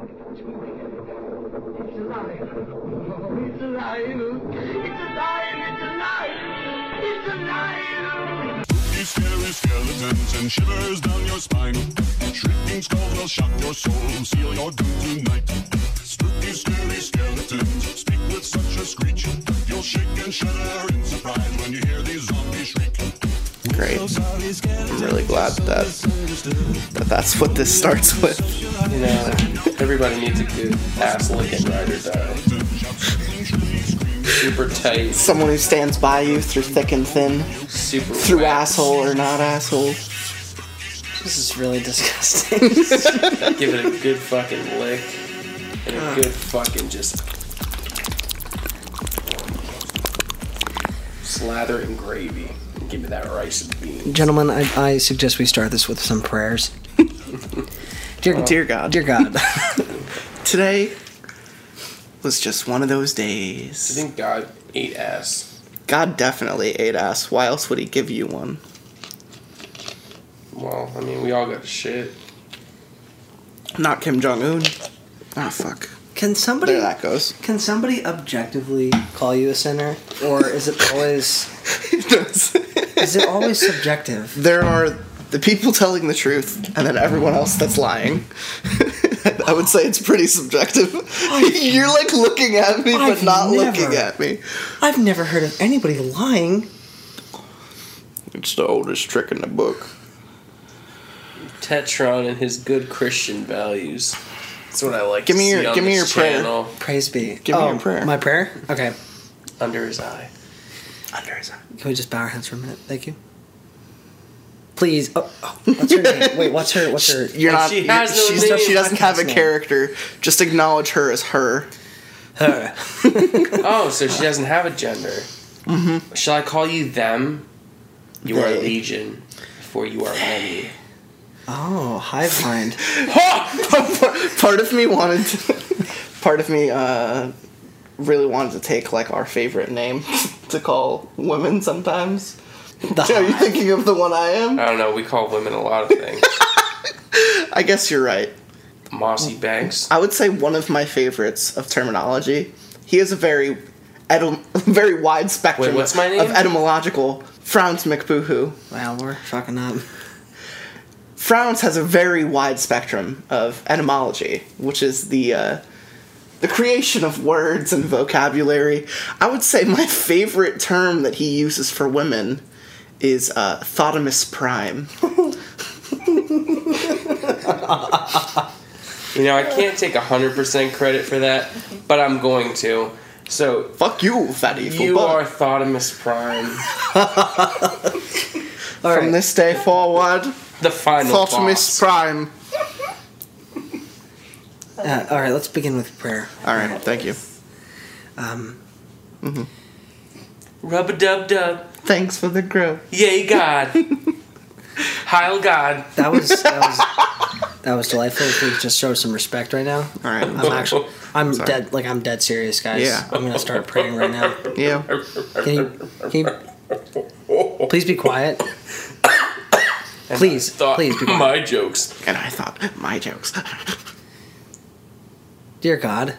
It's alive. Oh, it's alive. It's alive. It's alive. It's alive. Scary skeletons and shivers down your spine. Shrieking skulls will shock your soul, seal your doom tonight. Spooky, scary skeletons speak with such a screech. You'll shake and shudder in surprise when you hear these zombies shriek. Great. I'm really glad that, that that's what this starts with. You know, everybody needs a good ass licking ride or die. Super tight, Someone who stands by you through thick and thin, super through wet. asshole or not asshole. This is really disgusting. Give it a good fucking lick and a good fucking just slather in gravy. And give me that rice and beans. Gentlemen, I, I suggest we start this with some prayers. Dear, Dear God. Dear God. Today was just one of those days. I think God ate ass. God definitely ate ass. Why else would he give you one? Well, I mean, we all got shit. Not Kim Jong Un. Ah, fuck. Can somebody There that goes. can somebody objectively call you a sinner, or is it always is it always subjective? there are the people telling the truth, and then everyone else that's lying. I would say it's pretty subjective. You're like looking at me, but I've not looking at me. I've never heard of anybody lying. It's the oldest trick in the book. Tetron and his good Christian values. That's what I like. Give me your- give me this your prayer. Praise be. Give me your prayer. My prayer. Okay. under his eye. Under his eye. Can we just bow our heads for a minute? Thank you. Please. Oh, oh, what's her name? Wait, what's her? What's her? You're not. she you're- has no she's, name. she doesn't have a Podcast name. character. Just acknowledge her as her. Her. Oh, so she doesn't have a gender. Mm-hmm. Shall I call you them? You are legion, for you are many. Oh, hive mind. part of me wanted to, part of me uh really wanted to take like our favorite name to call women sometimes The are you thinking of the one i am I don't know. We call women a lot of things. i guess you're right Mossy Banks. i would say one of my favorites of terminology he has a very etym- very wide spectrum Wait, what's my name? of etymological frowns mcboohoo Wow, we're fucking up. Frowns has a very wide spectrum of etymology, which is the uh, the creation of words and vocabulary. I would say my favorite term that he uses for women is uh, thotimus prime. You know, I can't take 100% credit for that, but I'm going to. So, Fuck you, fatty you are Thotimus Prime, From right. this day forward, the final thotimus boss. prime. Uh, all right, let's begin with prayer. All right, thank you. Um, Rub a dub dub. Thanks for the growth. Yay, God. Heil God. that was that was that was delightful. If we just show some respect right now. All right. I'm actually I'm Sorry. dead like I'm dead serious, guys. Yeah. I'm gonna start praying right now. Yeah. Can you, can you please be quiet? Please, Thought please be my jokes. And I thought my jokes. Dear God,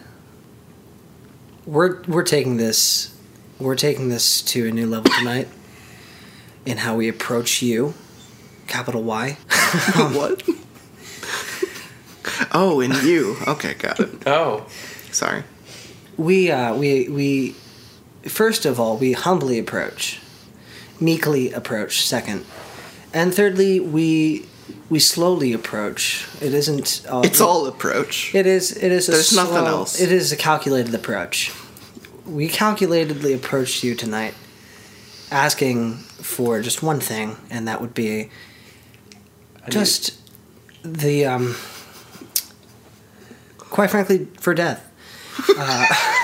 we're we're taking this we're taking this to a new level tonight in how we approach you, capital Y. what? oh, and you. Okay, got it. Oh. Sorry. We uh, we we first of all we humbly approach, meekly approach second, and thirdly we we slowly approach. It isn't. Uh, It's all approach. It is. It is. A There's nothing else. It is a calculated approach. We calculatedly approached you tonight, asking for just one thing, and that would be just the um. Quite frankly, for death.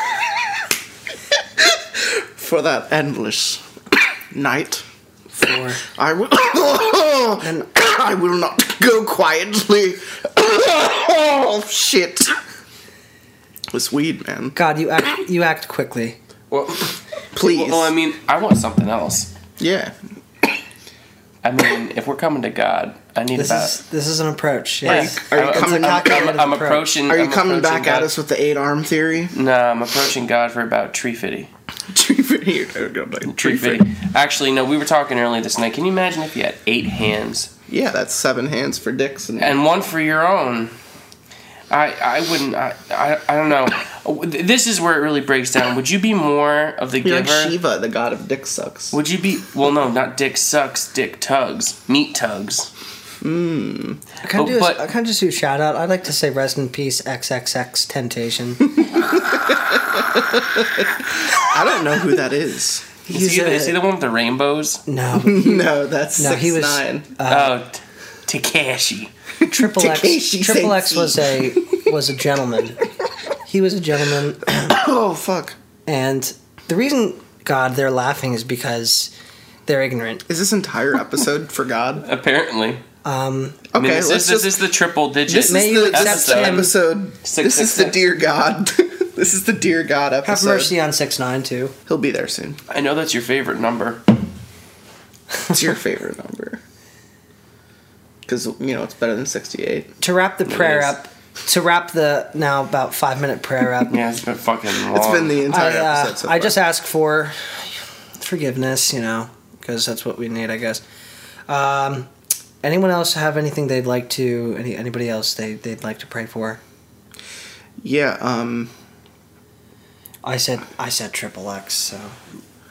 For that endless night, For I will. I will not go quietly. oh shit! This weed, man. God, you act. You act quickly. Well, Please. well, I mean, I want something else. yeah. I mean, if we're coming to God, I need This about. is this is an approach. Yes. Are you I'm- coming- I'm, I'm, calculated I'm approaching. Are you I'm coming approaching back at us with the eight arm theory? No, I'm approaching God for about tree fitty. Tree fitty. You're gonna be like, Tree fitty. Actually, no, we were talking earlier this night. Can you imagine if you had eight hands Yeah, that's seven hands for dicks and, and one for your own? I I wouldn't. I I, I don't know. This is where it really breaks down. Would you be more of the You're giver? like Shiva, the god of dick sucks. Would you be? Well, no, not dick sucks. Dick tugs. Meat tugs. Hmm. I kind of do. a, I kind of just do a shout out. I'd like to say rest in peace, XXXTentacion. I don't know who that is. Is he, a- is he the one with the rainbows? no, no, that's No, six he was- nine. oh, Tekashi. Triple X. Triple X was a was a gentleman. He was a gentleman, oh fuck! and the reason God they're laughing is because they're ignorant. Is this entire episode for God? Apparently. Um, I mean, Okay, this, let's is, this just- is the triple digit. This May is you the accept this is the episode. Six, this six, is the dear God. This is the dear God episode. have mercy on six nine too. He'll be there soon. I know that's your favorite number. It's your favorite number? Because you know it's better than sixty-eight. To wrap the prayer is. up, to wrap the now about five minute prayer up. Yeah, it's been fucking long. It's been the entire I, uh, episode. So I just ask for forgiveness, you know, because that's what we need, I guess. Um, anyone else have anything they'd like to? Any anybody else they they'd like to pray for? yeah. Um. I said I said triple X, so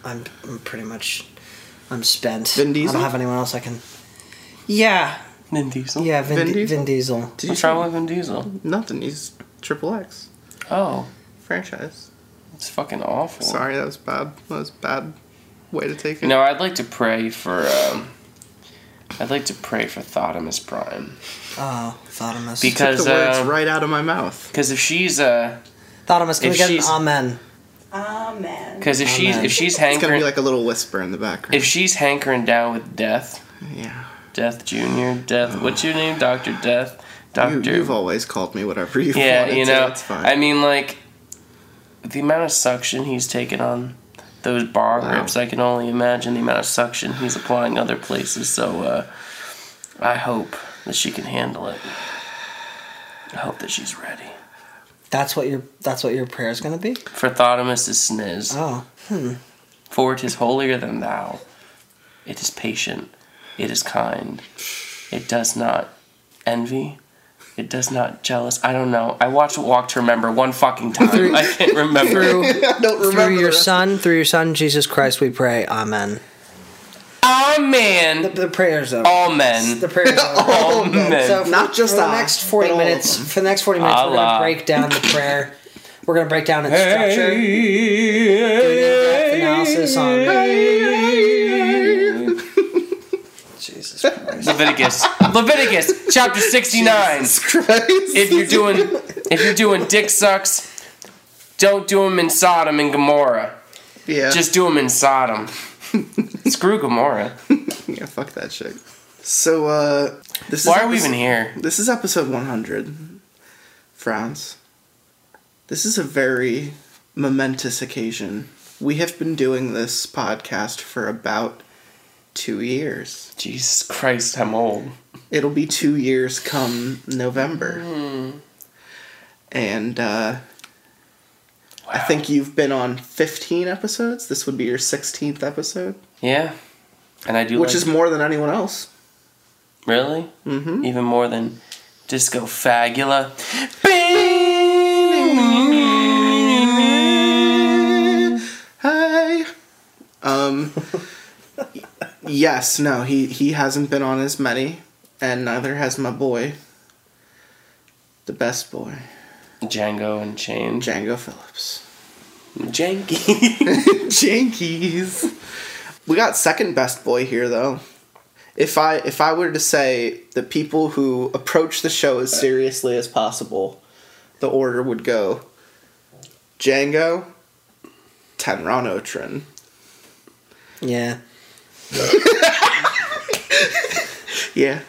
I'm, I'm pretty much I'm spent. Vin I don't have anyone else I can. Yeah, Vin Diesel. yeah, Vin, Vin Vin, Diesel? Vin Diesel. Did you What's say wrong with Vin Diesel? nothing? He's triple X Oh, franchise. it's fucking awful. Sorry, that was bad. That was bad way to take it. No, I'd like to pray for. Um, I'd like to pray for Thotimus Prime Oh, Thotimus. Took because the words uh, right out of my mouth. because if she's uh Thotimus, can if we get an amen? Amen. because if she's if she's hankering It's gonna hankering be like a little whisper in the background. if she's hankering down with death, yeah. Death Junior, Death. What's your name, Doctor Death? You, Doctor. you've always called me whatever you yeah, wanted you to, know. It's fine. I mean, like the amount of suction he's taken on those bar Wow. grips. I can only imagine the amount of suction he's applying other places. So uh, I hope that she can handle it. I hope that she's ready. That's what your that's what your prayer is going to be. For Thotimus is sniz. Oh, hmm. For it is holier than thou. It is patient. It is kind. It does not envy. It does not jealous. I don't know. I watched Walk to Remember one fucking time. I can't remember. through I don't remember through your son, through your son Jesus Christ, we pray. Amen. Oh The, the prayers over. All men. The prayers over. All men. So for, Not just for the next forty but all of minutes. them. For the next forty minutes, we're gonna break down the prayer. We're gonna break down its structure. Do an in-depth analysis on Jesus Christ. Leviticus. Leviticus chapter 69. Christ. If you're doing if you're doing dick sucks, don't do them in Sodom and Gomorrah. yeah. Just do them in Sodom. Screw Gomorrah. yeah. Fuck that shit. So uh, this Why is are we even here? This is episode 100. France. This is a very momentous occasion. We have been doing this podcast for about two years. Jesus Christ, I'm old. It'll be two years come November. Hmm. And uh, I think you've been on 15 episodes. This would be your 16th episode, Yeah. And I do which like- is more than anyone else. really? Mm-hmm. Even more than Disco Fagula. Hi. Um. yes. No. He he hasn't been on as many, and neither has my boy. The best boy, Django and Chain. Django Phillips. Janky. Jankies. We got second best boy here though. If I if I were to say the people who approach the show as seriously as possible, the order would go Django, Tenron Otrin. Yeah, Yeah.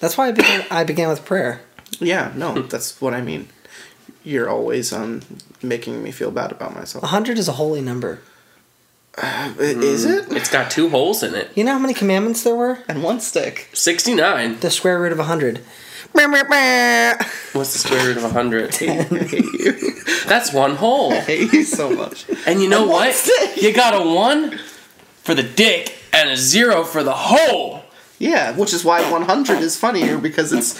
that's why I began. I began with prayer. Yeah, no, that's what I mean. You're always um making me feel bad about myself. hundred is a holy number. I- Is it? It's got two holes in it. You know how many commandments there were? And one stick. 69. The square root of 100. What's the square root of 100? That's one hole. I hate you so much. And you know And what? stick. You got a one for the dick and a zero for the hole. Yeah, which is why 100 is funnier because it's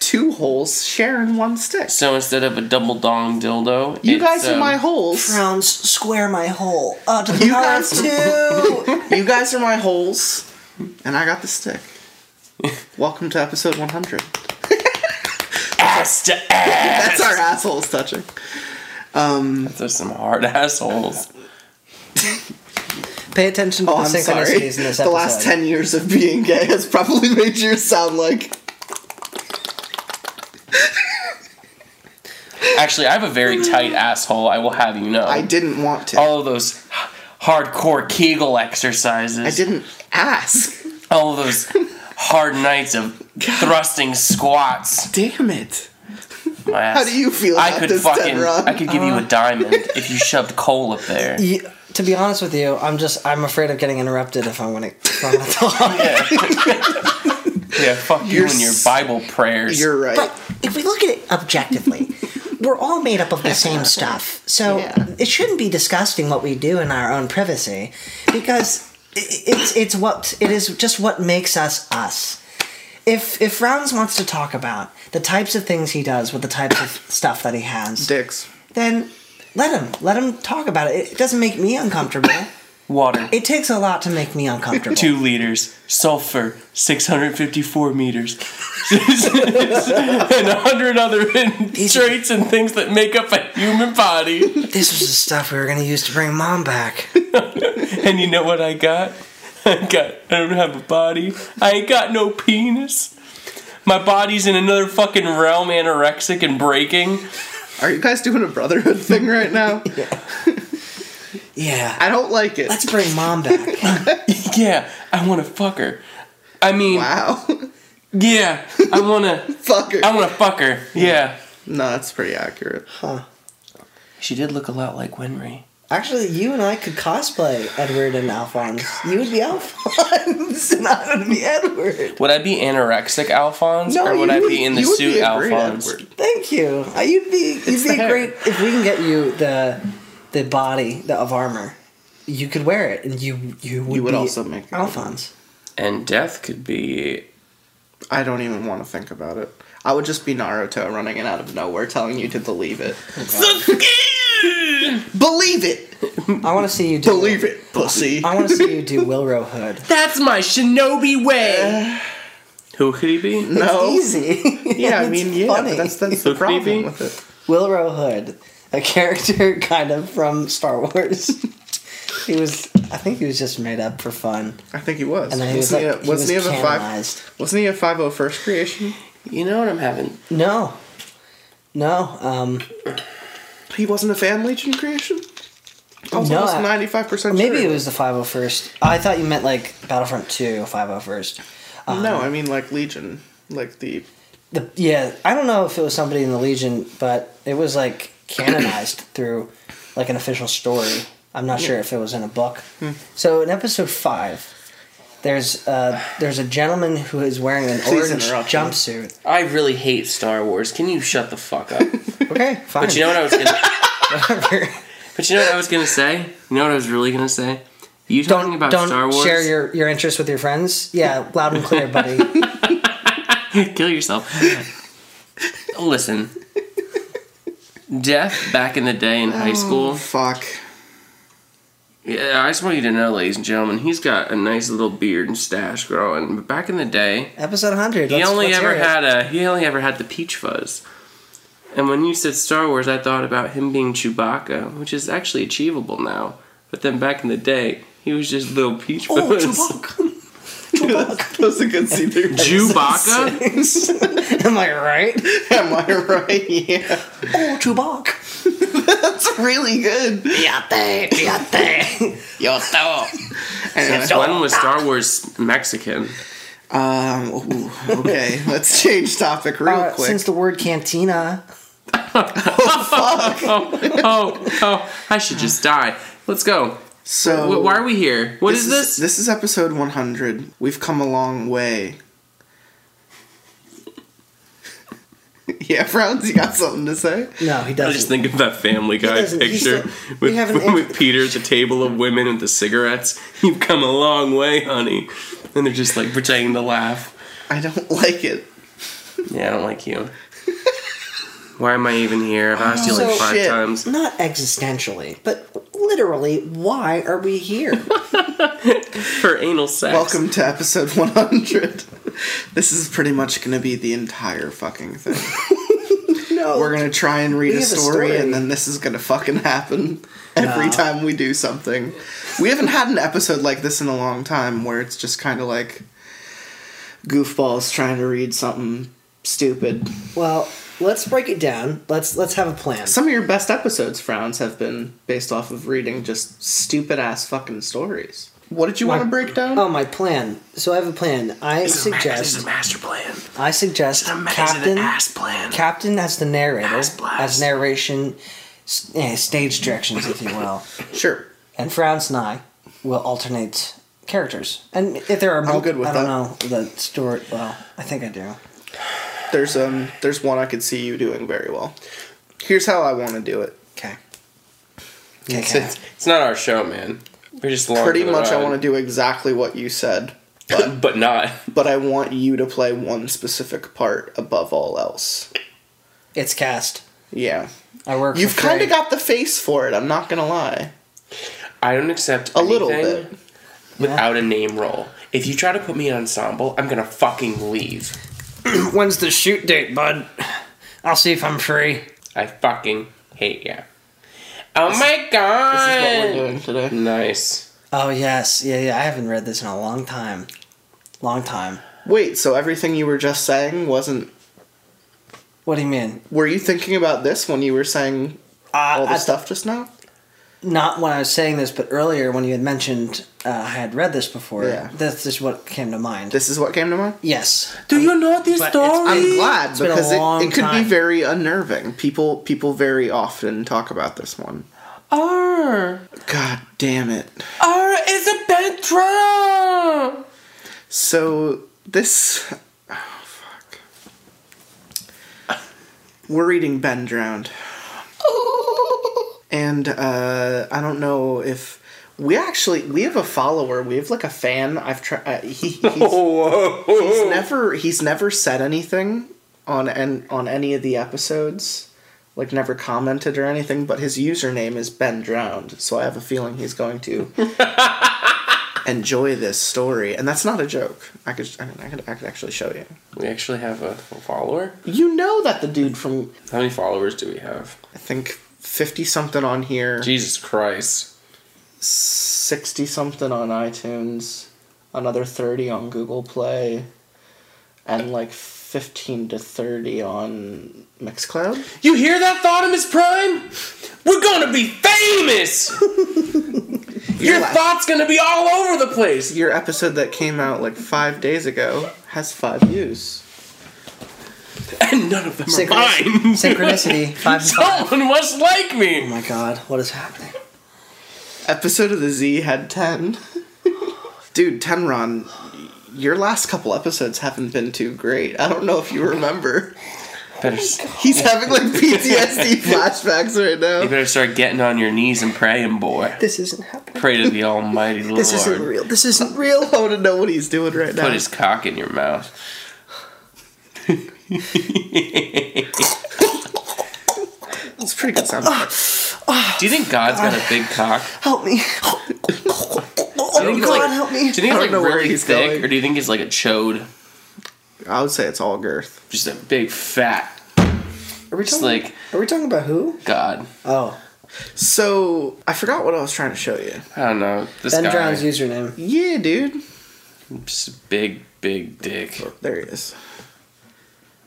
two holes sharing one stick. So instead of a double dong dildo, You it's, guys are um, my holes. Frowns square my hole. Uh, to the You power guys- two. You guys are my holes, and I got the stick. Welcome to episode 100. ass to ass. That's our assholes touching. Um, Those some hard assholes. Pay attention to oh, the I'm sorry. in this episode. The last 10 years of being gay has probably made you sound like. Actually, I have a very tight asshole. I will have you know. I didn't want to. All of those hardcore Kegel exercises. I didn't ask. All of those hard nights of thrusting squats. Damn it. My ass. How do you feel I could this, fucking. Tenron? I could give you a diamond if you shoved coal up there. You- to be honest with you, I'm just I'm afraid of getting interrupted if I'm gonna, if I'm gonna talk. Yeah. Yeah. Fuck you You're and your Bible prayers. You're right. But if we look at it objectively, we're all made up of the same stuff. So Yeah. it shouldn't be disgusting what we do in our own privacy because it's it's what it is just what makes us us. If if Frowns wants to talk about the types of things he does with the types of stuff that he has, Dicks. then let him let him talk about it. It doesn't make me uncomfortable. Water. It takes a lot to make me uncomfortable. Two liters. Sulfur. 654 meters. and a hundred other traits and things that make up a human body. This was the stuff we were gonna use to bring mom back. And you know what I got? I got. I don't have a body. I ain't got no penis. My body's in another fucking realm, anorexic and breaking. Are you guys doing a brotherhood thing right now? Yeah. I don't like it. Let's bring mom back. Yeah, I want to fuck her. I mean, wow. yeah, I want to. fuck her. I want to fuck her. Yeah. no, that's pretty accurate. Huh. She did look a lot like Winry. Actually, you and I could cosplay Edward and Alphonse. You would be Alphonse, and I would be Edward. Would I be anorexic Alphonse, No, or would I would- be in the suit be a great Alphonse? Edward. Thank you. Uh, You'd be you'd It's be great if we can get you the the body the, of armor. You could wear it, and you you would, You would be also make. Alphonse. And death could be. I don't even want to think about it. I would just be Naruto running in out of nowhere telling you to believe it. Believe it! I want to see you do. Believe it, pussy. I want to see you do Willrow Hood. That's my shinobi way. Uh, Who could he be? No. It's easy. Yeah, I mean, yeah, but that's, that's the Who could he problem be? with it. Willrow Hood, a character kind of from Star Wars. he was, I think he was just made up for fun, I think he was. and then he was wasn't like, he, he a, was wasn't he of a five? canonized. Wasn't he a five oh first creation? You know what I'm having? No, no, um, He wasn't a fan legion creation. I was No, almost ninety five percent. maybe it was the 501st. I thought you meant like Battlefront 2 501st. no, I mean like legion, like the The, yeah, I don't know if it was somebody in the Legion, but it was like canonized through like an official story. I'm not sure if it was in a book. Hmm. So in episode five, there's uh, there's a gentleman who is wearing an Please orange interrupt me. jumpsuit. I really hate Star Wars. Can you shut the fuck up? Okay, fine. but you know what I was gonna. But you know what I was gonna say? You know what I was really gonna say? You talking don't about don't Star Wars? share your your interest with your friends. Yeah, loud and clear, buddy. Kill yourself. Listen. Death back in the day in high oh, school. fuck. Yeah, I just want you to know, ladies and gentlemen, he's got a nice little beard and stash growing. But back in the day, Episode 100. he only ever had a he only ever had the peach fuzz. And when you said Star Wars, I thought about him being Chewbacca, which is actually achievable now. But then back in the day, he was just little peach oh, fuzz. Oh, Chewbacca. that was a good scene there. Chewbacca? Am I right? Am I right? Yeah. Oh, Chewbacca. That's really good. Piate, piate. Yo, stop. Anyway, when was Star Wars Mexican? um, ooh, okay, let's change topic real Uh, quick. since the word cantina, Oh, fuck. Oh oh, I should just die. Let's go. So Why are we here? What is this? This is episode 100. We've come a long way. yeah, Frowns, you got something to say? No, he doesn't. I just think of that Family Guy doesn't- he's picture still- we with, haven't with Peter at the table of women and the cigarettes. You've come a long way, honey. And they're just like pretending to laugh. I don't like it. Yeah, I don't like you. Why am I even here? I've asked you like So- five Shit. times. Not existentially, but literally, why are we here? For anal sex. Welcome to episode 100. This is pretty much going to be the entire fucking thing. no, We're going to try and read a have a story, story. and then this is going to fucking happen every No. time we do something. We haven't had an episode like this in a long time where it's just kind of like goofballs trying to read something stupid. Well, let's break it down. Let's let's have a plan. Some of your best episodes, Frowns, have been based off of reading just stupid ass fucking stories. What did you want to break down? Oh, my plan. So I have a plan. I This is a ma- this is suggest. a master plan. I suggest It's a ma- Captain. It's ass plan. Captain as the narrator, Ass blast. as narration, s- eh, stage directions, if you will, Sure. and Frowns and I will alternate characters. And if there are, mul- good with I don't that. know the story. Well, I think I do. There's um there's one I could see you doing very well. Here's how I want to do it. Okay. It's, it's, it's not our show, man. We're just along Pretty for the much I ride. want to do exactly what you said, but not. but I want you to play one specific part above all else. It's cast. Yeah. I work. You've for kind of got the face for it, I'm not going to lie. I don't accept A little anything bit. without a name roll. If you try to put me in ensemble, I'm gonna fucking leave. When's the shoot date, bud? I'll see if I'm free. I fucking hate you. Oh my god! This god! is what we're doing today. Nice. Oh yes, yeah, yeah. I haven't read this in a long time. Long time. Wait, so everything you were just saying wasn't What do you mean? Were you thinking about this when you were saying Uh, all the I- stuff just now? Not when I was saying this, but earlier when you had mentioned uh, I had read this before. Yeah. That's just what came to mind. This is what came to mind? yes. Do you know this But story? I'm glad It's been a because it, it could be very unnerving. People people very often talk about this one. R. God damn it. R is a bedroom. So this oh fuck. We're reading Ben Drowned. And uh I don't know if we actually we have a follower. We have like a fan. I've tried. Uh, he, he's, he's never he's never said anything on en- on any of the episodes like never commented or anything but his username is ben drowned so i have a feeling he's going to enjoy this story and that's not a joke i could i, could- I could, I could actually show you We actually have a follower. you know that the dude from How many followers do we have? i think 50 something on here Jesus Christ. 60 something on itunes another 30 on google play and like 15 to 30 on mixcloud You hear that, Thotimus Prime? We're gonna be famous! Your thought's gonna be all over the place! your episode that came out like five days ago has five views. And none of them are Synchron- mine! Synchronicity. Five and five. Someone must like me. Oh my god, what is happening? Episode of the Z had ten. Dude, Tenron, your last couple episodes haven't been too great. I don't know if you remember. Better, oh s- He's having like PTSD flashbacks right now. you now. better start getting on your knees and praying, boy. This isn't happening. Pray to the Almighty Lord. This isn't real. This isn't real. I want to know what he's doing right now. Put his cock in your mouth. It's a pretty good sound. Do you think God's got a big cock? Help me. Do you Oh think it's God, like, help me. Do you think I don't like know where really he's thick, going. or do you think he's like a chode? I would say it's all girth. Just a big fat, Are we just talking? like Are we talking about who? God. Oh, So I forgot what I was trying to show you. I don't know. This Ben guy, Drown's username. Yeah, dude. just a big, big dick. There he is.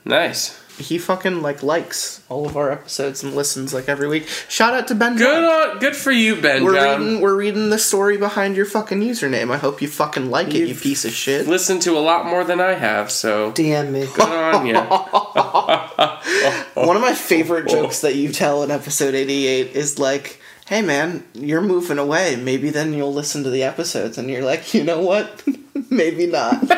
Nice. He fucking like likes all of our episodes and listens like every week. Shout out to Ben. Good on, good for you, Ben We're reading, we're reading the story behind your fucking username. I hope you fucking like it, you You've- piece of shit. Listen to a lot more than I have, so DM me. good on you. One of my favorite jokes that you tell in episode 88 is like, hey man, you're moving away. Maybe then you'll listen to the episodes and you're like, you know what? Maybe not.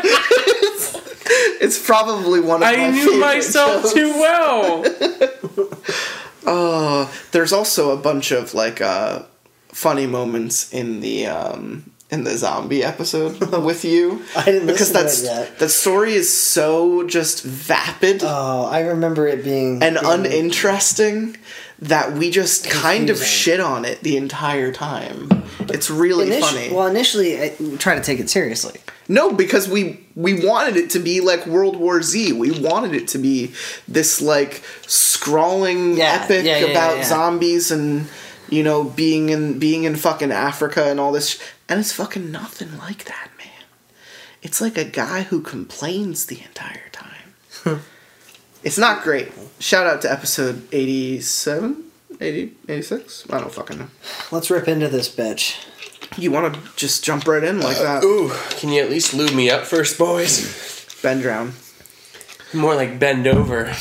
it's, it's probably one of my I knew myself shows. too well. Uh, there's also a bunch of like uh, funny moments in the um, in the zombie episode with you. I didn't because listen to that's it yet. that story is so just vapid Oh, I remember it being and being- uninteresting that we just kind of shit on it the entire time. It's really Initi- funny. Well, initially, I we tried to take it seriously. No, because we we wanted it to be like World War Z. We wanted it to be this like scrawling Yeah, epic yeah, yeah, about zombies and you know being in being in fucking Africa and all this, sh- and it's fucking nothing like that, man. It's like a guy who complains the entire time. it's not great. Shout out to episode 87, 80, 86? I don't fucking know. Let's rip into this bitch. You want to just jump right in like that? Uh, ooh, can you at least lube me up first, boys? Bend down. More like bend over.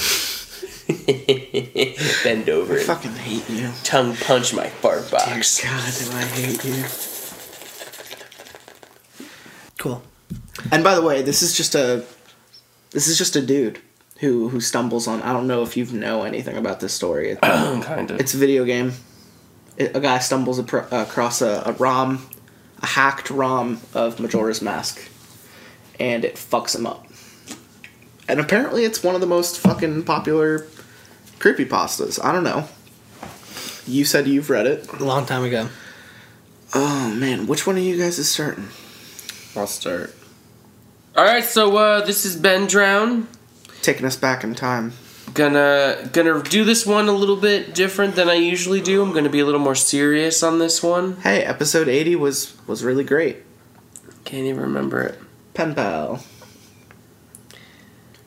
bend over. I and fucking hate you. Tongue punch my fart box. God, do I hate you. Cool. And by the way, this is just a this is just a dude who who stumbles on. I don't know if you know anything about this story. Kind of. it's a video game. It, a guy stumbles across a, a ROM, a hacked ROM of Majora's Mask, and it fucks him up. And apparently, it's one of the most fucking popular creepypastas. I don't know. You said you've read it. A long time ago. Oh man, which one of you guys is starting? I'll start. All right, so uh, this is Ben Drown. Taking us back in time. Gonna gonna do this one a little bit different than I usually do. I'm gonna be a little more serious on this one. Hey, episode 80 was was really great. Can't even remember it. Pen pal.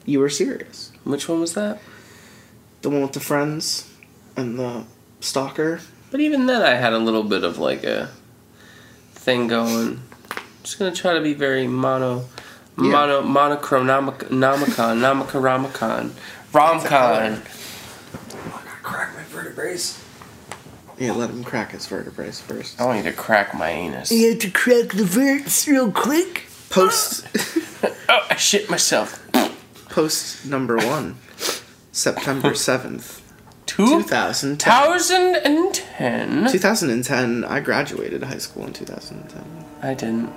You were serious. Which one was that? The one with the friends and the stalker. But even then, I had a little bit of like a thing going. Just gonna try to be very mono, Yeah. mono, monochronomic, nomicon, namicaramicon, romcon. Crack my vertebrae. Yeah, let him crack his vertebrae first. I want you to crack my anus. You have to crack the verts real quick. Post Oh, I shit myself. post number one. September 7th, Two 2010. thousand and ten. 2010, I graduated high school in 2010. I didn't.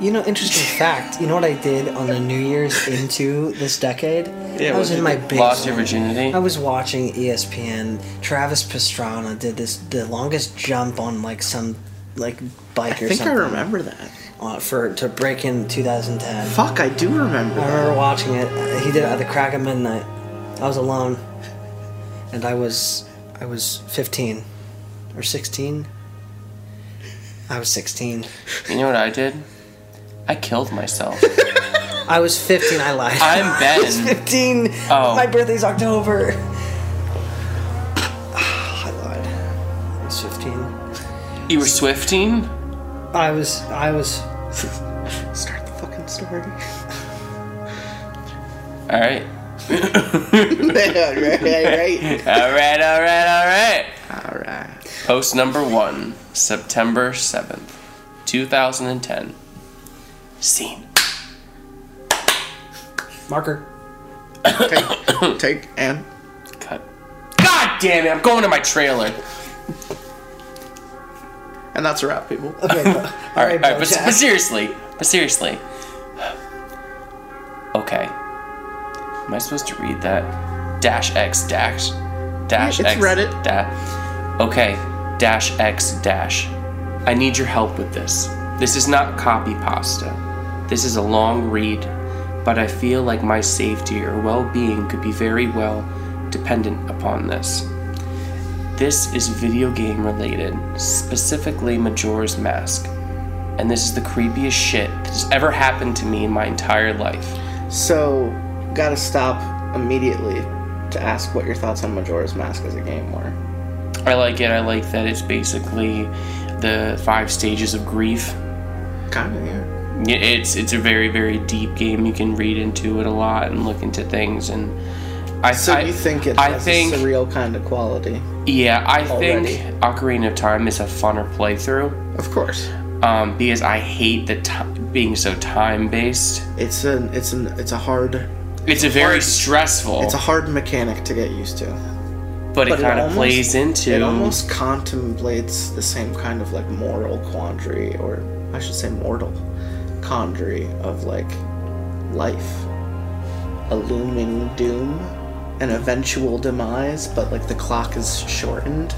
You know, interesting fact. You know what I did on the New Year's into this decade? I was what'd in my do? basement. Lost your virginity. I was watching ESPN. Travis Pastrana did this the longest jump on like some like bike I or think I remember that. uh, for to break in 2010. Fuck, I do remember I that. remember watching it. He did it at the crack of midnight. I was alone, and I was I was 15 or 16. I was 16. You know what I did? I killed myself. I was 15. I lied. I'm Ben. I was 15. Oh. My birthday's October. I lied. I was 15. You were swifting? I was I was Start the fucking story. Alright. right, right, right. Alright, alright, alright. Alright. Post number one, September 7th, 2010. Scene. marker. Take, take, and. Cut. God damn it, I'm going to my trailer. And that's a wrap, people. Okay. Alright, alright, but, but seriously, but seriously. Okay. Am I supposed to read that? Dash X dash. Dash Yeah, it's X. Reddit. Da- okay. Dash X dash. I need your help with this. This is not copy pasta. This is a long read, but I feel like my safety or well being could be very well dependent upon this. This is video game related, specifically Majora's Mask. And this is the creepiest shit that has ever happened to me in my entire life. So, gotta stop immediately to ask what your thoughts on Majora's Mask as a game were. I like it. I like that it's basically the five stages of grief. Kind of, yeah. It's it's a very very deep game. You can read into it a lot and look into things, and I, So I, you think it I has think a surreal kind of quality? yeah, I already. think Ocarina of Time is a funner playthrough Of course. um, because I hate the ti being so time based. It's an it's an it's a hard It's a very hard- stressful, it's a hard mechanic to get used to. but it but it kind of plays into. It almost contemplates the same kind of like moral quandary, or I should say mortal quandary of like life, a looming doom, an eventual demise, but like the clock is shortened.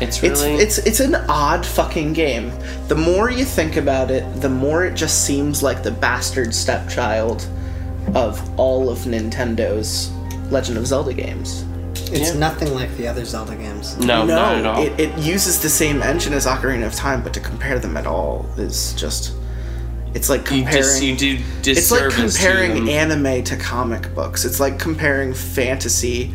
it's It's really it's it's it's an odd fucking game. The more you think about it, the more it just seems like the bastard stepchild of all of Nintendo's Legend of Zelda games. It's Yeah. nothing like the other Zelda games. no, not at all. It, it uses the same engine as Ocarina of Time, but to compare them at all is just. It's like you comparing. just you do it's like comparing anime to comic books. It's like comparing fantasy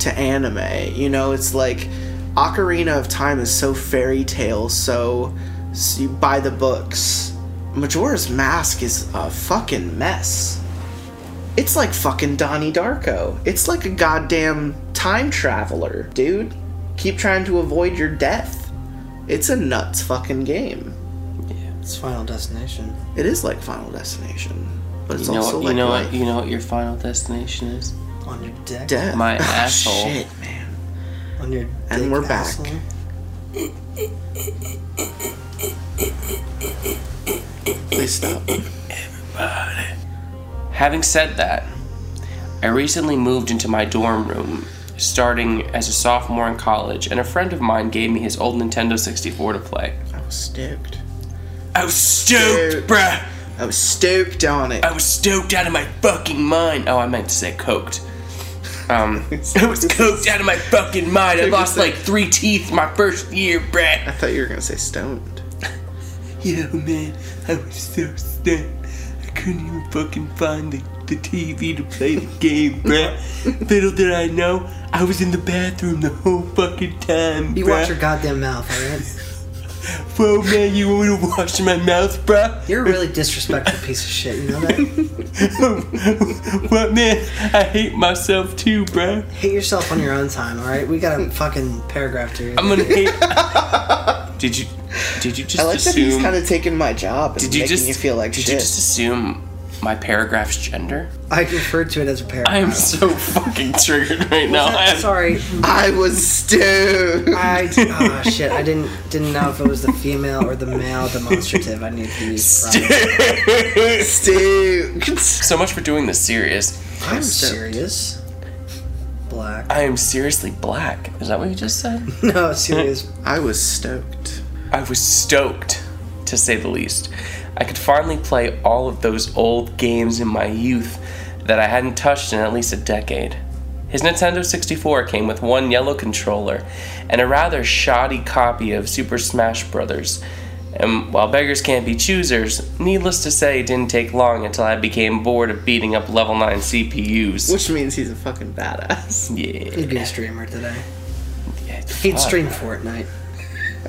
to anime. You know, it's like Ocarina of Time is so fairy tale, so, so you buy the books. Majora's Mask is a fucking mess. It's like fucking Donnie Darko. It's like a goddamn time traveler, dude. Keep trying to avoid your death. It's a nuts fucking game. It's Final Destination. It is like Final Destination, but it's You know also what? like You know life. what? You know what your final destination is? On your dick. death. My Oh, asshole. Shit, man. On your And we're back. asshole. Please stop. Everybody. Having said that, I recently moved into my dorm room, starting as a sophomore in college, and a friend of mine gave me his old Nintendo 64 to play. I was stoked. I was stoked, Dude. bruh! I was stoked on it. I was stoked out of my fucking mind. Oh, I meant to say coked. Um, I was coked out of my fucking mind. I Think lost it's like three teeth my first year, bruh. I thought you were gonna say stoned. Yo, man, I was so stoned. I couldn't even fucking find the, the TV to play the game, bruh. Little did I know, I was in the bathroom the whole fucking time, You bruh. watch your goddamn mouth, alright? Whoa, man, you want me to wash my mouth, bruh? You're a really disrespectful piece of shit, you know that? what, man? I hate myself too, bruh. Hate yourself on your own time, alright? We got a fucking paragraph to read. I'm gonna hate. did you? Did you just I like that he's kind of taking my job and did you making just you feel like Did shit. you just assume my paragraph's gender? I referred to it as a paragraph. I am so fucking triggered right now. I am Sorry. I was stoned. I oh shit. I didn't didn't know if it was the female or the male demonstrative. I need to use. Right. Stoked. so much for doing this serious. I'm serious. Black. I am seriously black. Is that what you just said? No, serious. I was stoked. I was stoked, to say the least. I could finally play all of those old games in my youth that I hadn't touched in at least a decade. His Nintendo 64 came with one yellow controller and a rather shoddy copy of Super Smash Bros. And while beggars can't be choosers, needless to say, it didn't take long until I became bored of beating up level 9 CPUs. Which means he's a fucking badass. yeah. He'd be a streamer today. yeah He'd stream Fortnite.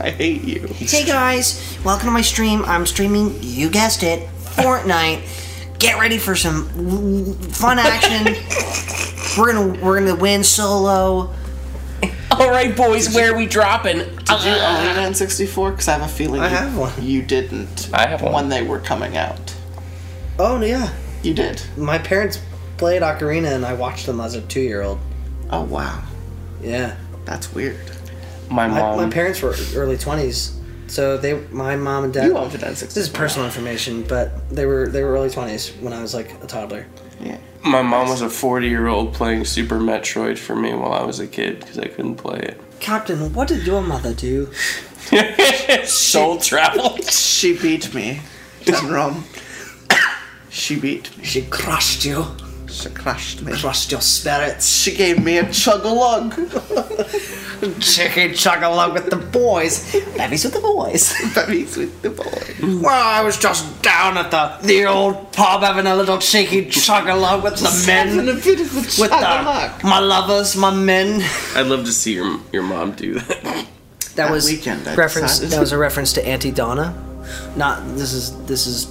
I hate you. Hey guys, welcome to my stream. I'm streaming, you guessed it, Fortnite. Get ready for some fun action. we're gonna we're gonna win solo. Alright, boys, where are we dropping? Did you own an N64? Because I have a feeling I you, have one. you didn't. I have one. When they were coming out. Oh yeah. You did. My parents played Ocarina and I watched them as a two year old. Oh, wow. Yeah. That's weird. My My, mom. my parents were early twenties. So they my mom and dad You owned an N64. This is personal information, but they were they were early twenties when I was like a toddler. Yeah. My mom was a 40 year old playing Super Metroid for me while I was a kid because I couldn't play it. Captain, what did your mother do? Soul travel. She beat me. In Rome. She beat me. She crushed you, She crushed me. crushed your spirits. She gave me a chug-a-lug. Chicken chug along with the boys. Babies with the boys. Babies with the boys. well, I was just down at the the old pub having a little cheeky chug along with the Having men, a bit of a with chug-a-lug. the, my lovers, my men. I'd love to see your your mom do that. That, That was weekend, I reference. decided. That was a reference to Aunty Donna. Not this is this is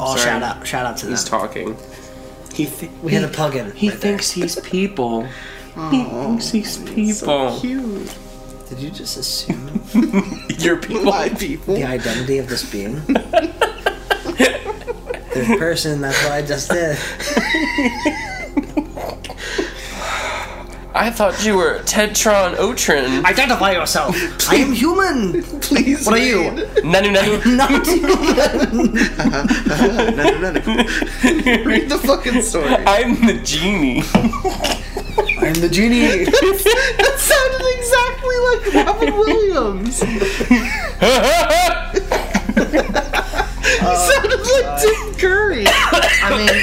all Sorry. shout out shout out to He's talking. He th- We had a plug-in. He right there. thinks he's people. he thinks he's people. Cute. Did you just assume You're people. My people. the identity of this being? Third person. That's what I just did. I thought you were Tedtron Otrin. Identify yourself. I am human. Please. What are you? Nanu nanu. Not No, no, no, no. Read the fucking story. I'm the genie. I'm the genie. That sounded exactly like Robin Williams. You sounded like Tim Curry. I mean,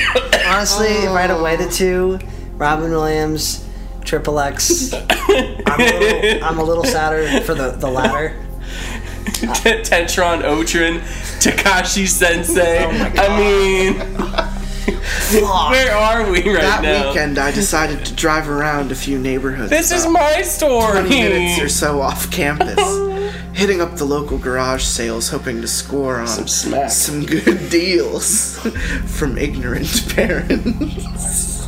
honestly, if I had to weigh the two, Robin Williams, Triple X. I'm a little, I'm a little sadder for the, the latter. Tedtron Otrin. Tekashi Sensei. Oh I mean, where are we right That now? That weekend, I decided to drive around a few neighborhoods. This is my story. 20 minutes or so off campus, hitting up the local garage sales, hoping to score on Some smack. some good deals from ignorant parents.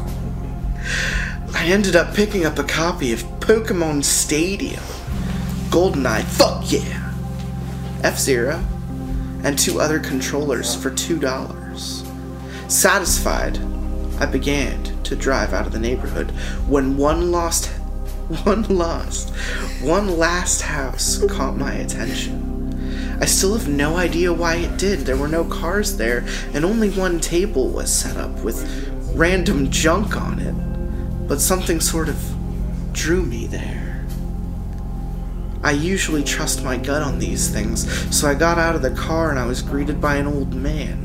I ended up picking up a copy of Pokemon Stadium, GoldenEye, fuck yeah, F Zero, and two other controllers for $2. Satisfied, I began to drive out of the neighborhood when one lost one lost one last house caught my attention. I still have no idea why it did. There were no cars there, and only one table was set up with random junk on it. But something sort of drew me there. I usually trust my gut on these things, so I got out of the car and I was greeted by an old man.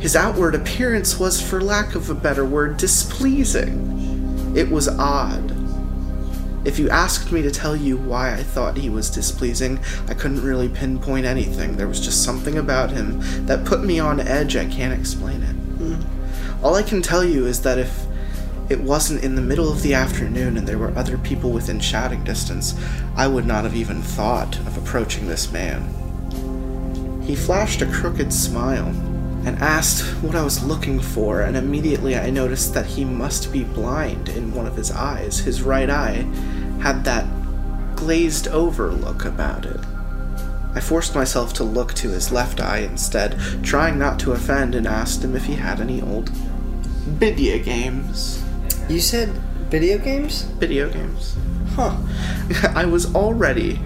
His outward appearance was, for lack of a better word, displeasing. It was odd. If you asked me to tell you why I thought he was displeasing, I couldn't really pinpoint anything. There was just something about him that put me on edge. I can't explain it. Hmm. All I can tell you is that if it wasn't in the middle of the afternoon and there were other people within shouting distance, I would not have even thought of approaching this man. He flashed a crooked smile and asked what I was looking for, and immediately I noticed that he must be blind in one of his eyes. His right eye had that glazed over look about it. I forced myself to look to his left eye instead, trying not to offend, and asked him if he had any old video games. You said video games? Video games. Huh. I was already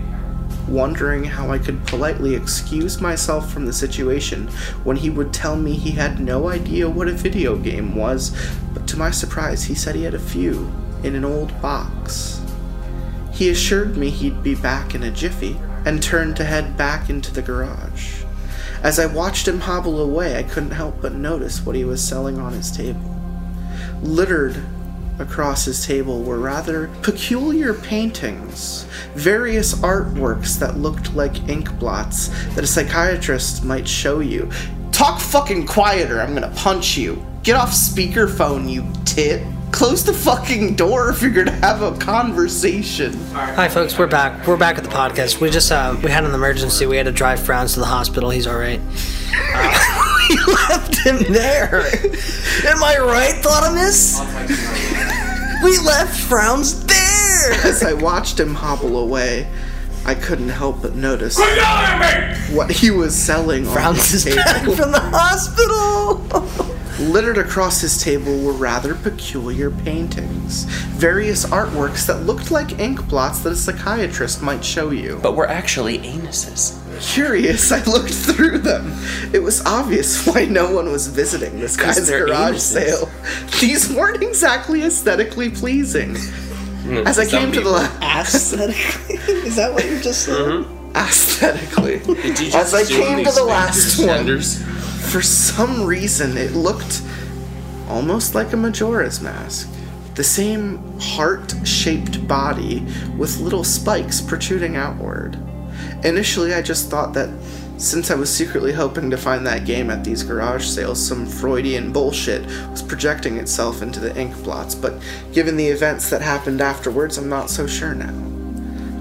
wondering how I could politely excuse myself from the situation when he would tell me he had no idea what a video game was, but to my surprise, he said he had a few in an old box. He assured me he'd be back in a jiffy and turned to head back into the garage. As I watched him hobble away, I couldn't help but notice what he was selling on his table. Littered across his table were rather peculiar paintings, various artworks that looked like ink blots that a psychiatrist might show you. Talk fucking quieter, I'm gonna punch you. Get off speakerphone, you tit. Close the fucking door if you're gonna have a conversation. Hi, folks. We're back. We're back at the podcast. We just uh, we had an emergency. We had to drive Frowns to the hospital. He's all right. Uh, we left him there. Am I right, Thotimus? we left Frowns there. As I watched him hobble away, I couldn't help but notice what he was selling on Frowns his is back table. from the hospital. Littered across his table were rather peculiar paintings, various artworks that looked like ink blots that a psychiatrist might show you. But we're actually anuses. Curious, I looked through them. It was obvious why no one was visiting this guy's garage anuses. sale. These weren't exactly aesthetically pleasing. Hmm, as I came to the people. la- Aesthetically, is that what you just said? Mm-hmm. aesthetically, Did you just as I came to the last one, genders? For some reason it looked almost like a Majora's mask. The same heart shaped body with little spikes protruding outward. Initially, I just thought that since I was secretly hoping to find that game at these garage sales, some Freudian bullshit was projecting itself into the ink blots, but given the events that happened afterwards, I'm not so sure now.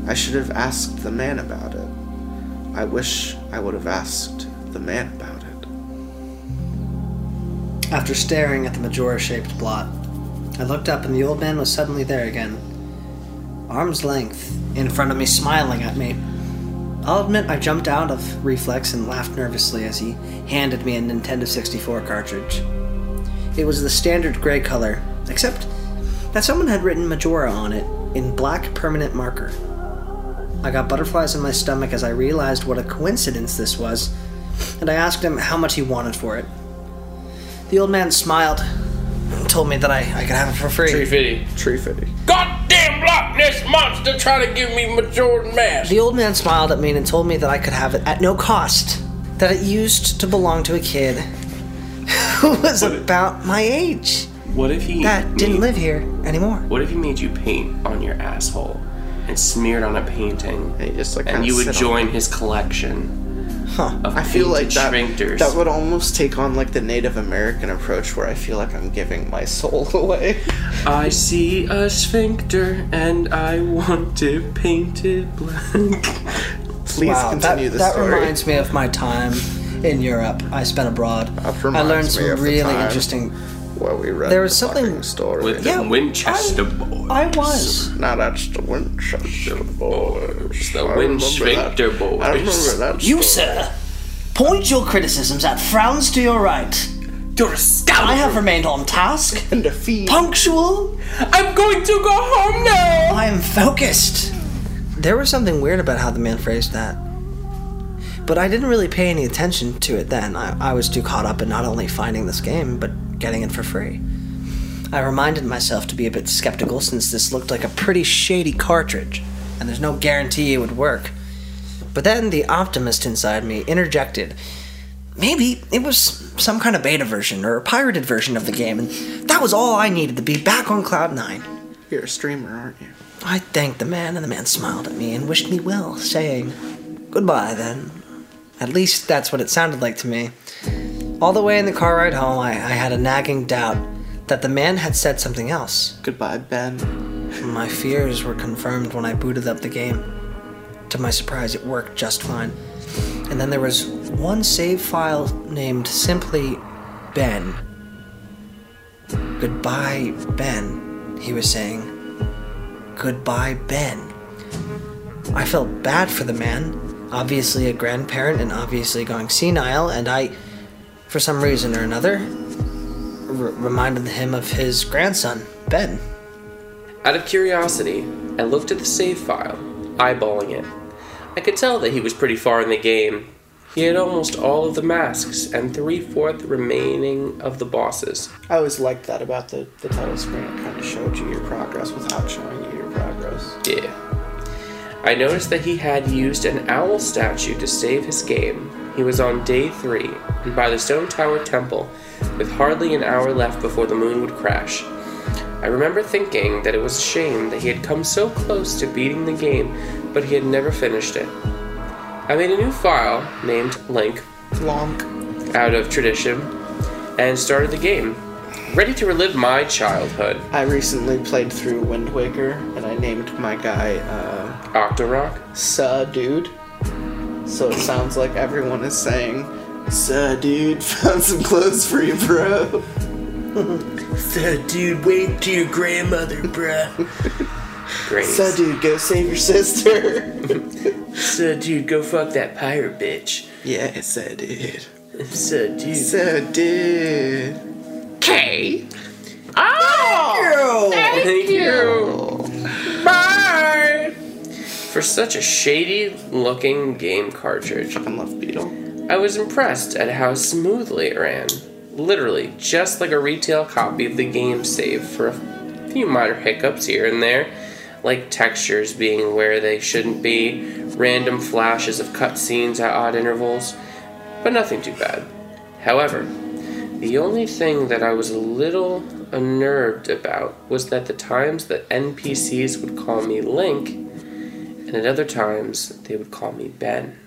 I should have asked the man about it. I wish I would have asked the man about it. After staring at the Majora shaped blot, I looked up and the old man was suddenly there again. Arm's length, in front of me, smiling at me. I'll admit I jumped out of reflex and laughed nervously as he handed me a Nintendo 64 cartridge. It was the standard gray color, except that someone had written Majora on it in black permanent marker. I got butterflies in my stomach as I realized what a coincidence this was, and I asked him how much he wanted for it. The old man smiled and told me that I, I could have it for free. Tree fitty. Tree fitty. Goddamn Loch Ness monster trying to give me my Jordan mask. The old man smiled at me and told me that I could have it at no cost, that it used to belong to a kid who was about my age, What if he that didn't live here anymore. What if he made you paint on your asshole and smeared on a painting, And you just like and you would sit on join his collection Huh. of I feel like that, sphincters? that would almost take on like the Native American approach where I feel like I'm giving my soul away. I see a sphincter and I want to painted it black. Please wow, continue that, the that story. reminds me of my time in Europe. I spent abroad. I learned some really interesting. Where we read There was the something fucking story. With Yeah, the Winchester boys. I was. Now that's the Winchester boys. The Winchester boys. I remember that. You, sir, point your criticisms at frowns to your right. You're a scoundrel. I have remained on task, And defeat. punctual. I'm going to go home now. I am focused. There was something weird about how the man phrased that. But I didn't really pay any attention to it then. I, I was too caught up in not only finding this game, but getting it for free. I reminded myself to be a bit skeptical since this looked like a pretty shady cartridge, and there's no guarantee it would work. But then the optimist inside me interjected. Maybe it was some kind of beta version or a pirated version of the game, and that was all I needed to be back on Cloud 9. You're a streamer, aren't you? I thanked the man, and the man smiled at me and wished me well, saying, Goodbye then. At least that's what it sounded like to me. All the way in the car ride home, I, I had a nagging doubt that the man had said something else. Goodbye, Ben. My fears were confirmed when I booted up the game. To my surprise, it worked just fine. And then there was one save file named simply Ben. Goodbye, Ben, he was saying. Goodbye, Ben. I felt bad for the man, obviously a grandparent and obviously going senile, and I, for some reason or another, r- reminded him of his grandson, Ben. Out of curiosity, I looked at the save file, eyeballing it. I could tell that he was pretty far in the game. He had almost all of the masks and three fourth remaining of the bosses. I always liked that about the, the title screen. It kind of showed you your progress without showing you your progress. Yeah. I noticed that he had used an owl statue to save his game. He was on day three, and by the Stone Tower Temple, with hardly an hour left before the moon would crash. I remember thinking that it was a shame that he had come so close to beating the game, but he had never finished it. I made a new file named Link Lonk. out of tradition and started the game, ready to relive my childhood. I recently played through Wind Waker, and I named my guy uh, Octorok. Suh Dude. So it sounds like everyone is saying, Suh Dude, found some clothes for you, bro. So, dude, wait to your grandmother, bro. Great. Suh Dude, go save your sister. So, dude, go fuck that pirate bitch. yeah, Suh Dude. So, dude. Suh Dude. K. Thank oh, you. Bye. For such a shady looking game cartridge, I love Beetle. I was impressed at how smoothly it ran. Literally, just like a retail copy of the game, save for a few minor hiccups here and there, like textures being where they shouldn't be, random flashes of cutscenes at odd intervals, but nothing too bad. However, the only thing that I was a little unnerved about was that the times that NPCs would call me Link, and at other times they would call me Ben.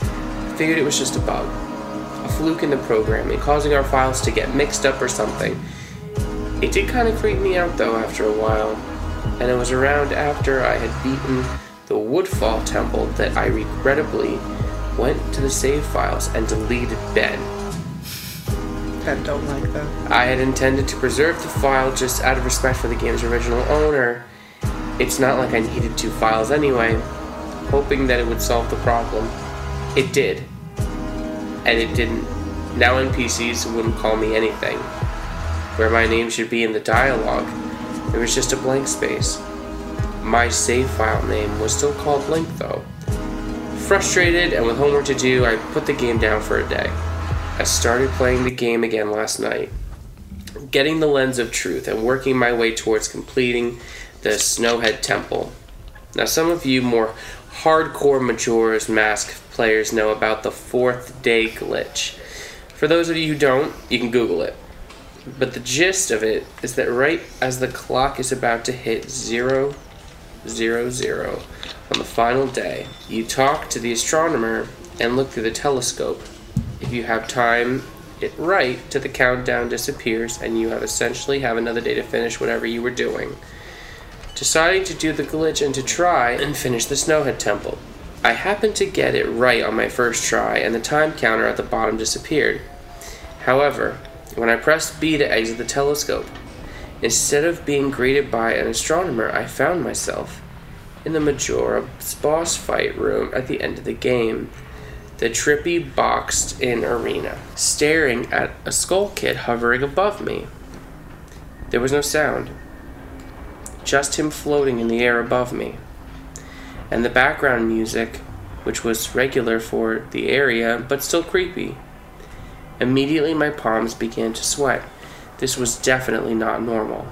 I figured it was just a bug, a fluke in the programming, causing our files to get mixed up or something. It did kind of creep me out though after a while, and it was around after I had beaten the Woodfall Temple that I regrettably went to the save files and deleted Ben. and don't like that. I had intended to preserve the file just out of respect for the game's original owner. It's not like I needed two files anyway, hoping that it would solve the problem. It did. And it didn't. Now NPCs wouldn't call me anything. Where my name should be in the dialogue, there was just a blank space. My save file name was still called Link though. Frustrated and with homework to do, I put the game down for a day. I started playing the game again last night, getting the lens of truth and working my way towards completing the Snowhead Temple. Now, some of you more hardcore Majora's Mask players know about the fourth day glitch. For those of you who don't, you can Google it. But the gist of it is that right as the clock is about to hit zero, zero, zero on the final day, you talk to the astronomer and look through the telescope. If you have time it right till the countdown disappears and you have essentially have another day to finish whatever you were doing. Deciding to do the glitch and to try and finish the Snowhead Temple. I happened to get it right on my first try and the time counter at the bottom disappeared. However, when I pressed B to exit the telescope, instead of being greeted by an astronomer, I found myself in the Majora's boss fight room at the end of the game, the trippy boxed in arena, staring at a skull kid hovering above me. There was no sound, just him floating in the air above me. And the background music, which was regular for the area but still creepy. Immediately, my palms began to sweat. This was definitely not normal.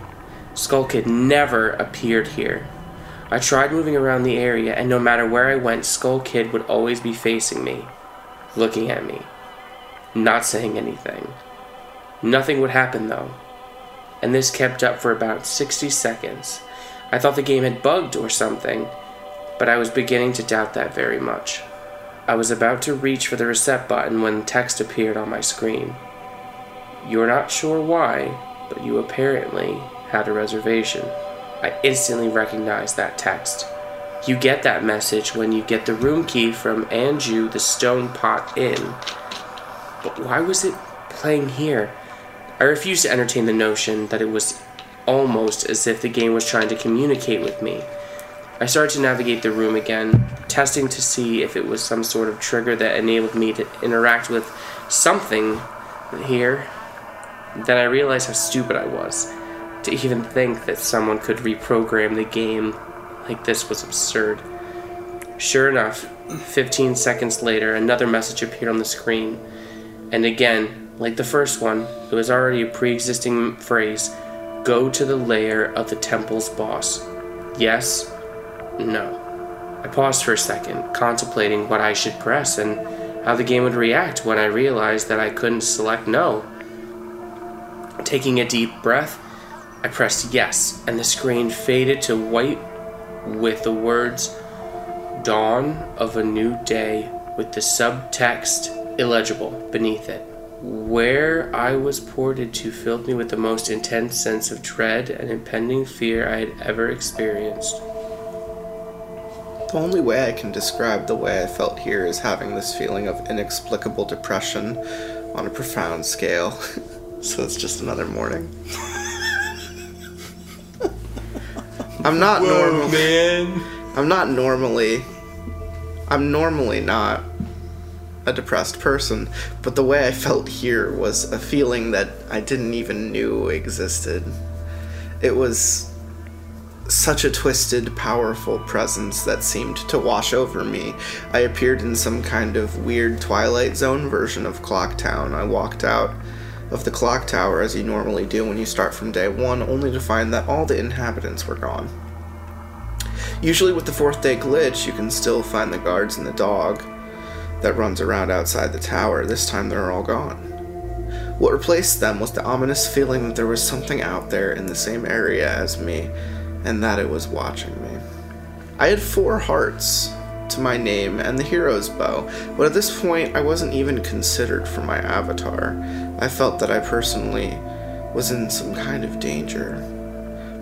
Skull Kid never appeared here. I tried moving around the area, and no matter where I went, Skull Kid would always be facing me, looking at me, not saying anything. Nothing would happen though. And this kept up for about 60 seconds. I thought the game had bugged or something, but I was beginning to doubt that very much. I was about to reach for the reset button when text appeared on my screen. You're not sure why, but you apparently had a reservation. I instantly recognized that text. You get that message when you get the room key from Anju the Stone Pot Inn. But why was it playing here? I refused to entertain the notion that it was almost as if the game was trying to communicate with me. I started to navigate the room again, testing to see if it was some sort of trigger that enabled me to interact with something here. Then I realized how stupid I was. To even think that someone could reprogram the game like this was absurd. Sure enough, 15 seconds later, another message appeared on the screen. And again, like the first one, it was already a pre existing phrase Go to the lair of the temple's boss. Yes, no. I paused for a second, contemplating what I should press and how the game would react when I realized that I couldn't select no. Taking a deep breath, I pressed yes, and the screen faded to white with the words Dawn of a New Day with the subtext illegible beneath it. Where I was ported to filled me with the most intense sense of dread and impending fear I had ever experienced. The only way I can describe the way I felt here is having this feeling of inexplicable depression on a profound scale. so it's just another morning. I'm not normal. man. I'm not normally. I'm normally not a depressed person, but the way I felt here was a feeling that I didn't even knew existed. It was such a twisted, powerful presence that seemed to wash over me. I appeared in some kind of weird Twilight Zone version of Clocktown. I walked out of the clock tower as you normally do when you start from day one, only to find that all the inhabitants were gone. Usually, with the fourth day glitch, you can still find the guards and the dog that runs around outside the tower. This time, they're all gone. What replaced them was the ominous feeling that there was something out there in the same area as me, and that it was watching me. I had four hearts to my name and the hero's bow, but at this point I wasn't even considered for my avatar. I felt that I personally was in some kind of danger.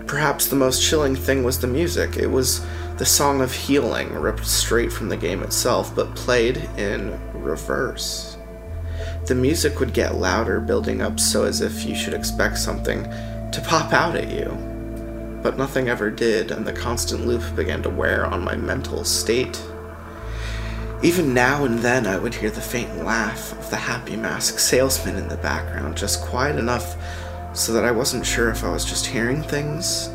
Perhaps the most chilling thing was the music. It was the song of healing, ripped straight from the game itself, but played in reverse. The music would get louder, building up so as if you should expect something to pop out at you. But nothing ever did, and the constant loop began to wear on my mental state. Even now and then, I would hear the faint laugh of the happy mask salesman in the background, just quiet enough so that I wasn't sure if I was just hearing things,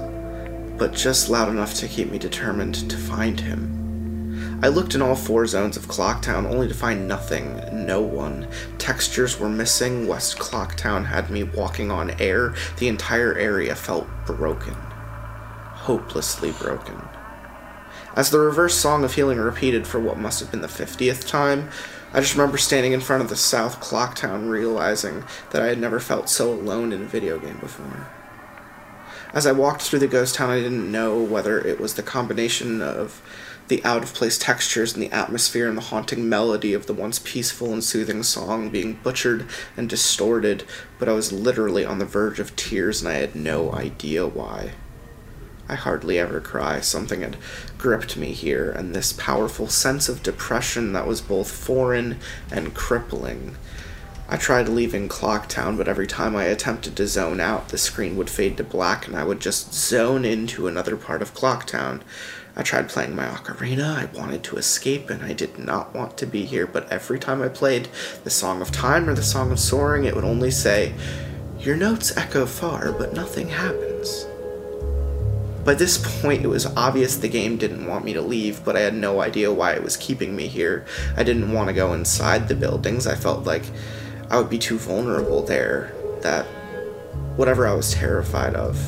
but just loud enough to keep me determined to find him. I looked in all four zones of Clocktown only to find nothing, no one. Textures were missing. West Clocktown had me walking on air. The entire area felt broken. Hopelessly broken. As the reverse song of healing repeated for what must have been the 50th time, I just remember standing in front of the South Clock Town realizing that I had never felt so alone in a video game before. As I walked through the ghost town, I didn't know whether it was the combination of the out of place textures and the atmosphere and the haunting melody of the once peaceful and soothing song being butchered and distorted, but I was literally on the verge of tears and I had no idea why. I hardly ever cry. Something had gripped me here, and this powerful sense of depression that was both foreign and crippling. I tried leaving Clocktown, but every time I attempted to zone out, the screen would fade to black and I would just zone into another part of Clocktown. I tried playing my ocarina, I wanted to escape, and I did not want to be here, but every time I played the Song of Time or the Song of Soaring, it would only say, Your notes echo far, but nothing happens. By this point, it was obvious the game didn't want me to leave, but I had no idea why it was keeping me here. I didn't want to go inside the buildings. I felt like I would be too vulnerable there, that whatever I was terrified of.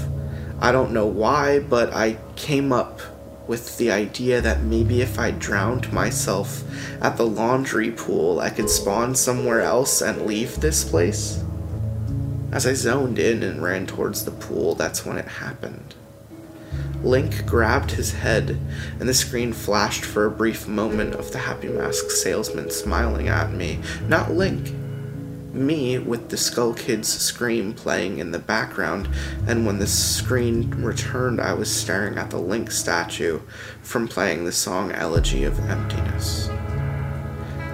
I don't know why, but I came up with the idea that maybe if I drowned myself at the laundry pool, I could spawn somewhere else and leave this place. As I zoned in and ran towards the pool, that's when it happened. Link grabbed his head, and the screen flashed for a brief moment of the Happy Mask salesman smiling at me. Not Link. Me, with the Skull Kid's scream playing in the background, and when the screen returned, I was staring at the Link statue from playing the song Elegy of Emptiness.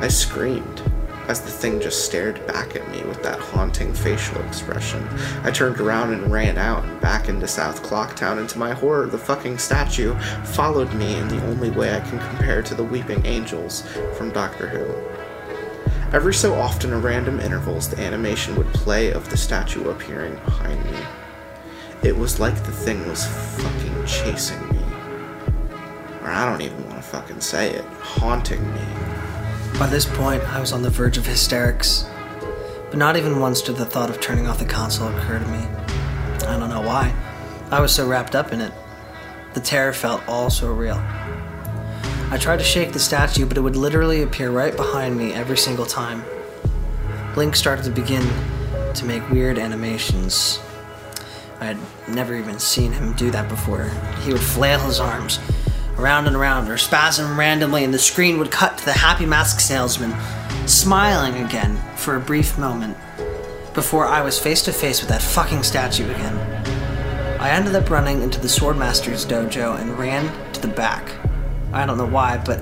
I screamed as the thing just stared back at me with that haunting facial expression. I turned around and ran out and back into South Clocktown, and to my horror, the fucking statue followed me in the only way I can compare to the weeping angels from Doctor Who. Every so often, at random intervals, the animation would play of the statue appearing behind me. It was like the thing was fucking chasing me. Or I don't even want to fucking say it, haunting me. By this point, I was on the verge of hysterics. But not even once did the thought of turning off the console occur to me. I don't know why. I was so wrapped up in it. The terror felt all so real. I tried to shake the statue, but it would literally appear right behind me every single time. Link started to begin to make weird animations. I had never even seen him do that before. He would flail his arms around and around or spasm randomly, and the screen would cut to the happy mask salesman smiling again for a brief moment before I was face to face with that fucking statue again. I ended up running into the Swordmaster's dojo and ran to the back. I don't know why, but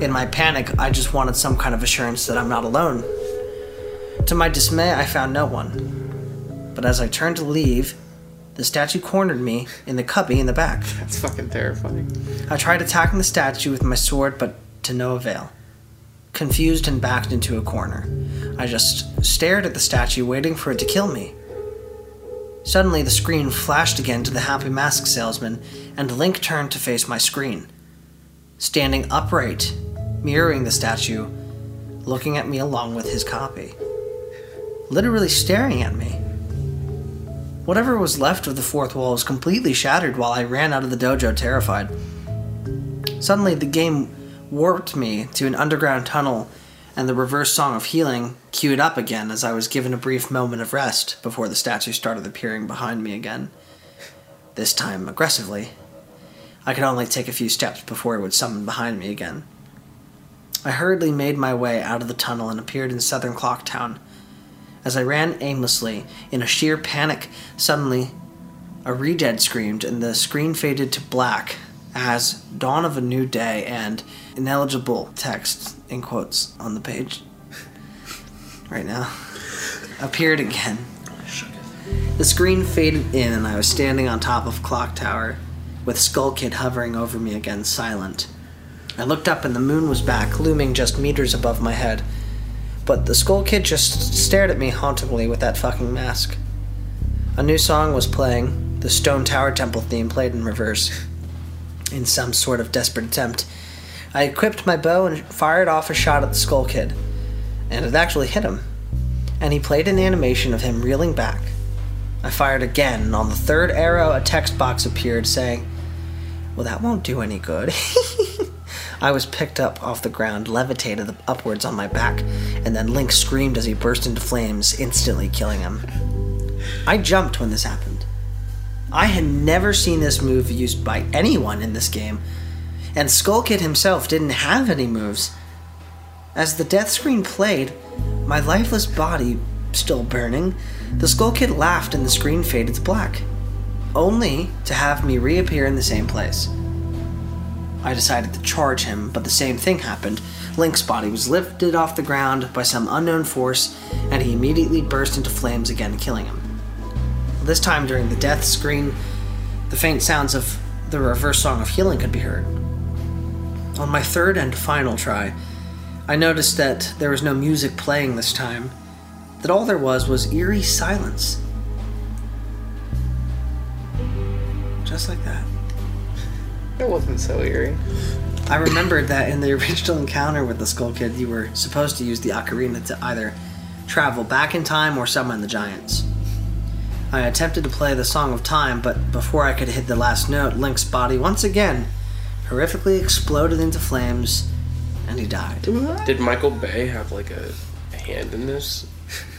in my panic, I just wanted some kind of assurance that I'm not alone. To my dismay, I found no one. But as I turned to leave, the statue cornered me in the cubby in the back. That's fucking terrifying. I tried attacking the statue with my sword, but to no avail. Confused and backed into a corner, I just stared at the statue, waiting for it to kill me. Suddenly, the screen flashed again to the happy mask salesman, and Link turned to face my screen. Standing upright, mirroring the statue, looking at me along with his copy. Literally staring at me. Whatever was left of the fourth wall was completely shattered while I ran out of the dojo terrified. Suddenly, the game warped me to an underground tunnel, and the reverse song of healing queued up again as I was given a brief moment of rest before the statue started appearing behind me again. This time, aggressively. I could only take a few steps before it would summon behind me again. I hurriedly made my way out of the tunnel and appeared in southern Clocktown. As I ran aimlessly, in a sheer panic, suddenly a redead screamed and the screen faded to black as Dawn of a New Day and ineligible text in quotes on the page. right now, appeared again. The screen faded in, and I was standing on top of Clock Tower, with Skull Kid hovering over me again, silent. I looked up, and the moon was back, looming just meters above my head. But the Skull Kid just stared at me hauntingly with that fucking mask. A new song was playing, the Stone Tower Temple theme played in reverse. In some sort of desperate attempt, I equipped my bow and fired off a shot at the Skull Kid, and it actually hit him. And he played an animation of him reeling back. I fired again, and on the third arrow, a text box appeared saying, Well, that won't do any good. I was picked up off the ground, levitated upwards on my back, and then Link screamed as he burst into flames, instantly killing him. I jumped when this happened. I had never seen this move used by anyone in this game, and Skull Kid himself didn't have any moves. As the death screen played, my lifeless body still burning, the Skull Kid laughed and the screen faded to black, only to have me reappear in the same place. I decided to charge him, but the same thing happened. Link's body was lifted off the ground by some unknown force, and he immediately burst into flames again, killing him. This time during the death screen, the faint sounds of the reverse song of healing could be heard. On my third and final try, I noticed that there was no music playing this time, that all there was was eerie silence. Just like that. It wasn't so eerie. I remembered that in the original encounter with the Skull Kid, you were supposed to use the ocarina to either travel back in time or summon the giants. I attempted to play the Song of Time, but before I could hit the last note, Link's body once again horrifically exploded into flames, and he died. Did Michael Bay have like a, a hand in this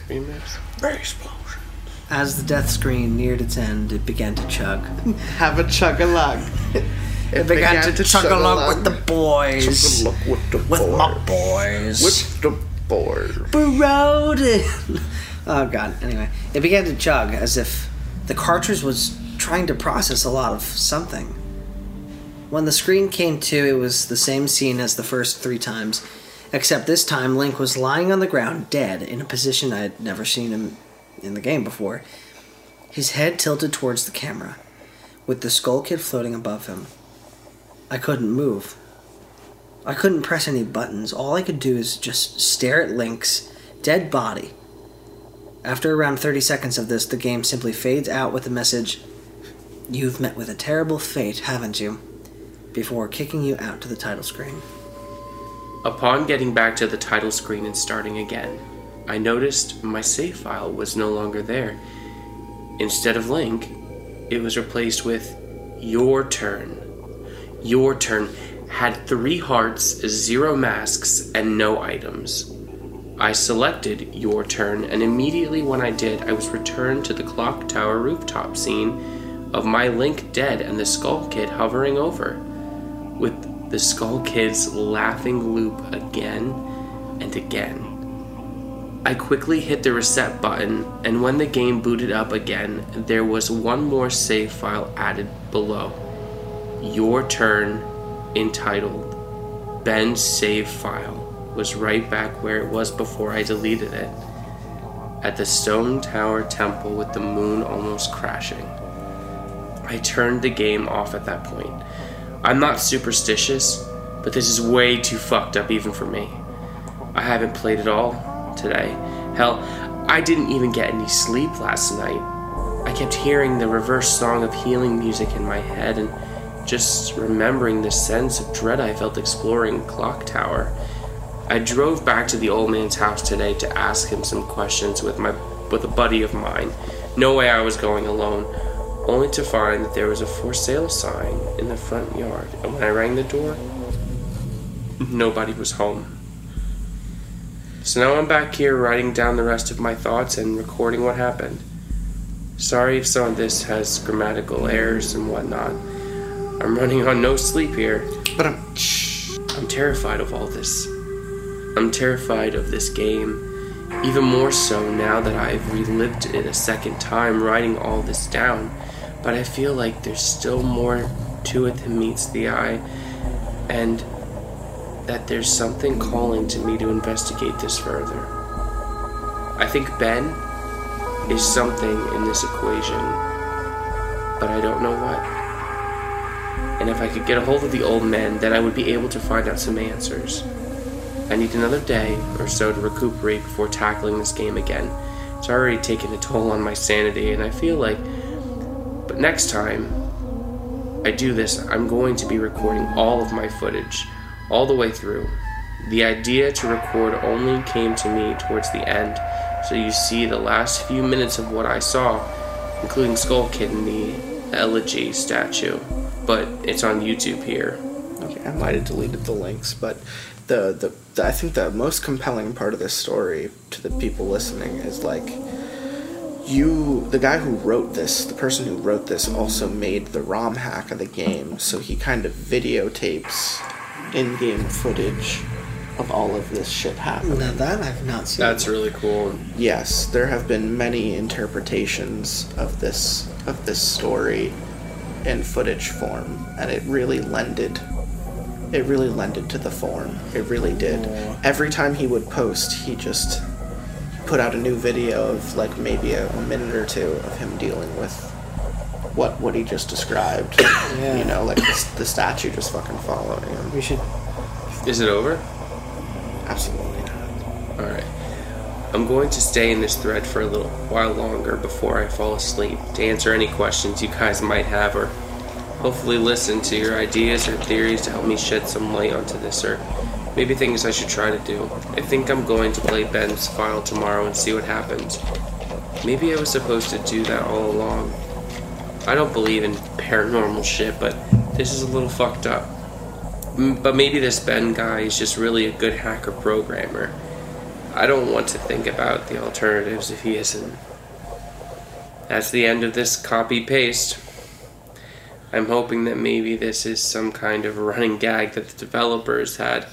remix? Explosion. As the death screen neared its end, it began to chug. Have a chug a lug. It began, to, chug along with the boys. with the With my boys. With the boys. Barodin. Oh god. Anyway, it began to chug as if the cartridge was trying to process a lot of something. When the screen came to, it was the same scene as the first three times, except this time Link was lying on the ground, dead, in a position I had never seen him in the game before. His head tilted towards the camera, with the Skull Kid floating above him. I couldn't move. I couldn't press any buttons. All I could do is just stare at Link's dead body. After around 30 seconds of this, the game simply fades out with the message, You've met with a terrible fate, haven't you? Before kicking you out to the title screen. Upon getting back to the title screen and starting again, I noticed my save file was no longer there. Instead of Link, it was replaced with Your Turn. Your Turn had three hearts, zero masks, and no items. I selected Your Turn, and immediately when I did, I was returned to the clock tower rooftop scene of my Link dead and the Skull Kid hovering over, with the Skull Kid's laughing loop again and again. I quickly hit the reset button, and when the game booted up again, there was one more save file added below. Your turn, entitled Ben's save file, was right back where it was before I deleted it. At the Stone Tower Temple with the moon almost crashing. I turned the game off at that point. I'm not superstitious, but this is way too fucked up even for me. I haven't played at all today. Hell, I didn't even get any sleep last night. I kept hearing the reverse song of healing music in my head and just remembering the sense of dread I felt exploring Clock Tower. I drove back to the old man's house today to ask him some questions with my with a buddy of mine. No way I was going alone, only to find that there was a for sale sign in the front yard. And when I rang the door, nobody was home. So now I'm back here writing down the rest of my thoughts and recording what happened. Sorry if some of this has grammatical errors and whatnot. I'm running on no sleep here. But I'm. I'm terrified of all this. I'm terrified of this game. Even more so now that I've relived it a second time, writing all this down. But I feel like there's still more to it than meets the eye, and that there's something calling to me to investigate this further. I think Ben is something in this equation, but I don't know what. And if I could get a hold of the old men, then I would be able to find out some answers. I need another day or so to recuperate before tackling this game again. It's already taken a toll on my sanity, and I feel like. But next time I do this, I'm going to be recording all of my footage, all the way through. The idea to record only came to me towards the end, so you see the last few minutes of what I saw, including Skull Kid and the elegy statue. But it's on YouTube here. Okay, I might have deleted the links, but the, the the I think the most compelling part of this story to the people listening is like you the guy who wrote this, the person who wrote this also made the ROM hack of the game, so he kind of videotapes in-game footage of all of this shit happening. Now that I've not seen. That's really cool. Yes, there have been many interpretations of this of this story in footage form, and it really lended. It really lended to the form. It really did. Every time he would post, he just put out a new video of like maybe a, a minute or two of him dealing with what what he just described. Yeah. You know, like the, the statue just fucking following him. We should. Is it over? Absolutely not. Alright. I'm going to stay in this thread for a little while longer before I fall asleep to answer any questions you guys might have or hopefully listen to your ideas or theories to help me shed some light onto this or maybe things I should try to do. I think I'm going to play Ben's file tomorrow and see what happens. Maybe I was supposed to do that all along. I don't believe in paranormal shit, but this is a little fucked up. M- But maybe this Ben guy is just really a good hacker programmer. I don't want to think about the alternatives if he isn't. That's the end of this copy paste. I'm hoping that maybe this is some kind of running gag that the developers had,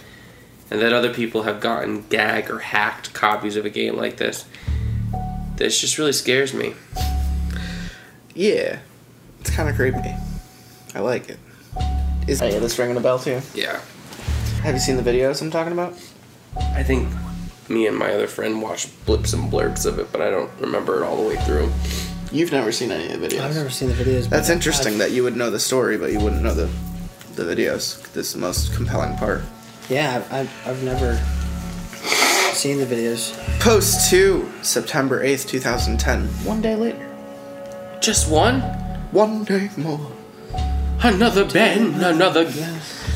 and that other people have gotten gag or hacked copies of a game like this. This just really scares me. Yeah, it's kind of creepy. I like it. Is hey, this ringing a bell too? Yeah. Have you seen the videos I'm talking about? I think me and my other friend watched blips and blurbs of it, but I don't remember it all the way through. You've never seen any of the videos. I've never seen the videos. but That's interesting I've- that you would know the story, but you wouldn't know the the videos. This is the most compelling part. Yeah, I've, I've, I've never seen the videos. Post 2, September 8th, 2010. One day later. Just one? One day more. Another Ben, another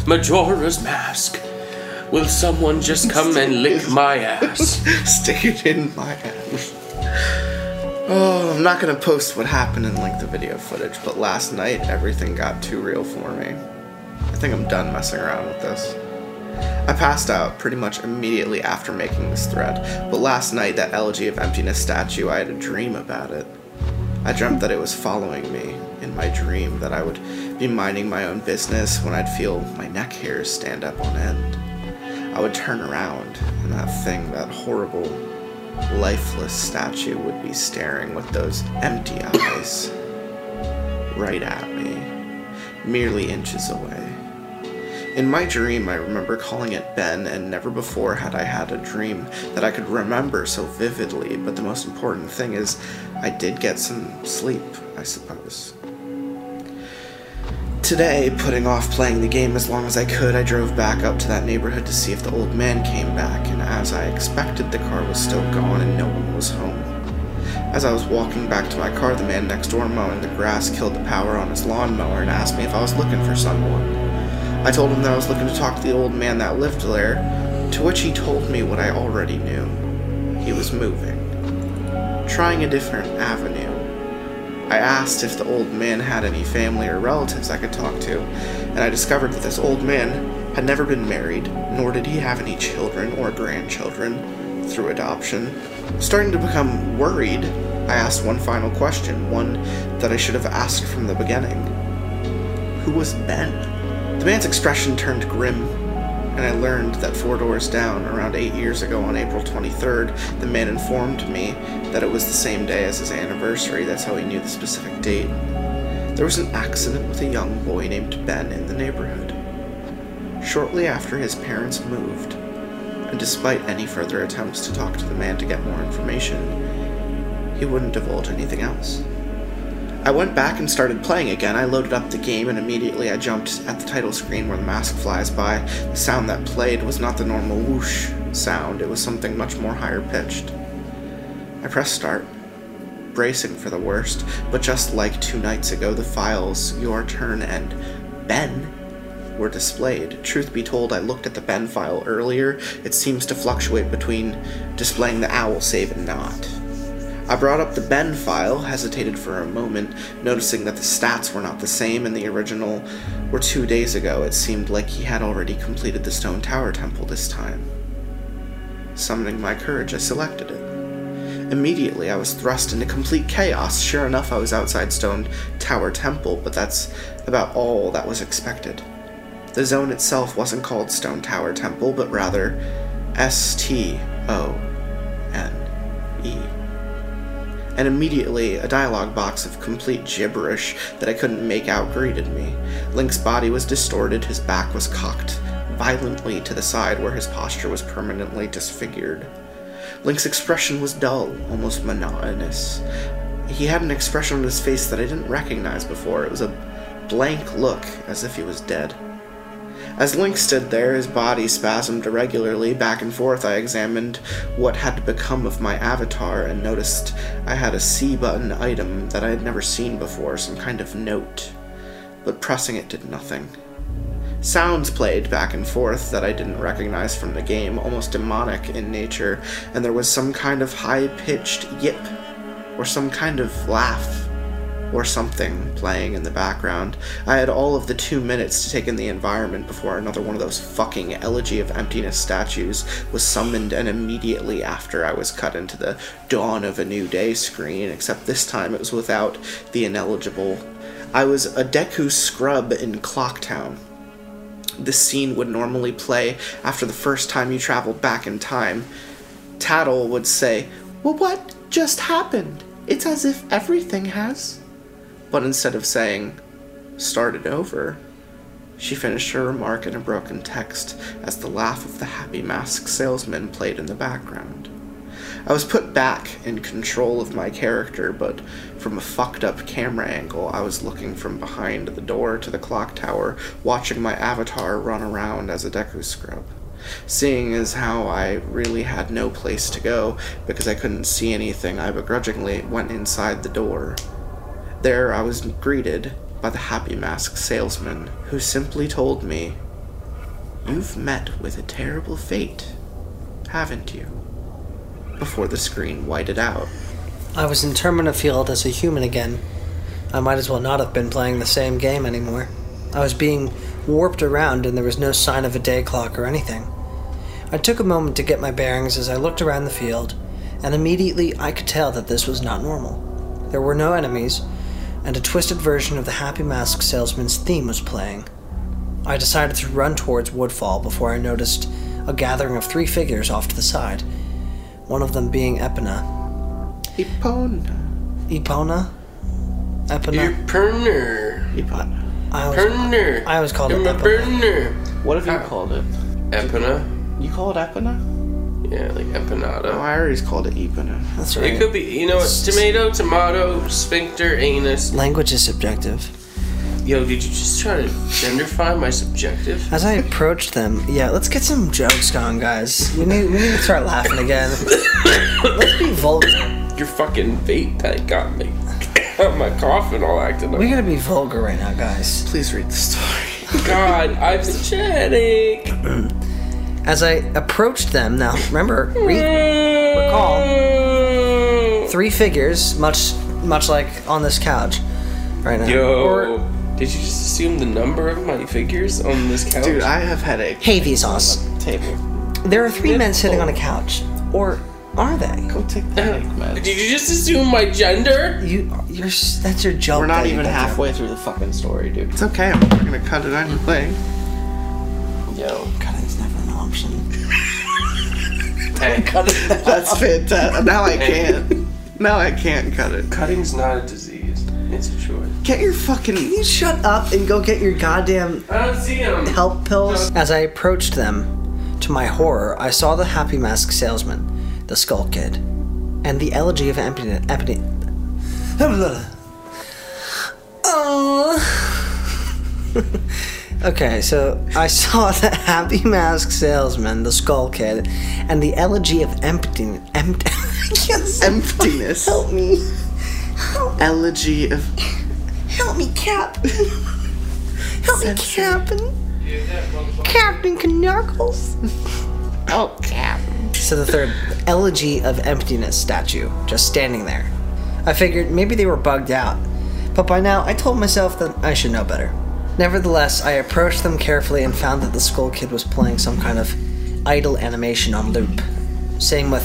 Majora's Mask. Will someone just come and lick my ass? Stick it in my ass. Oh, I'm not gonna post what happened in like the video footage, but last night everything got too real for me. I think I'm done messing around with this. I passed out pretty much immediately after making this thread, but last night that elegy of emptiness statue, I had a dream about it. I dreamt that it was following me in my dream, that I would be minding my own business when I'd feel my neck hairs stand up on end. I would turn around, and that thing, that horrible, lifeless statue, would be staring with those empty eyes right at me, merely inches away. In my dream, I remember calling it Ben, and never before had I had a dream that I could remember so vividly. But the most important thing is, I did get some sleep, I suppose. Today, putting off playing the game as long as I could, I drove back up to that neighborhood to see if the old man came back, and as I expected, the car was still gone and no one was home. As I was walking back to my car, the man next door mowing the grass killed the power on his lawnmower and asked me if I was looking for someone. I told him that I was looking to talk to the old man that lived there, to which he told me what I already knew. He was moving, trying a different avenue. I asked if the old man had any family or relatives I could talk to, and I discovered that this old man had never been married, nor did he have any children or grandchildren through adoption. Starting to become worried, I asked one final question, one that I should have asked from the beginning. Who was Ben? The man's expression turned grim, and I learned that four doors down, around eight years ago on April 23rd, the man informed me that it was the same day as his anniversary. That's how he knew the specific date. There was an accident with a young boy named Ben in the neighborhood. Shortly after his parents moved, and despite any further attempts to talk to the man to get more information, he wouldn't divulge anything else. I went back and started playing again. I loaded up the game and immediately I jumped at the title screen where the mask flies by. The sound that played was not the normal whoosh sound, it was something much more higher pitched. I pressed start, bracing for the worst, but just like two nights ago, the files Your Turn and Ben were displayed. Truth be told, I looked at the Ben file earlier. It seems to fluctuate between displaying the owl save and not. I brought up the Ben file, hesitated for a moment, noticing that the stats were not the same and the original were two days ago. It seemed like he had already completed the Stone Tower Temple this time. Summoning my courage, I selected it. Immediately, I was thrust into complete chaos. Sure enough, I was outside Stone Tower Temple, but that's about all that was expected. The zone itself wasn't called Stone Tower Temple, but rather S T O N E. And immediately, a dialogue box of complete gibberish that I couldn't make out greeted me. Link's body was distorted, his back was cocked violently to the side where his posture was permanently disfigured. Link's expression was dull, almost monotonous. He had an expression on his face that I didn't recognize before. It was a blank look, as if he was dead. As Link stood there, his body spasmed irregularly back and forth, I examined what had become of my avatar and noticed I had a C button item that I had never seen before, some kind of note. But pressing it did nothing. Sounds played back and forth that I didn't recognize from the game, almost demonic in nature, and there was some kind of high pitched yip, or some kind of laugh, or something playing in the background. I had all of the two minutes to take in the environment before another one of those fucking Elegy of Emptiness statues was summoned, and immediately after I was cut into the Dawn of a New Day screen, except this time it was without the ineligible. I was a Deku scrub in Clocktown this scene would normally play after the first time you traveled back in time. Tatl would say, Well, what just happened? It's as if everything has. But instead of saying, start it over, she finished her remark in a broken text as the laugh of the happy mask salesman played in the background. I was put back in control of my character, but from a fucked up camera angle, I was looking from behind the door to the clock tower, watching my avatar run around as a Deku scrub. Seeing as how I really had no place to go because I couldn't see anything, I begrudgingly went inside the door. There I was greeted by the Happy Mask salesman, who simply told me, You've met with a terrible fate, haven't you? Before the screen whited out. I was in Termina Field as a human again. I might as well not have been playing the same game anymore. I was being warped around and there was no sign of a day clock or anything. I took a moment to get my bearings as I looked around the field, and immediately I could tell that this was not normal. There were no enemies, and a twisted version of the Happy Mask salesman's theme was playing. I decided to run towards Woodfall before I noticed a gathering of three figures off to the side, one of them being Epina. Epona. Epona? Epina? Perner. Epona. I always, Perner. I always called it I'm Epina. What have you called it? Epina. You call it Epona? Yeah, like Oh, empanada. I always called it Epona. That's right. It could be, you know it's Tomato, tomato, sphincter, anus. Language is subjective. Yo, did you just try to genderfy my subjective? As I approached them, yeah, let's get some jokes going, guys. We need we need to start laughing again. let's be vulgar. Your fucking vape pen got me. my coffin all acting up. We gotta be vulgar right now, guys. Please read the story. God, I'm such a headache. As I approached them, now remember, re- recall three figures, much much like on this couch, right now. Yo, Or did you just assume the number of my figures on this couch? Dude, I have headache. hey, Vsauce. Table. There are three men sitting on a couch, or are they? Go take the uh, headache meds. Did you just assume my gender? You, you're that's your joke. We're not even halfway through the fucking story, dude. It's okay. I'm not gonna cut it anyway. Yo, Cutting's never an option. hey, That's fantastic. Now I can't. Now I can't cut it. cutting's not a disease. It's a choice. Get your fucking. You shut up and go get your goddamn I don't see him. help pills. As I approached them, To my horror, I saw the Happy Mask salesman, the Skull Kid, and the Elegy of Emptiness. Empty- oh. okay, so I saw the Happy Mask salesman, the Skull Kid, and the Elegy of Emptiness. Empt- Emptiness. Help me. Elegy of. Help me, Cap. Help me, Captain. Captain Knuckles. Oh, cap. So the third elegy of emptiness statue, just standing there. I figured maybe they were bugged out, but by now I told myself that I should know better. Nevertheless, I approached them carefully and found that the Skull Kid was playing some kind of idle animation on loop. Same with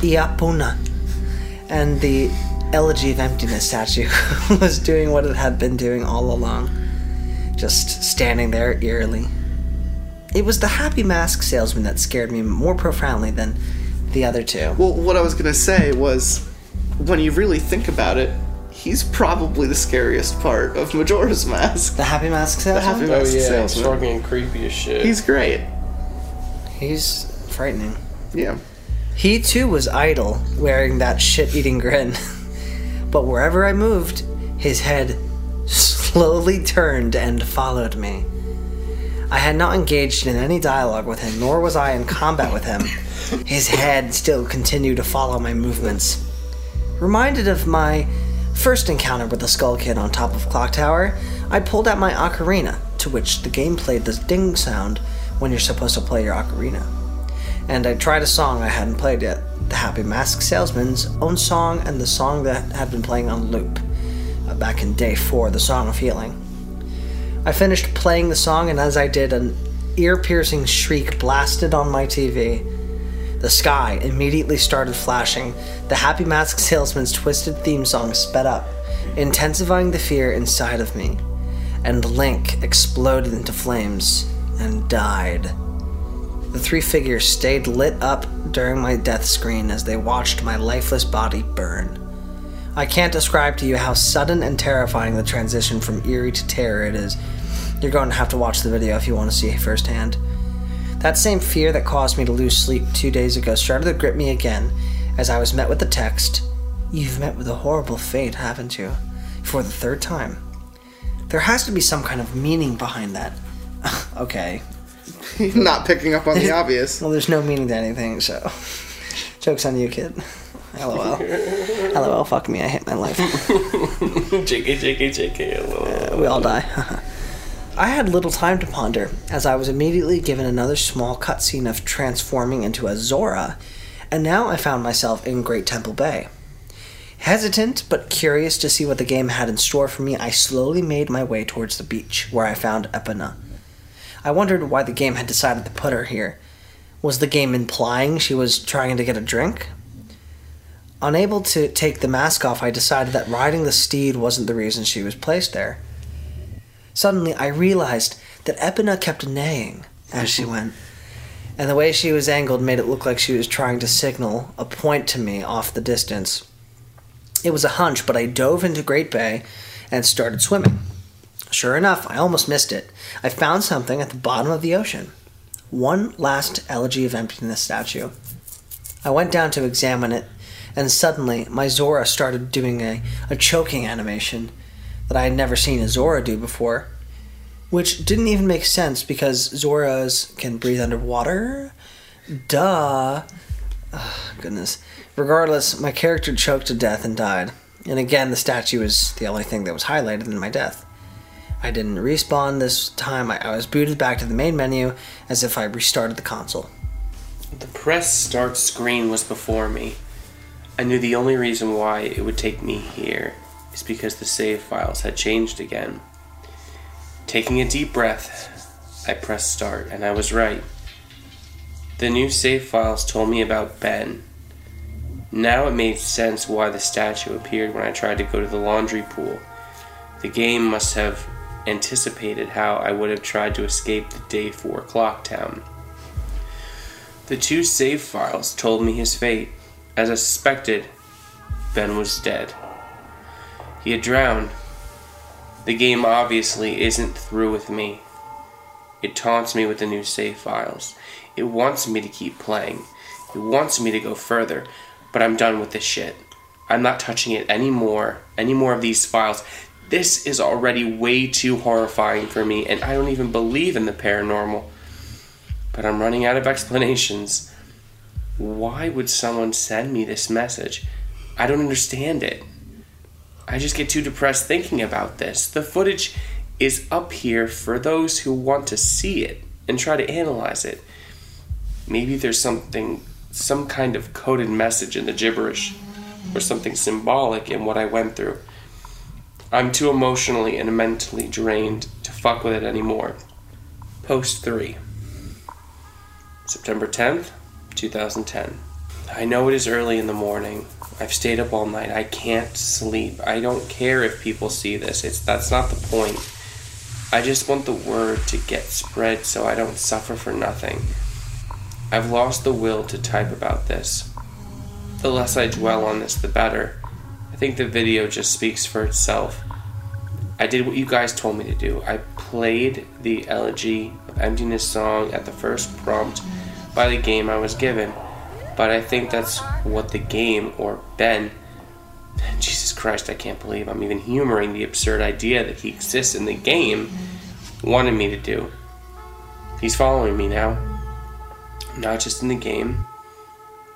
Iapuna. And the elegy of emptiness statue was doing what it had been doing all along, just standing there eerily. It was the happy mask salesman that scared me more profoundly than the other two. Well, what I was gonna say was, when you really think about it, he's probably the scariest part of Majora's Mask. The happy mask salesman. The salesman? happy Oh mask yeah, salesman. fucking creepy as shit. He's great. He's frightening. Yeah. He too was idle, wearing that shit eating grin. but wherever I moved, his head slowly turned and followed me. I had not engaged in any dialogue with him, nor was I in combat with him. His head still continued to follow my movements. Reminded of my first encounter with the Skull Kid on top of Clock Tower, I pulled out my ocarina, to which the game played this ding sound when you're supposed to play your ocarina and I tried a song I hadn't played yet the Happy Mask Salesman's own song and the song that had been playing on loop uh, back in day four, the Song of Healing. I finished playing the song, and as I did, an ear piercing shriek blasted on my TV. The sky immediately started flashing. The Happy Mask Salesman's twisted theme song sped up, intensifying the fear inside of me. And Link exploded into flames and died. The three figures stayed lit up during my death screen as they watched my lifeless body burn. I can't describe to you how sudden and terrifying the transition from eerie to terror it is. You're going to have to watch the video if you want to see it firsthand. That same fear that caused me to lose sleep two days ago started to grip me again as I was met with the text You've met with a horrible fate, haven't you? For the third time. There has to be some kind of meaning behind that. okay, Not picking up on the obvious. well, there's no meaning to anything, so. Joke's on you, kid. LOL. LOL, fuck me, I hate my life. JK, JK, JK. lol. We all die. I had little time to ponder, as I was immediately given another small cutscene of transforming into a Zora, and now I found myself in Great Temple Bay. Hesitant but curious to see what the game had in store for me, I slowly made my way towards the beach, where I found Epona. I wondered why the game had decided to put her here. Was the game implying she was trying to get a drink? Unable to take the mask off, I decided that riding the steed wasn't the reason she was placed there. Suddenly, I realized that Epona kept neighing as she went, and the way she was angled made it look like she was trying to signal a point to me off the distance. It was a hunch, but I dove into Great Bay and started swimming. Sure enough, I almost missed it. I found something at the bottom of the ocean. One last Elegy of Emptiness statue. I went down to examine it, and suddenly my Zora started doing a, a choking animation that I had never seen a Zora do before, which didn't even make sense because Zoras can breathe underwater. Duh. Ah, goodness. Regardless, my character choked to death and died. And again, the statue was the only thing that was highlighted in my death. I didn't respawn this time. I, I was booted back to the main menu as if I restarted the console. The press start screen was before me. I knew the only reason why it would take me here is because the save files had changed again. Taking a deep breath, I pressed start, and I was right. The new save files told me about Ben. Now it made sense why the statue appeared when I tried to go to the laundry pool. The game must have anticipated how I would have tried to escape the day 4 clock town. The two save files told me his fate. As I suspected, Ben was dead. He had drowned. The game obviously isn't through with me. It taunts me with the new save files. It wants me to keep playing. It wants me to go further, but I'm done with this shit. I'm not touching it anymore. Any more of these files. This is already way too horrifying for me, and I don't even believe in the paranormal. But I'm running out of explanations. Why would someone send me this message? I don't understand it. I just get too depressed thinking about this. The footage is up here for those who want to see it and try to analyze it. Maybe there's something, some kind of coded message in the gibberish, or something symbolic in what I went through. I'm too emotionally and mentally drained to fuck with it anymore. Post 3 September 10th, 2010. I know it is early in the morning. I've stayed up all night. I can't sleep. I don't care if people see this. It's that's not the point. I just want the word to get spread so I don't suffer for nothing. I've lost the will to type about this. The less I dwell on this, the better. I think the video just speaks for itself. I did what you guys told me to do. I played the Elegy of Emptiness song at the first prompt by the game I was given. But I think that's what the game, or Ben, Jesus Christ, I can't believe I'm even humoring the absurd idea that he exists in the game, wanted me to do. He's following me now. Not just in the game,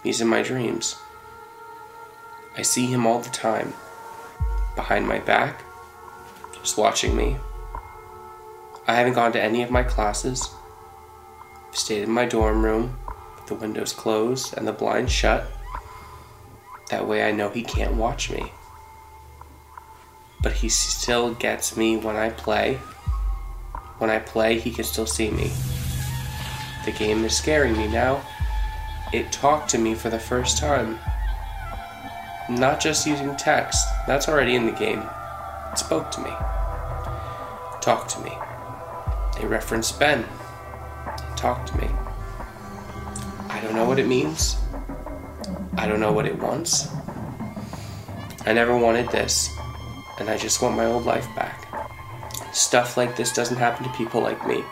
he's in my dreams. I see him all the time, behind my back, just watching me. I haven't gone to any of my classes. Stayed in my dorm room the windows closed and the blinds shut. That way I know he can't watch me. But he still gets me when I play. When I play, he can still see me. The game is scaring me now. It talked to me for the first time. Not just using text, that's already in the game. It spoke to me. Talked to me. It referenced Ben. Talked to me. I don't know what it means. I don't know what it wants. I never wanted this, and I just want my old life back. Stuff like this doesn't happen to people like me.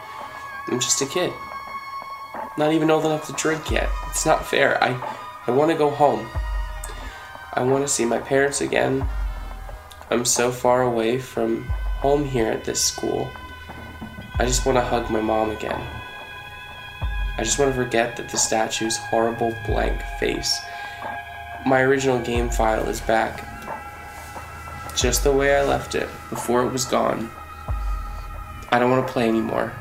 I'm just a kid. Not even old enough to drink yet. It's not fair. I, I want to go home. I want to see my parents again. I'm so far away from home here at this school. I just want to hug my mom again. I just want to forget that the statue's horrible blank face. My original game file is back. Just the way I left it before it was gone. I don't want to play anymore.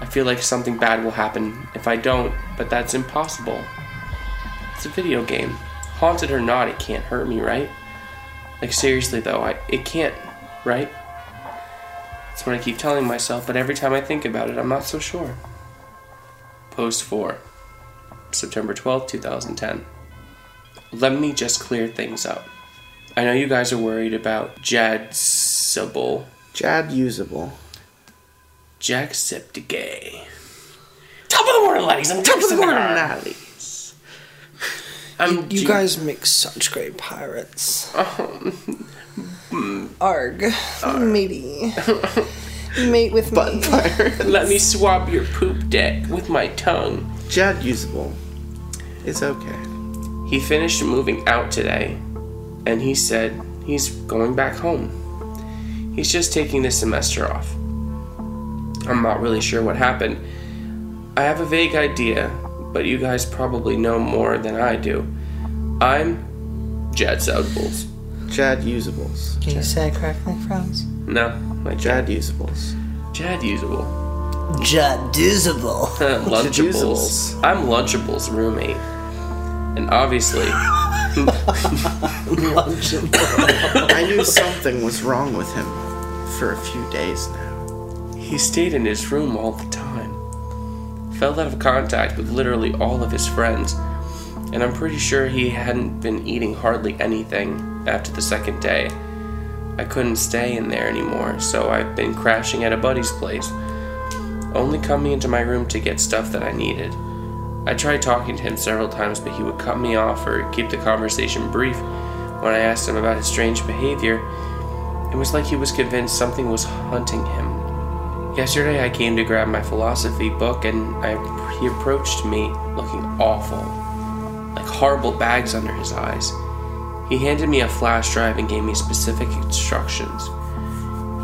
I feel like something bad will happen if I don't, but that's impossible. It's a video game. Haunted or not, it can't hurt me, right? Like seriously though, I it can't, right? That's what I keep telling myself, but every time I think about it, I'm not so sure. Post 4, September 12th, 2010. Let me just clear things up. I know you guys are worried about Jadsable. Jad usable. Jacksepticeye. Top of the morning, ladies. I'm top of the morning. I'm You Ju- guys make such great pirates. Arg, matey. Mate with Butt me. pirate. Let me swab your poop deck with my tongue. Jad usable. It's okay. He finished moving out today, and he said he's going back home. He's just taking this semester off. I'm not really sure what happened. I have a vague idea, but you guys probably know more than I do. I'm Jad Soudables. Jad usables. Can you say it correctly, Franz? No, my Jad Jad. usables. Jad usable. Jaduzable. Lunchables. I'm Lunchable's roommate. And obviously, I knew something was wrong with him for a few days now. he stayed in his room all the time. Fell out of contact with literally all of his friends. And I'm pretty sure he hadn't been eating hardly anything after the second day. I couldn't stay in there anymore, so I've been crashing at a buddy's place, only coming into my room to get stuff that I needed. I tried talking to him several times, but he would cut me off or keep the conversation brief when I asked him about his strange behavior. It was like he was convinced something was hunting him. Yesterday, I came to grab my philosophy book, and I, he approached me looking awful, like horrible bags under his eyes. He handed me a flash drive and gave me specific instructions.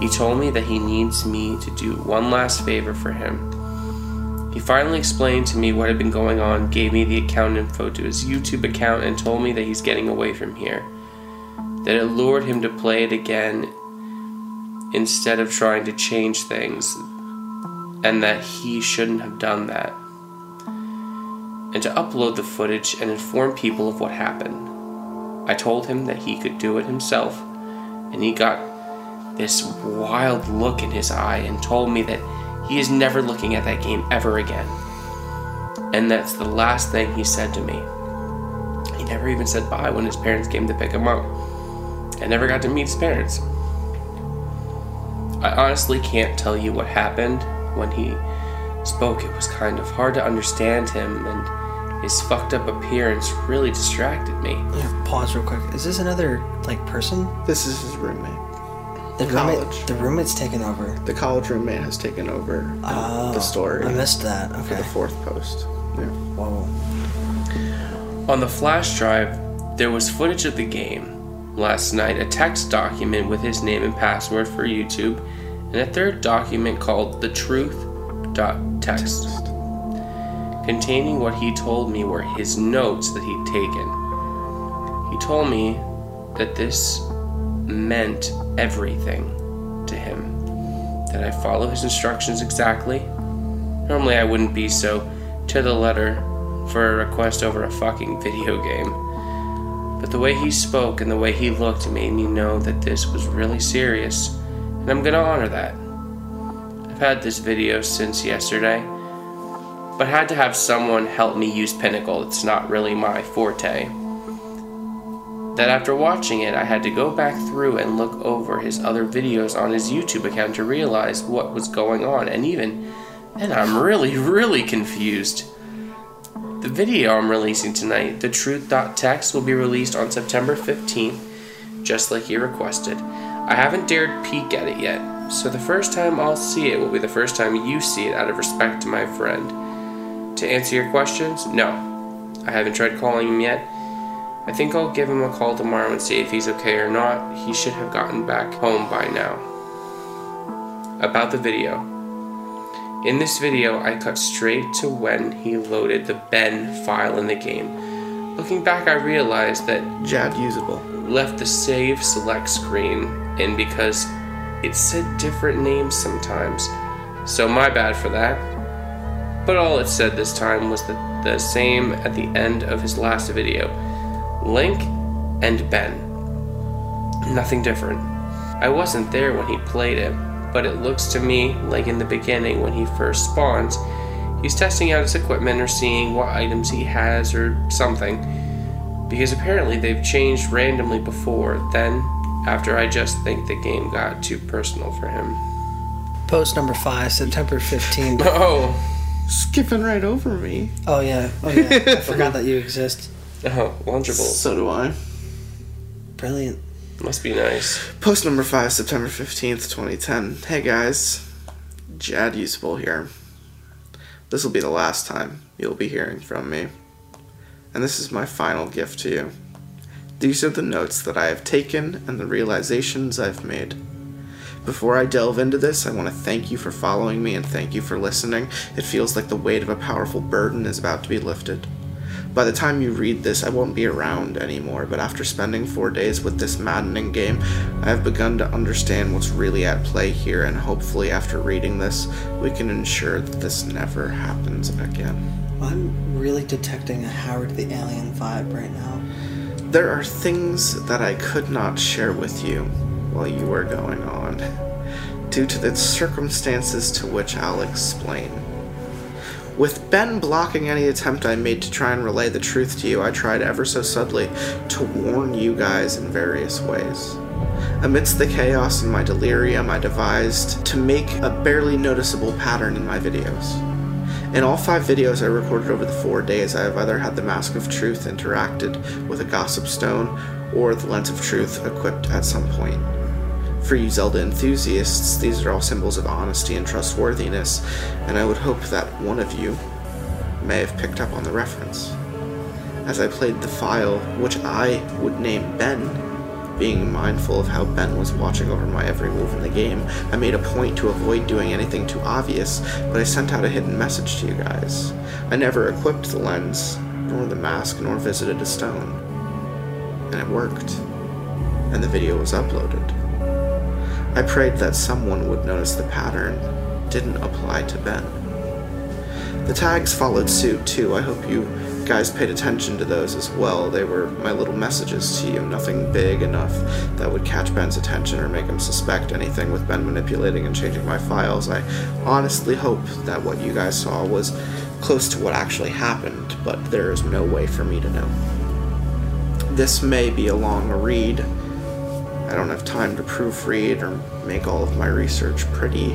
He told me that he needs me to do one last favor for him. He finally explained to me what had been going on, gave me the account info to his YouTube account, and told me that he's getting away from here. That it lured him to play it again instead of trying to change things, and that he shouldn't have done that. And to upload the footage and inform people of what happened. I told him that he could do it himself, and he got this wild look in his eye and told me that he is never looking at that game ever again. And that's the last thing he said to me. He never even said bye when his parents came to pick him up. I never got to meet his parents. I honestly can't tell you what happened when he spoke. It was kind of hard to understand him, and his fucked up appearance really distracted me. Yeah, Pause real quick. Is this another like person? This is his roommate. The College. roommate. The roommate's taken over. The college roommate has taken over Oh, the story I missed that. Okay. for the fourth post. Yeah. Whoa. On the flash drive, there was footage of the game. Last night, a text document with his name and password for YouTube, and a third document called the truth.text, containing what he told me were his notes that he'd taken. He told me that this meant everything to him, that I follow his instructions exactly. Normally, I wouldn't be so to the letter for a request over a fucking video game. But the way he spoke and the way he looked made me know that this was really serious, and I'm gonna honor that. I've had this video since yesterday, but had to have someone help me use Pinnacle. It's not really my forte. That after watching it, I had to go back through and look over his other videos on his YouTube account to realize what was going on, and even and I'm really, really confused. The video I'm releasing tonight, the truth.text, will be released on September 15th, just like you requested. I haven't dared peek at it yet, so the first time I'll see it will be the first time you see it out of respect to my friend. To answer your questions, no. I haven't tried calling him yet. I think I'll give him a call tomorrow and see if he's okay or not. He should have gotten back home by now. About the video. In this video, I cut straight to when he loaded the Ben file in the game. Looking back, I realized that Jadusable. left the save select screen in because it said different names sometimes. So my bad for that. But all it said this time was the, the same at the end of his last video Link and Ben. Nothing different. I wasn't there when he played it, but it looks to me like in the beginning when he first spawns, he's testing out his equipment or seeing what items he has or something because apparently they've changed randomly before. Then, after I just think the game got too personal for him. Post number five, September 15th. Oh, Skipping right over me. Oh, yeah. Oh, yeah. I forgot that you exist. oh, Lunchables. So do I. Brilliant. Must be nice. Post number five, September 15th, 2010. Hey guys, Jadusable here. This will be the last time you'll be hearing from me. And this is my final gift to you. These are the notes that I have taken and the realizations I've made. Before I delve into this, I want to thank you for following me and thank you for listening. It feels like the weight of a powerful burden is about to be lifted. By the time you read this, I won't be around anymore, but after spending four days with this maddening game, I have begun to understand what's really at play here, and hopefully, after reading this, we can ensure that this never happens again. I'm really detecting a Howard the Alien vibe right now. There are things that I could not share with you while you were going on, due to the circumstances to which I'll explain. With Ben blocking any attempt I made to try and relay the truth to you, I tried ever so subtly to warn you guys in various ways. Amidst the chaos and my delirium, I devised to make a barely noticeable pattern in my videos. In all five videos I recorded over the four days, I have either had the Mask of Truth interacted with a Gossip Stone or the Lens of Truth equipped at some point. For you Zelda enthusiasts, these are all symbols of honesty and trustworthiness, and I would hope that one of you may have picked up on the reference. As I played the file, which I would name Ben, being mindful of how Ben was watching over my every move in the game, I made a point to avoid doing anything too obvious, but I sent out a hidden message to you guys. I never equipped the lens, nor the mask, nor visited a stone. And it worked. And the video was uploaded. I prayed that someone would notice the pattern didn't apply to Ben. The tags followed suit too. I hope you guys paid attention to those as well. They were my little messages to you, nothing big enough that would catch Ben's attention or make him suspect anything with Ben manipulating and changing my files. I honestly hope that what you guys saw was close to what actually happened, but there is no way for me to know. This may be a long read. I don't have time to proofread or make all of my research pretty,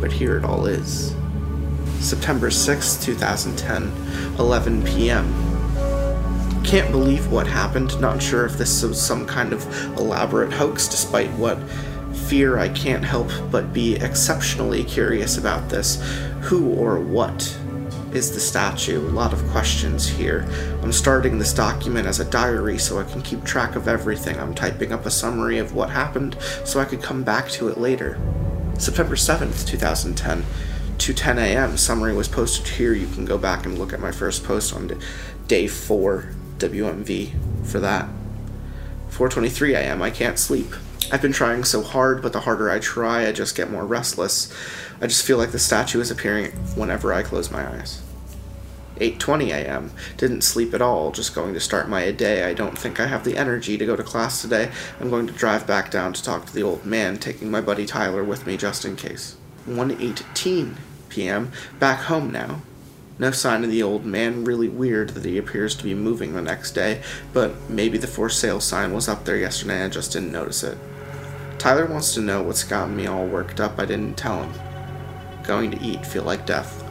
but here it all is. September 6, 2010, 11 p.m. Can't believe what happened. Not sure if this was some kind of elaborate hoax, despite what fear I can't help but be exceptionally curious about this. Who or what is the statue? A lot of questions here. I'm starting this document as a diary so I can keep track of everything. I'm typing up a summary of what happened so I could come back to it later. September 7th, 2010. 2:10 a.m. Summary was posted here. You can go back and look at my first post on day 4 WMV for that. 4:23 a.m. I can't sleep. I've been trying so hard, but the harder I try, I just get more restless. I just feel like the statue is appearing whenever I close my eyes. 8:20 a.m. Didn't sleep at all, just going to start my day. I don't think I have the energy to go to class today. I'm going to drive back down to talk to the old man, taking my buddy Tyler with me just in case. 1:18 p.m. Back home now. No sign of the old man. Really weird that he appears to be moving the next day, but maybe the for sale sign was up there yesterday and I just didn't notice it. Tyler wants to know what's gotten me all worked up. I didn't tell him. Going to eat, feel like death.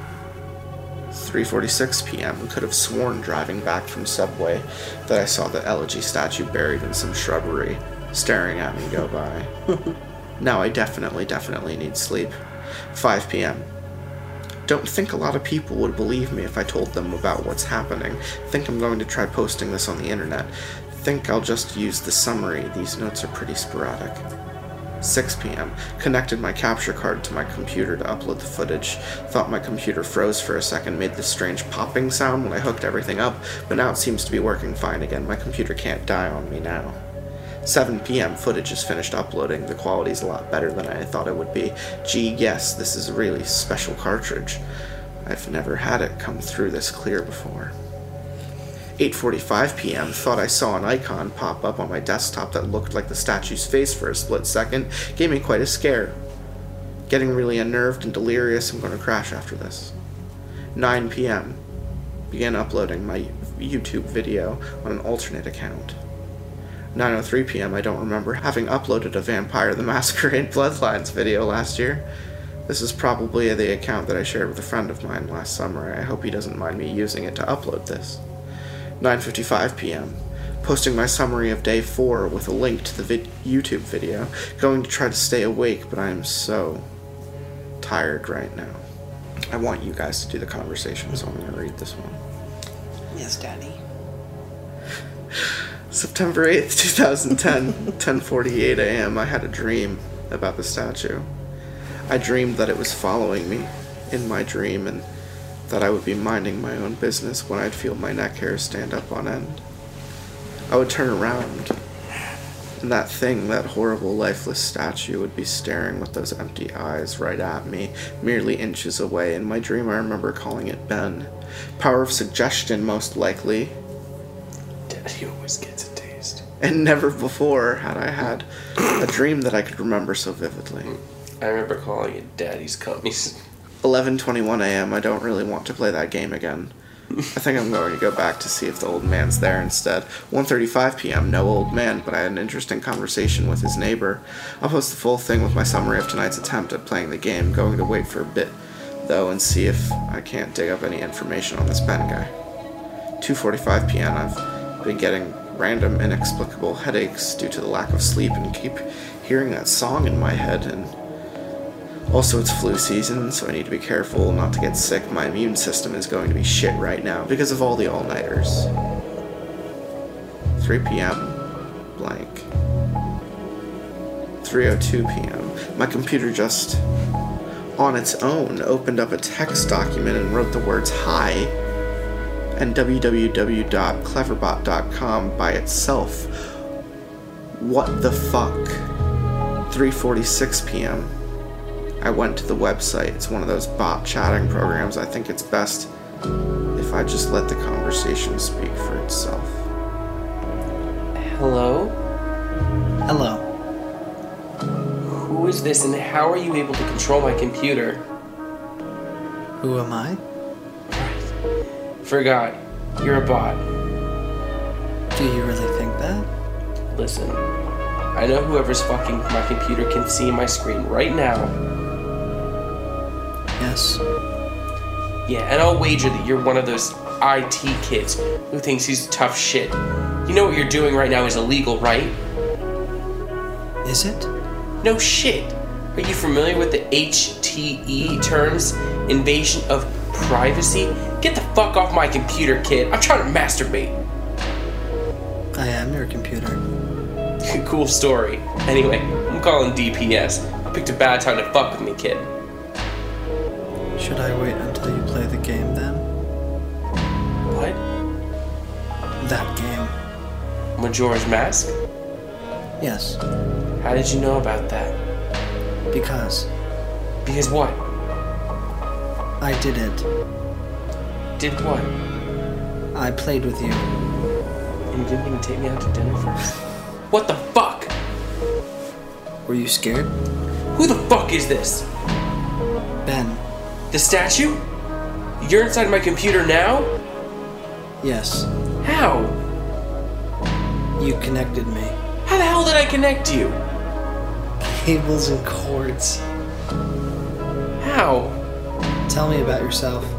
3:46 p.m. Could have sworn driving back from Subway that I saw the elegy statue buried in some shrubbery, staring at me go by. now I definitely, definitely need sleep. 5 p.m. Don't think a lot of people would believe me if I told them about what's happening. Think I'm going to try posting this on the internet. Think I'll just use the summary. These notes are pretty sporadic. 6 p.m. Connected my capture card to my computer to upload the footage. Thought my computer froze for a second, made this strange popping sound when I hooked everything up, but now it seems to be working fine again. My computer can't die on me now. 7 p.m. Footage is finished uploading. The quality's a lot better than I thought it would be. Gee, yes, this is a really special cartridge. I've never had it come through this clear before. 8:45 p.m. Thought I saw an icon pop up on my desktop that looked like the statue's face for a split second. Gave me quite a scare. Getting really unnerved and delirious. I'm going to crash after this. 9 p.m. Began uploading my YouTube video on an alternate account. 9:03 p.m. I don't remember having uploaded a Vampire the Masquerade Bloodlines video last year. This is probably the account that I shared with a friend of mine last summer. I hope he doesn't mind me using it to upload this. 9:55 p.m. Posting my summary of day 4 with a link to the vid- YouTube video. Going to try to stay awake, but I am so tired right now. I want you guys to do the conversation, so I'm going to read this one. Yes, Daddy. September 8th, 2010, 10:48 a.m. I had a dream about the statue. I dreamed that it was following me in my dream and that I would be minding my own business when I'd feel my neck hairs stand up on end. I would turn around and that thing, that horrible lifeless statue would be staring with those empty eyes right at me, merely inches away. In my dream I remember calling it Ben. Power of suggestion most likely, Daddy always gets a taste. and never before had I had a dream that I could remember so vividly. I remember calling it Daddy's Cummies. 11:21 a.m. I don't really want to play that game again. I think I'm going to go back to see if the old man's there instead. 1:35 p.m. No old man, but I had an interesting conversation with his neighbor. I'll post the full thing with my summary of tonight's attempt at playing the game. Going to wait for a bit though and see if I can't dig up any information on this Ben guy. 2:45 p.m. I've been getting random inexplicable headaches due to the lack of sleep and keep hearing that song in my head, and also it's flu season, so I need to be careful not to get sick. My immune system is going to be shit right now because of all the all nighters. 3 p.m. blank. 3:02 p.m. My computer just on its own opened up a text document and wrote the words hi and www.cleverbot.com by itself. What the fuck? 3:46 p.m. I went to the website. It's one of those bot chatting programs. I think it's best if I just let the conversation speak for itself. Hello? Hello. Who is this and how are you able to control my computer? Who am I? Forgot. You're a bot. Do you really think that? Listen. I know whoever's fucking my computer can see my screen right now. Yes. Yeah, and I'll wager that you're one of those IT kids who thinks he's tough shit. You know what you're doing right now is illegal, right? Is it? No shit. Are you familiar with the HTE terms? Invasion of privacy? Get the fuck off my computer, kid. I'm trying to masturbate. I am your computer. cool story. Anyway, I'm calling DPS. I picked a bad time to fuck with me, kid. Should I wait until you play the game then? What? That game. Majora's Mask? Yes. How did you know about that? Because Because what? I did it. Did what? I played with you. And you didn't even take me out to dinner first? What the fuck? Were you scared? Who the fuck is this? Ben. The statue? You're inside my computer now? Yes. How? You connected me. How the hell did I connect you? Cables and cords. How? Tell me about yourself.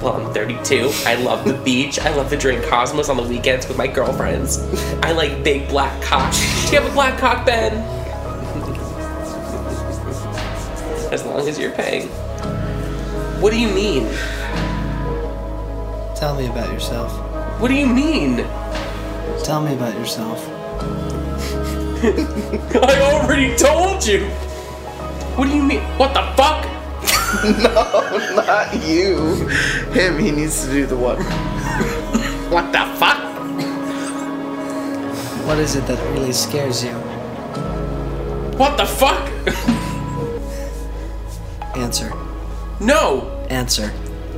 Well, I'm 32. I love the beach. I love to drink Cosmos on the weekends with my girlfriends. I like big black cock. Do you have a black cock, Ben? as long as you're paying. What do you mean? Tell me about yourself. What do you mean? Tell me about yourself. I already told you. What do you mean? What the fuck? No, not you. Him, he needs to do the what? what the fuck? What is it that really scares you? What the fuck? Answer. No. Answer.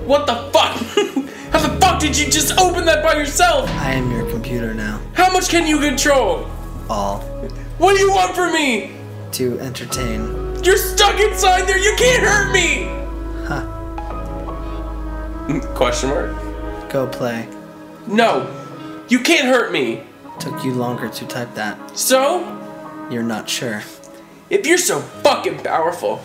What the fuck? How the fuck did you just open that by yourself? I am your computer now. How much can you control? All. What do you want from me? To entertain. You're stuck inside there. You can't hurt me. Huh. Question mark? Go play. No. You can't hurt me. Took you longer to type that. So, You're not sure. if you're so fucking powerful,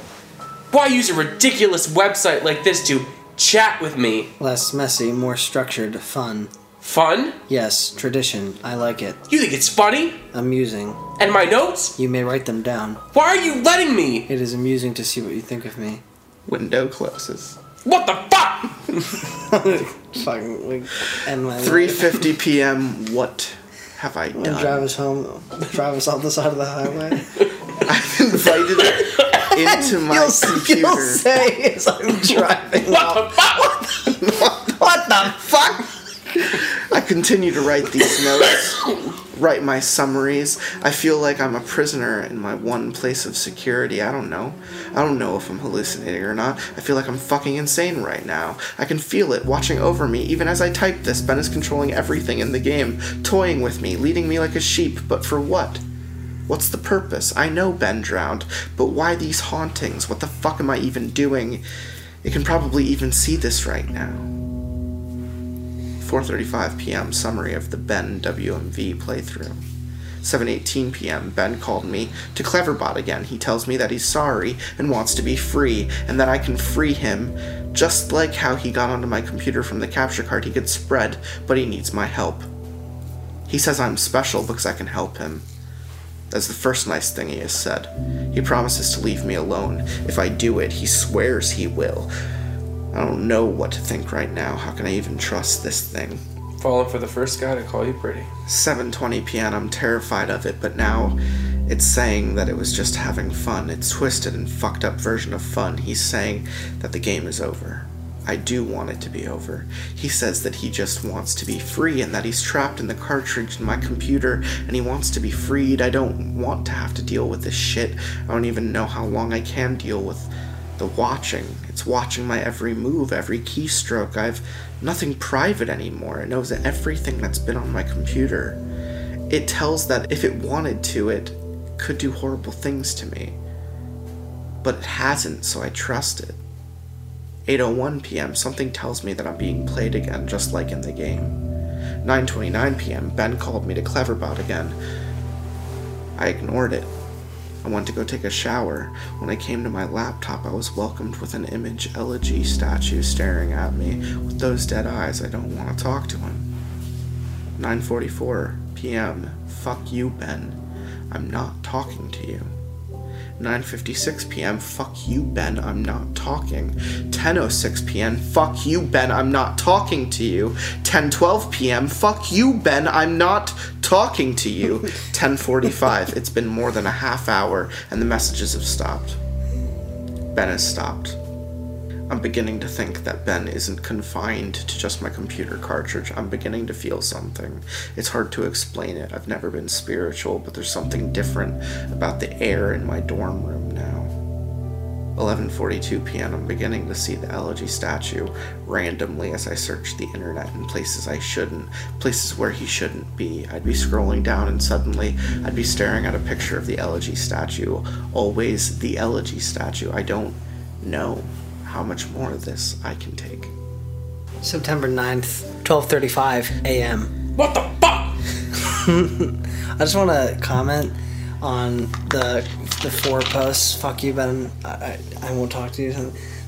why use a ridiculous website like this to chat with me? Less messy, more structured, fun. Fun? Yes, tradition. I like it. You think it's funny? Amusing. And my notes? You may write them down. Why are you letting me? It is amusing to see what you think of me. Window closes. What the fuck? Fucking like, end my 3:50 p.m. What have I And done? drive us home. Drive us off the side of the highway. I've invited it into my You'll computer. say as I'm driving What the fuck? What the fuck? I continue to write these notes, write my summaries. I feel like I'm a prisoner in my one place of security. I don't know. I don't know if I'm hallucinating or not. I feel like I'm fucking insane right now. I can feel it watching over me. Even as I type this, Ben is controlling everything in the game, toying with me, leading me like a sheep. But for what? What's the purpose? I know Ben drowned, but why these hauntings? What the fuck am I even doing? It can probably even see this right now. 4:35 p.m. summary of the Ben WMV playthrough. 7:18 p.m. Ben called me to Cleverbot again. He tells me that he's sorry and wants to be free and that I can free him just like how he got onto my computer from the capture card he could spread, but he needs my help. He says I'm special because I can help him. That's the first nice thing he has said. He promises to leave me alone. If I do it, he swears he will. I don't know what to think right now. How can I even trust this thing? Falling for the first guy to call you pretty. 7:20 p.m. I'm terrified of it, but now it's saying that it was just having fun. It's twisted and fucked up version of fun. He's saying that the game is over. I do want it to be over. He says that he just wants to be free and that he's trapped in the cartridge in my computer and he wants to be freed. I don't want to have to deal with this shit. I don't even know how long I can deal with the watching. It's watching my every move, every keystroke. I've nothing private anymore. It knows everything that's been on my computer. It tells that if it wanted to, it could do horrible things to me. But it hasn't, so I trust it. 8:01 p.m. Something tells me that I'm being played again, just like in the game. 9:29 p.m. Ben called me to Cleverbot again. I ignored it. I went to go take a shower. When I came to my laptop, I was welcomed with an image elegy statue staring at me with those dead eyes. I don't want to talk to him. 9:44 p.m. Fuck you, Ben. I'm not talking to you. 9:56 p.m. Fuck you, Ben. I'm not talking. 10:06 p.m. Fuck you, Ben. I'm not talking to you. 10:12 p.m. Fuck you, Ben. I'm not talking to you. 10:45. It's been more than a half hour and the messages have stopped. Ben has stopped. I'm beginning to think that Ben isn't confined to just my computer cartridge. I'm beginning to feel something. It's hard to explain it. I've never been spiritual, but there's something different about the air in my dorm room now. 11:42 p.m. I'm beginning to see the elegy statue randomly as I search the internet in places I shouldn't, places where he shouldn't be. I'd be scrolling down and suddenly I'd be staring at a picture of the elegy statue. Always the elegy statue. I don't know how much more of this I can take. September 9th, 12:35 a.m. What the fuck? I just want to comment on the the four posts. Fuck you, Ben. I, I, I won't talk to you.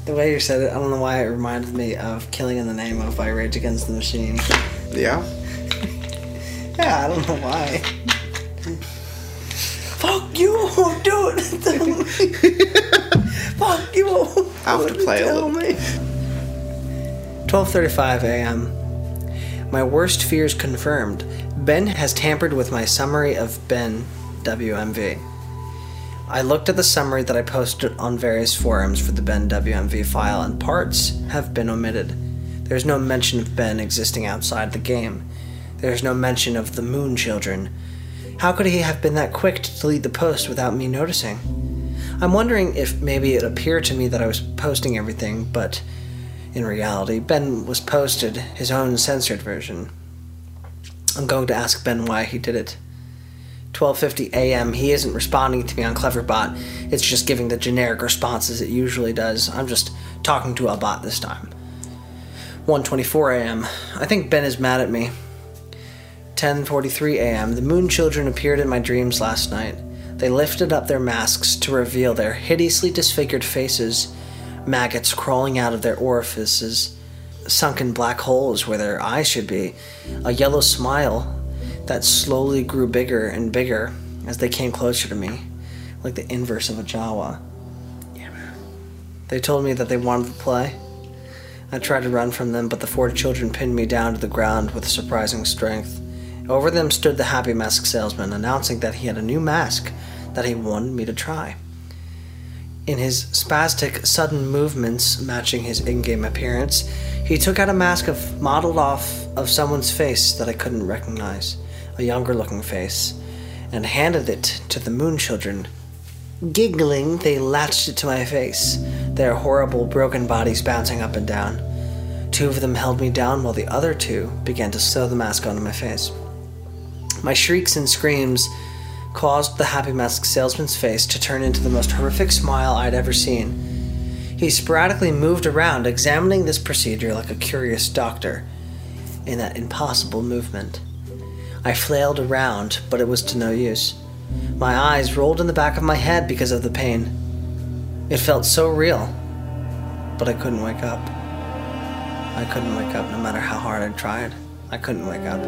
The way you said it, I don't know why it reminded me of "Killing in the Name of" by Rage Against the Machine. Yeah? Yeah, I don't know why. Fuck you! won't Do it. Tell me. Fuck you! won't I'll have to play a little. me. 12:35 a.m. My worst fears confirmed. Ben has tampered with my summary of Ben WMV. I looked at the summary that I posted on various forums for the Ben WMV file, and parts have been omitted. There's no mention of Ben existing outside the game. There's no mention of the Moon Children. How could he have been that quick to delete the post without me noticing? I'm wondering if maybe it appeared to me that I was posting everything, but in reality, Ben was posted his own censored version. I'm going to ask Ben why he did it. 12:50 a.m. He isn't responding to me on Cleverbot. It's just giving the generic responses it usually does. I'm just talking to a bot this time. 1:24 a.m. I think Ben is mad at me. 10:43 a.m. The Moon Children appeared in my dreams last night. They lifted up their masks to reveal their hideously disfigured faces, maggots crawling out of their orifices, sunken black holes where their eyes should be, a yellow smile that slowly grew bigger and bigger as they came closer to me, like the inverse of a Jawa. They told me that they wanted to play. I tried to run from them, but the four children pinned me down to the ground with surprising strength. Over them stood the Happy Mask salesman, announcing that he had a new mask that he wanted me to try. In his spastic, sudden movements matching his in game appearance, he took out a mask of modeled off of someone's face that I couldn't recognize, a younger looking face, and handed it to the Moon Children. Giggling, they latched it to my face, their horrible, broken bodies bouncing up and down. Two of them held me down while the other two began to sew the mask onto my face. My shrieks and screams caused the Happy Mask salesman's face to turn into the most horrific smile I'd ever seen. He sporadically moved around, examining this procedure like a curious doctor in that impossible movement. I flailed around, but it was to no use. My eyes rolled in the back of my head because of the pain. It felt so real, but I couldn't wake up. I couldn't wake up no matter how hard I tried. I couldn't wake up.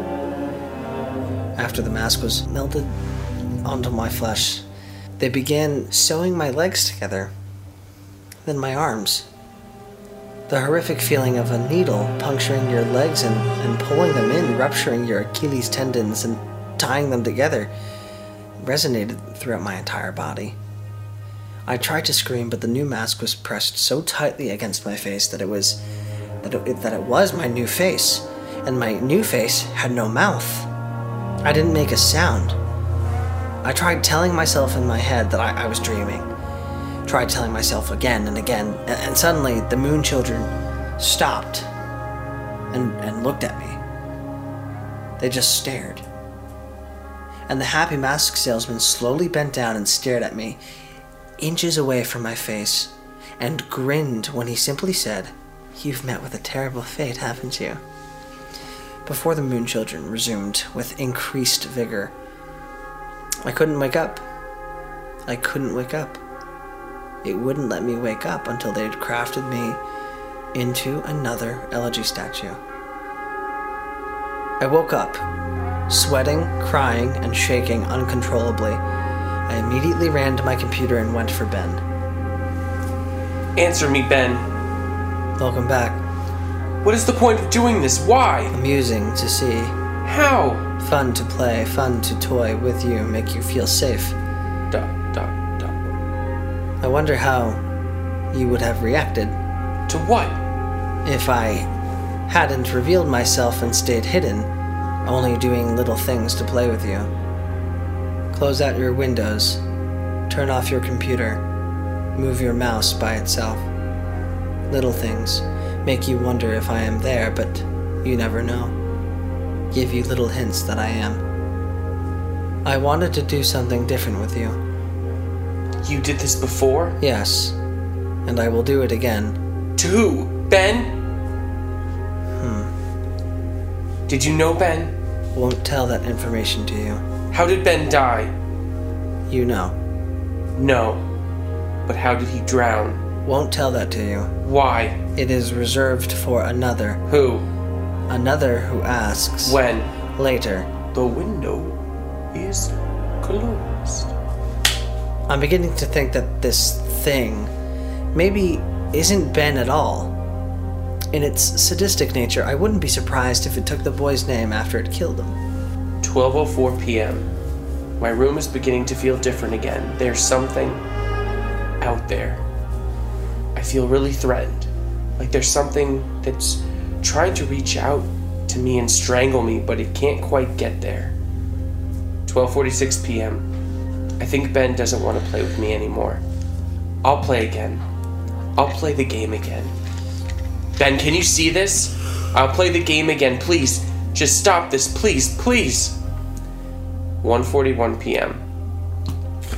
After the mask was melted, onto my flesh. They began sewing my legs together, then my arms. The horrific feeling of a needle puncturing your legs and, and pulling them in, rupturing your Achilles tendons and tying them together, resonated throughout my entire body. I tried to scream, but the new mask was pressed so tightly against my face that it was that it, that it was my new face, and my new face had no mouth. I didn't make a sound. I tried telling myself in my head that I, I was dreaming. Tried telling myself again and again, and, and suddenly the moon children stopped and, and looked at me. They just stared. And the happy mask salesman slowly bent down and stared at me, inches away from my face, and grinned when he simply said, You've met with a terrible fate, haven't you? Before the moon children resumed with increased vigor, I couldn't wake up. I couldn't wake up. It wouldn't let me wake up until they'd crafted me into another elegy statue. I woke up, sweating, crying, and shaking uncontrollably. I immediately ran to my computer and went for Ben. Answer me, Ben. Welcome back. What is the point of doing this? Why? Amusing to see. How? Fun to play, fun to toy with you, make you feel safe. Dot, dot, dot. I wonder how you would have reacted To what? if I hadn't revealed myself and stayed hidden, only doing little things to play with you. Close out your windows, turn off your computer, move your mouse by itself. Little things make you wonder if I am there, but you never know. Give you little hints that I am. I wanted to do something different with you. You did this before? Yes, and I will do it again. To who? Ben? Hmm. Did you know Ben? Won't tell that information to you. How did Ben die? You know. No. But how did he drown? Won't tell that to you. Why? It is reserved for another. Who? Another who asks. When? Later. The window is closed. I'm beginning to think that this thing maybe isn't Ben at all. In its sadistic nature, I wouldn't be surprised if it took the boy's name after it killed him. 12:04 p.m. My room is beginning to feel different again. There's something out there. I feel really threatened. Like there's something that's trying to reach out to me and strangle me, but it can't quite get there. 12:46 p.m. I think Ben doesn't want to play with me anymore. I'll play again. I'll play the game again. Ben, can you see this? I'll play the game again, please. Just stop this, please, please. 1:41 p.m.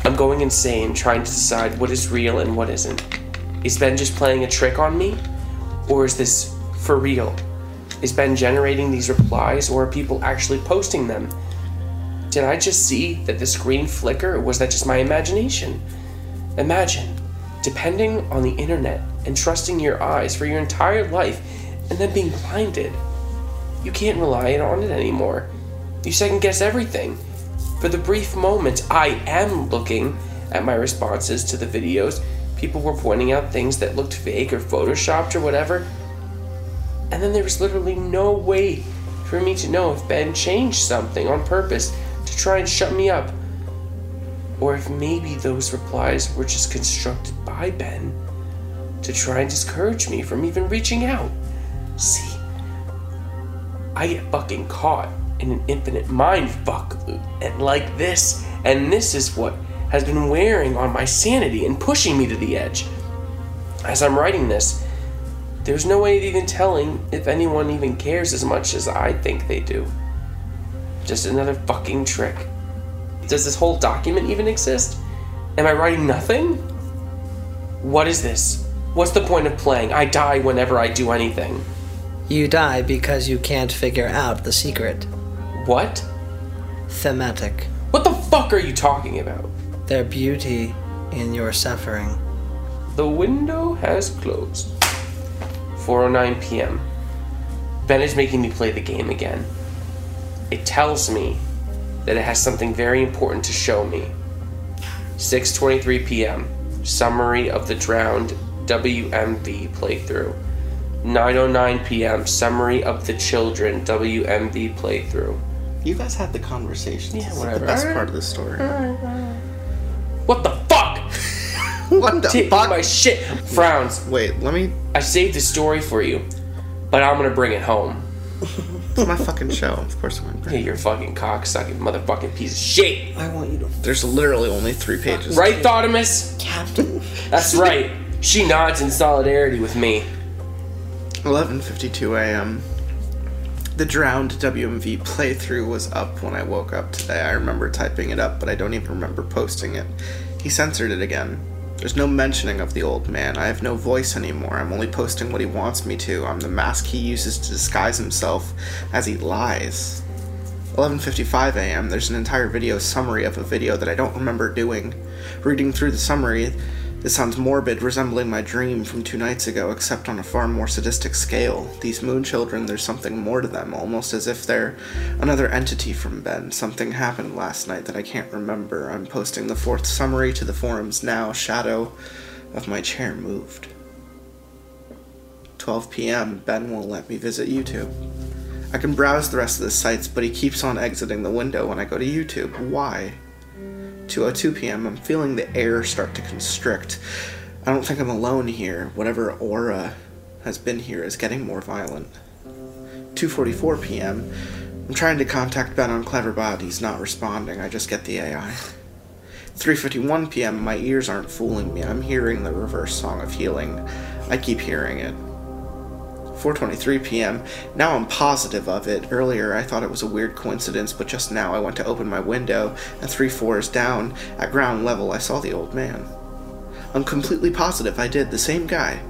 I'm going insane trying to decide what is real and what isn't. Is Ben just playing a trick on me? Or is this for real? Is Ben generating these replies or are people actually posting them? Did I just see that the screen flicker or was that just my imagination? Imagine depending on the internet and trusting your eyes for your entire life and then being blinded. You can't rely on it anymore. You second guess everything. For the brief moment I am looking at my responses to the videos, people were pointing out things that looked fake or photoshopped or whatever. And then there was literally no way for me to know if Ben changed something on purpose to try and shut me up. Or if maybe those replies were just constructed by Ben to try and discourage me from even reaching out. See, I get fucking caught in an infinite mind fuck loop and like this, and this is what has been wearing on my sanity and pushing me to the edge. As I'm writing this, there's no way of even telling if anyone even cares as much as I think they do. Just another fucking trick. Does this whole document even exist? Am I writing nothing? What is this? What's the point of playing? I die whenever I do anything. You die because you can't figure out the secret. What? Thematic. What the fuck are you talking about? Their beauty in your suffering. The window has closed. 4:09 p.m. Ben is making me play the game again. It tells me that it has something very important to show me. 6:23 p.m. Summary of the Drowned WMV playthrough. 9:09 p.m. Summary of the Children WMV playthrough. You guys had the conversations. Yeah, like whatever. the best part of the story. What the? What the Taking fuck? my shit. Frowns. Wait, let me. I saved the story for you, but I'm gonna bring it home. It's my fucking show. Of course I'm gonna bring Hey, it. you're a fucking cocksucking motherfucking piece of shit. I want you to There's literally only three pages. Right, Thotimus? Captain. That's right. She nods in solidarity with me. 11:52 a.m. The drowned WMV playthrough was up when I woke up today. I remember typing it up, but I don't even remember posting it. He censored it again. There's no mentioning of the old man. I have no voice anymore. I'm only posting what he wants me to. I'm the mask he uses to disguise himself as he lies. 11:55 a.m. There's an entire video summary of a video that I don't remember doing. Reading through the summary, this sounds morbid, resembling my dream from two nights ago, except on a far more sadistic scale. These moon children, there's something more to them, almost as if they're another entity from Ben. Something happened last night that I can't remember. I'm posting the fourth summary to the forums now. Shadow of my chair moved. 12 p.m. Ben won't let me visit YouTube. I can browse the rest of the sites, but he keeps on exiting the window when I go to YouTube. Why? 2:02 p.m. I'm feeling the air start to constrict. I don't think I'm alone here. Whatever aura has been here is getting more violent. 2:44 p.m. I'm trying to contact Ben on Cleverbot. He's not responding. I just get the AI. 3:51 p.m. My ears aren't fooling me. I'm hearing the reverse song of healing. I keep hearing it. 4:23 p.m. Now I'm positive of it. Earlier I thought it was a weird coincidence, but just now I went to open my window, and three floors down, at ground level, I saw the old man. I'm completely positive I did. The same guy.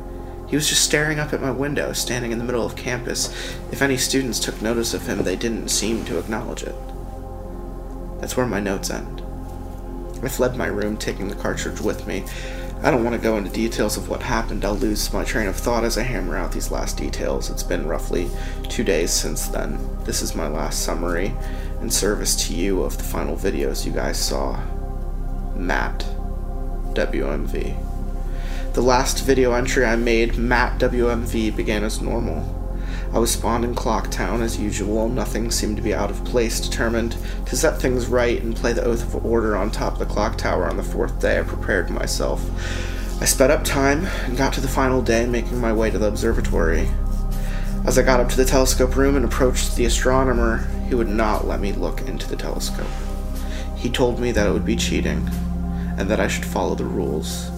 He was just staring up at my window, standing in the middle of campus. If any students took notice of him, they didn't seem to acknowledge it. That's where my notes end. I fled my room, taking the cartridge with me. I don't want to go into details of what happened. I'll lose my train of thought as I hammer out these last details. It's been roughly two days since then. This is my last summary in service to you of the final videos you guys saw. Matt, WMV. The last video entry I made, Matt WMV, began as normal. I was spawned in Clocktown as usual. Nothing seemed to be out of place. Determined to set things right and play the Oath of Order on top of the clock tower on the fourth day, I prepared myself. I sped up time and got to the final day, making my way to the observatory. As I got up to the telescope room and approached the astronomer, he would not let me look into the telescope. He told me that it would be cheating, and that I should follow the rules.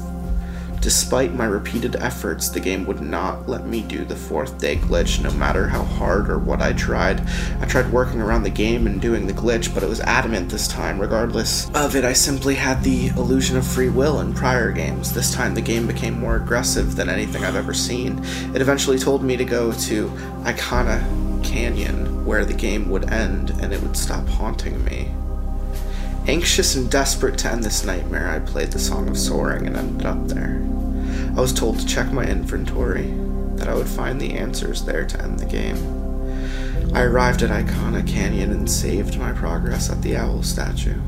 Despite my repeated efforts, the game would not let me do the fourth day glitch no matter how hard or what I tried. I tried working around the game and doing the glitch, but it was adamant this time. Regardless of it, I simply had the illusion of free will in prior games. This time, the game became more aggressive than anything I've ever seen. It eventually told me to go to Ikana Canyon, where the game would end and it would stop haunting me. Anxious and desperate to end this nightmare, I played the Song of Soaring and ended up there. I was told to check my inventory, that I would find the answers there to end the game. I arrived at Ikana Canyon and saved my progress at the owl statue.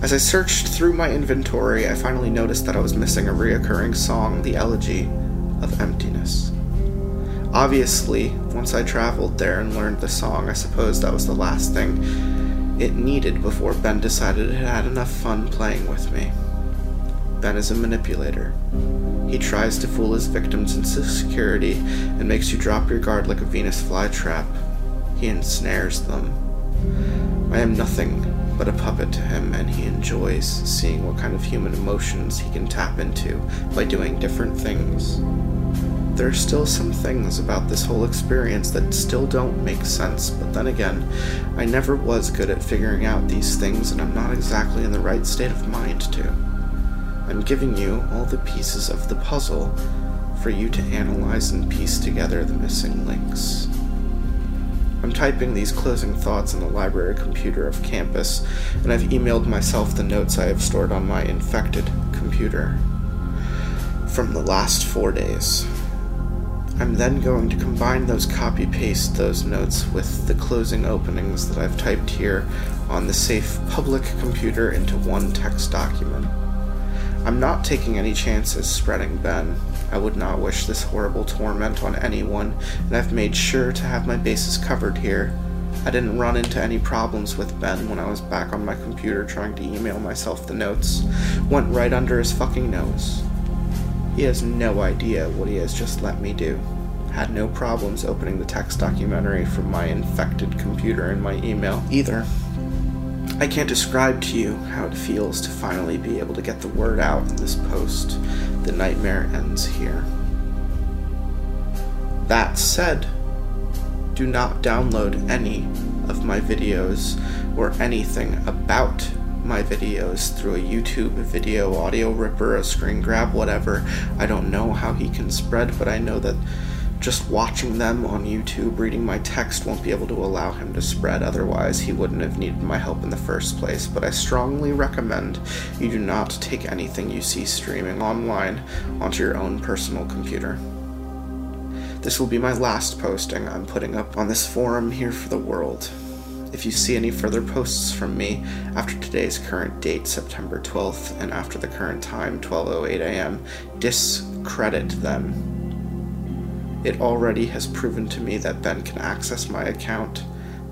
As I searched through my inventory, I finally noticed that I was missing a reoccurring song, the Elegy of Emptiness. Obviously, once I traveled there and learned the song, I suppose that was the last thing it needed before Ben decided it had enough fun playing with me. Ben is a manipulator. He tries to fool his victims into security and makes you drop your guard like a Venus flytrap. He ensnares them. I am nothing but a puppet to him, and he enjoys seeing what kind of human emotions he can tap into by doing different things. There are still some things about this whole experience that still don't make sense, but then again, I never was good at figuring out these things, and I'm not exactly in the right state of mind to. I'm giving you all the pieces of the puzzle for you to analyze and piece together the missing links. I'm typing these closing thoughts on the library computer of campus, and I've emailed myself the notes I have stored on my infected computer from the last four days. I'm then going to combine those copy paste those notes with the closing openings that I've typed here on the safe public computer into one text document. I'm not taking any chances spreading Ben. I would not wish this horrible torment on anyone, and I've made sure to have my bases covered here. I didn't run into any problems with Ben when I was back on my computer trying to email myself the notes. Went right under his fucking nose. He has no idea what he has just let me do. Had no problems opening the text documentary from my infected computer in my email either. I can't describe to you how it feels to finally be able to get the word out in this post. The nightmare ends here. That said, do not download any of my videos or anything about my videos through a YouTube video, audio ripper, a screen grab, whatever. I don't know how he can spread, but I know that just watching them on YouTube, reading my text won't be able to allow him to spread, otherwise, he wouldn't have needed my help in the first place. But I strongly recommend you do not take anything you see streaming online onto your own personal computer. This will be my last posting I'm putting up on this forum here for the world. If you see any further posts from me after today's current date, September 12th, and after the current time, 12:08 a.m., discredit them. It already has proven to me that Ben can access my account,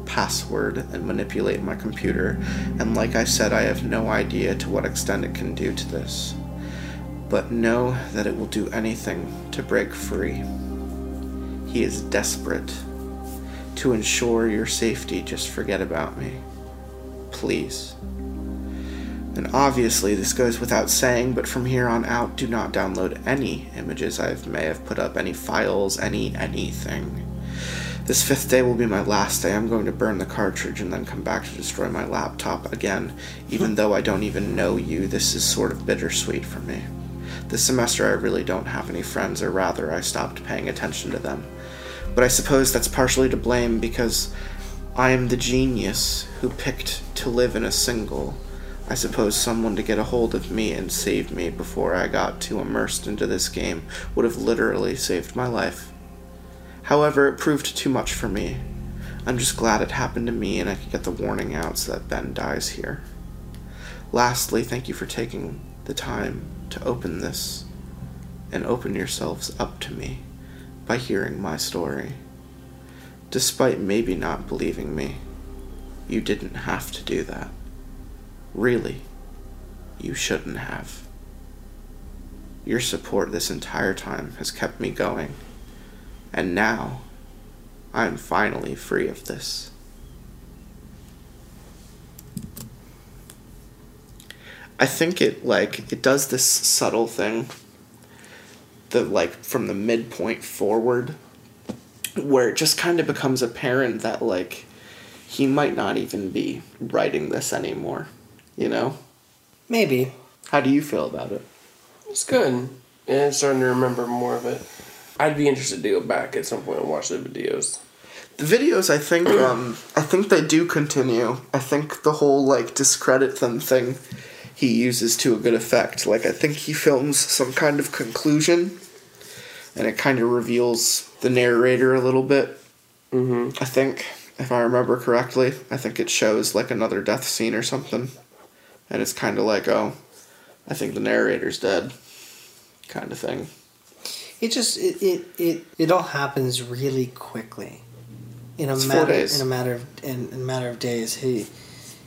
password, and manipulate my computer, and like I said, I have no idea to what extent it can do to this. But know that it will do anything to break free. He is desperate. To ensure your safety, just forget about me. Please. And obviously, this goes without saying, but from here on out, do not download any images I may have put up, any files, any anything. This fifth day will be my last day. I'm going to burn the cartridge and then come back to destroy my laptop again. Even though I don't even know you, this is sort of bittersweet for me. This semester, I really don't have any friends, or rather, I stopped paying attention to them. But I suppose that's partially to blame because I am the genius who picked to live in a single. I suppose someone to get a hold of me and save me before I got too immersed into this game would have literally saved my life. However, it proved too much for me. I'm just glad it happened to me and I could get the warning out so that Ben dies here. Lastly, thank you for taking the time to open this and open yourselves up to me by hearing my story. Despite maybe not believing me, you didn't have to do that. Really, you shouldn't have. Your support this entire time has kept me going, and now I'm finally free of this. I think it like it does this subtle thing that like from the midpoint forward where it just kind of becomes apparent that like he might not even be writing this anymore, you know? Maybe. How do you feel about it? It's good. And I'm starting to remember more of it. I'd be interested to go back at some point and watch the videos. The videos, I think, um, I think they do continue. I think the whole like discredit them thing he uses to a good effect. Like I think he films some kind of conclusion, and it kind of reveals the narrator a little bit. Mm-hmm. I think, if I remember correctly, I think it shows like another death scene or something, and it's kind of like, oh, I think the narrator's dead, kind of thing. It just it it, it, it all happens really quickly. In a It's matter in a matter of in, in a matter of days. He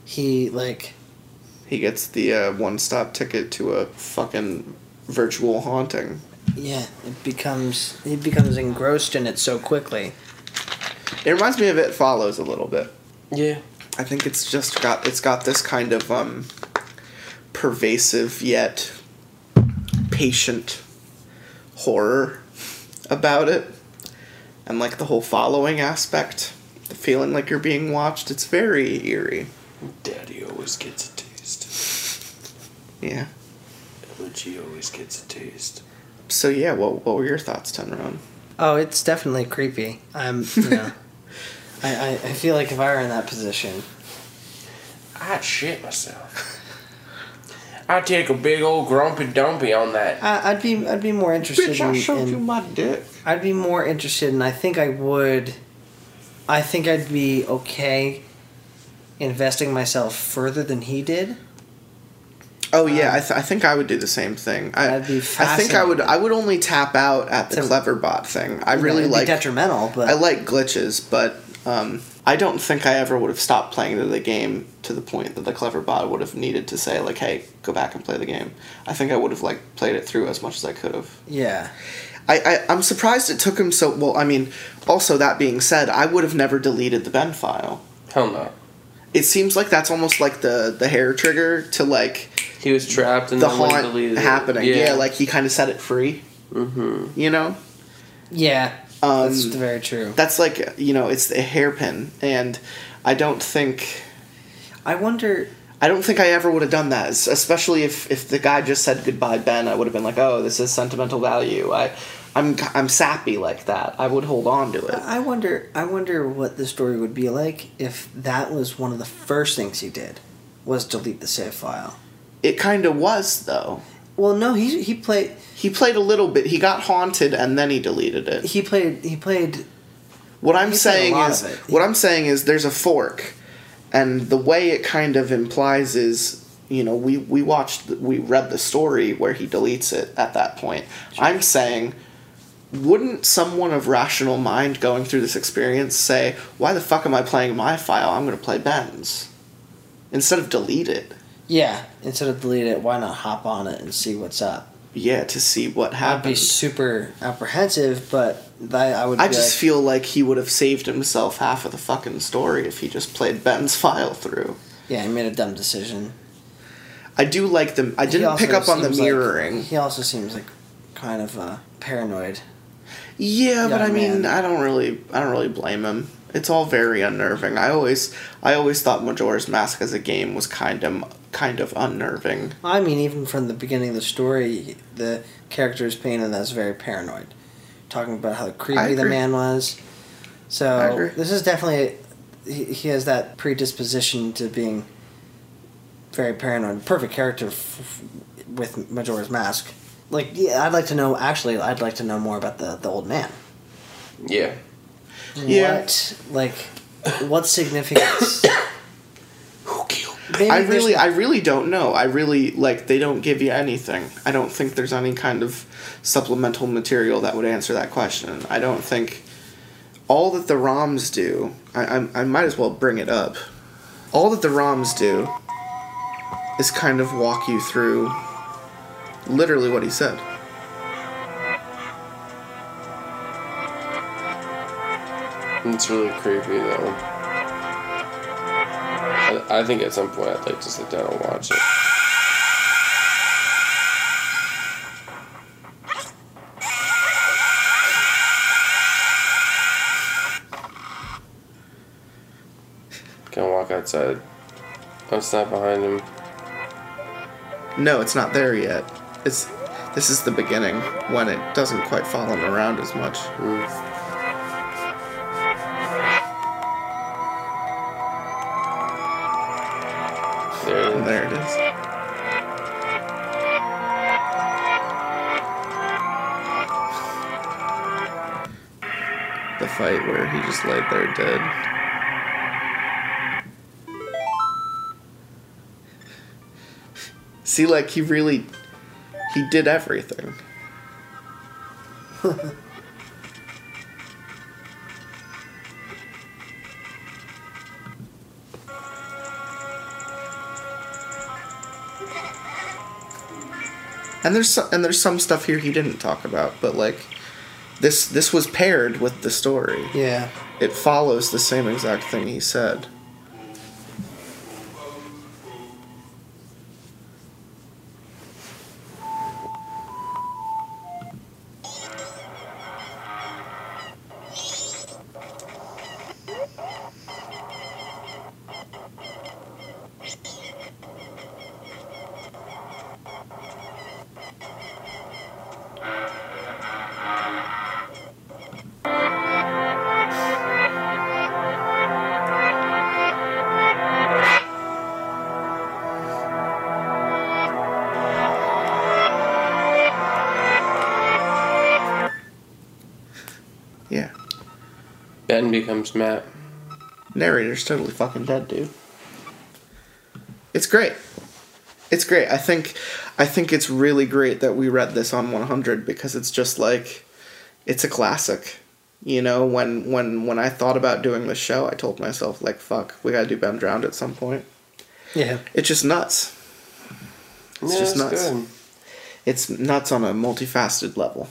he like He gets the uh, one-stop ticket to a fucking virtual haunting. yeah, it becomes he becomes engrossed in it so quickly. It reminds me of It Follows a little bit. Yeah. I think it's just got it's got this kind of um pervasive yet patient horror about it. And like the whole following aspect, the feeling like you're being watched, it's very eerie. Daddy always gets a taste. Yeah. Luigi always gets a taste. So yeah, what what were your thoughts, Tenron? Oh, it's definitely creepy. I'm you know I, I, I feel like if I were in that position, I'd shit myself. I'd take a big old grumpy dumpy on that. I, I'd be I'd be more interested Bitch, I showed in you my dick. I'd be more interested, and I think I would. I think I'd be okay investing myself further than he did. Oh yeah, I, th- I think I would do the same thing. I, That'd be I think I would. I would only tap out at the To- clever bot thing. I really it'd be like. detrimental, but I like glitches, but um, I don't think I ever would have stopped playing the game to the point that the clever bot would have needed to say like, "Hey, go back and play the game." I think I would have like played it through as much as I could have. yeah, I, I I'm surprised it took him so well. I mean, also that being said, I would have never deleted the Ben file. Hell no. It seems like that's almost like the the hair trigger to like He was trapped in the then when haunt deleted happening. Yeah. like he kind of set it free. Mm-hmm. You know. yeah, Um, that's very true. That's like you know, it's a hairpin, and I don't think I wonder. I don't think I ever would have done that. Especially if if the guy just said goodbye, Ben, I would have been like, oh, this is sentimental value. I, I'm I'm sappy like that. I would hold on to it. I wonder. I wonder what the story would be like if that was one of the first things he did, was delete the save file. It kind of was though. Well, no, he he played He played a little bit. He got haunted, and then he deleted it. he played he played What I'm He played a saying is, what I'm saying is, there's a fork, and the way it kind of implies is, you know, we we watched, we read the story where he deletes it at that point. I'm saying, wouldn't someone of rational mind going through this experience say, "Why the fuck am I playing my file? I'm going to play Ben's," instead of delete it? Yeah. Instead of delete it, why not hop on it and see what's up? Yeah, to see what I'd be super apprehensive, but I, I would. I just like, feel like he would have saved himself half of the fucking story if he just played Ben's file through. yeah, he made a dumb decision. I do like the. I didn't pick up on the seems like- mirroring. he also seems like kind of uh, paranoid. yeah, but I mean, man. I don't really, I don't really blame him. It's all very unnerving. I always, I always thought Majora's Mask as a game was kind of, kind of unnerving. I mean, even from the beginning of the story, the character is painted as very paranoid, talking about how creepy the man was. So this is definitely he, he has that predisposition to being very paranoid. Perfect character f- f- with Majora's Mask. Like, yeah, I'd like to know. Actually, I'd like to know more about the the old man. Yeah. Yeah. What like what significance? Who killed? Maybe I really, I really don't know. I really like. They don't give you anything. I don't think there's any kind of supplemental material that would answer that question. I don't think all that the ROMs do. I, I, I might as well bring it up. All that the ROMs do is kind of walk you through literally what he said. It's really creepy though. I, I think at some point I'd like to sit down and watch it. Can walk outside. Oh, it's not behind him. No, it's not there yet. It's this is the beginning when it doesn't quite follow him around as much. Mm. Fight where he just laid there dead. See, like, he really. He did everything. And there's some, and there's some stuff here he didn't talk about, but like this this was paired with the story. yeah. It follows the same exact thing he said. Becomes Matt. narrator's totally fucking dead, dude. It's great. It's great. I think I think it's really great that we read this on 100 because it's just like it's a classic. You know, when when when I thought about doing this show, I told myself like fuck, we got to do Ben Drowned at some point. Yeah. It's just nuts. It's yeah, just that's nuts. good. It's nuts on a multifaceted level.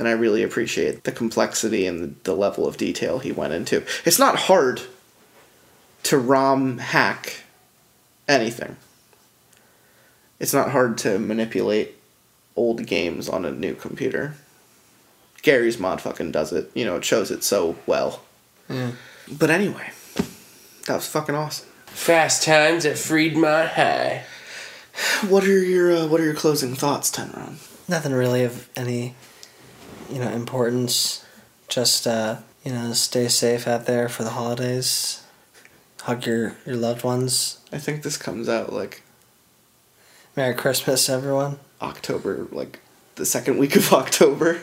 And I really appreciate the complexity and the, the level of detail he went into. It's not hard to ROM hack anything. It's not hard to manipulate old games on a new computer. Garry's Mod fucking does it. You know, it shows it so well. Yeah. But anyway, that was fucking awesome. Fast times at Ridgemont High. What are your uh, What are your closing thoughts, Tenron? Nothing really of any, you know, importance. Just uh, you know, stay safe out there for the holidays. Hug your your loved ones. I think this comes out like Merry Christmas, everyone. October, like the second week of October.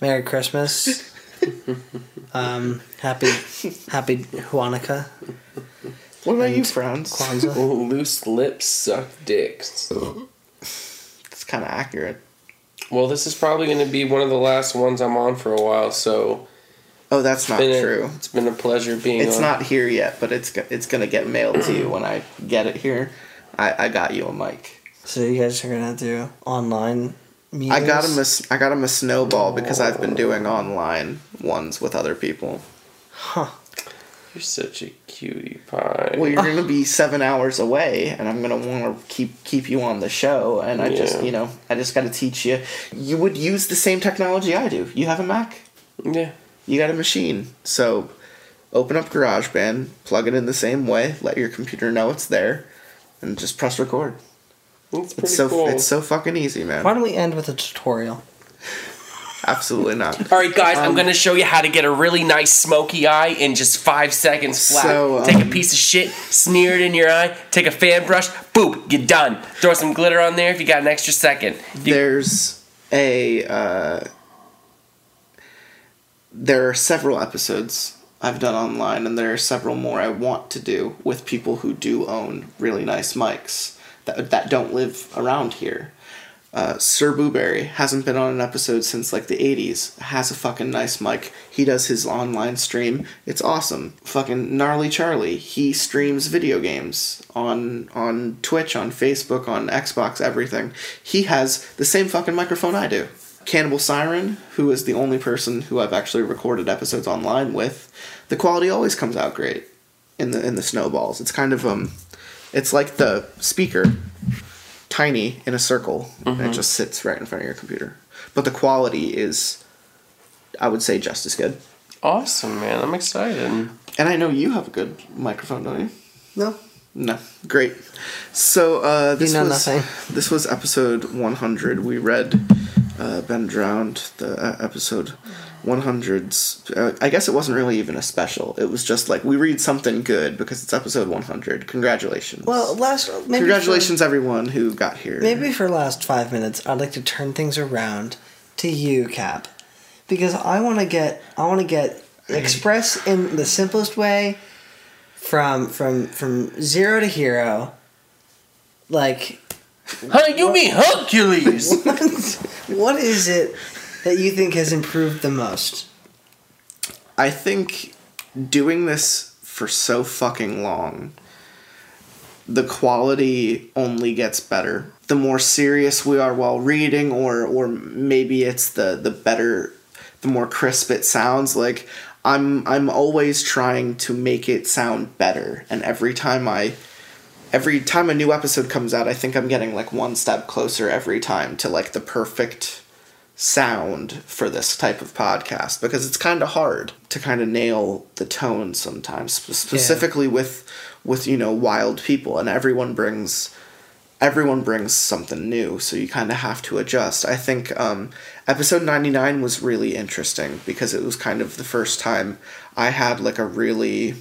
Merry Christmas. um, happy Happy Hanukkah. What about you, And Frowns? Kwanzaa. Loose lips suck dicks. It's kind of accurate. Well, this is probably going to be one of the last ones I'm on for a while, so Oh, that's not a- true. it's been a pleasure being It's on. not here yet, but it's it's gonna get mailed to you when I get it here. I, I got you a mic. So you guys are gonna do online meetings. I got him a s- I got him a snowball because I've been doing online ones with other people. Huh. You're such a cutie pie. Well, you're gonna be seven hours away, and I'm gonna want to keep keep you on the show. And I just you know I just got to teach you. You would use the same technology I do. You have a Mac. yeah. you got a machine. So open up GarageBand, plug it in the same way, let your computer know it's there, and just press record. It's pretty It's so cool. it's so fucking easy, man. Why don't we end with a tutorial? Absolutely not. All right, guys, I'm Um, going to show you how to get a really nice smoky eye in just five seconds flat. So, take a um, piece of shit, smear it in your eye, take a fan brush, boop, you're done. Throw some glitter on there if you got an extra second. You- There's a uh, there are several episodes I've done online, and there are several more I want to do with people who do own really nice mics that that don't live around here. Uh, Sir Booberry hasn't been on an episode since like the 80s. Has a fucking nice mic. He does his online stream. It's awesome. Fucking gnarly Charlie. He streams video games on on Twitch, on Facebook, on Xbox, everything. He has the same fucking microphone I do. Cannibal Siren, who is the only person who I've actually recorded episodes online with, the quality always comes out great in the in the snowballs. It's kind of um it's like the speaker tiny in a circle and it just sits right in front of your computer. But the quality is I would say just as good. awesome, man. I'm excited. And I know you have a good microphone, don't you? No. No. Great. So uh this know was nothing. this was episode 100. We read uh, Ben Drowned, the uh, episode 100's. Uh, I guess it wasn't really even a special. It was just like we read something good because it's episode 100. Congratulations. Well, last maybe Congratulations, everyone who got here. Maybe for last five minutes, I'd like to turn things around to you, Cap, because I want to get I want to get express in the simplest way from from from zero to hero. Like, Huh, you mean Hercules? what is it that you think has improved the most? I think doing this for so fucking long, the quality only gets better. The more serious we are while reading, or or maybe it's the the better, the more crisp it sounds. Like I'm I'm always trying to make it sound better, and every time I. Every time a new episode comes out, I think I'm getting like one step closer every time to like the perfect sound for this type of podcast because it's kind of hard to kind of nail the tone sometimes sp- specifically with with you know wild people and everyone brings everyone brings something new so you kind of have to adjust. I think um, episode 99 was really interesting because it was kind of the first time i had like a really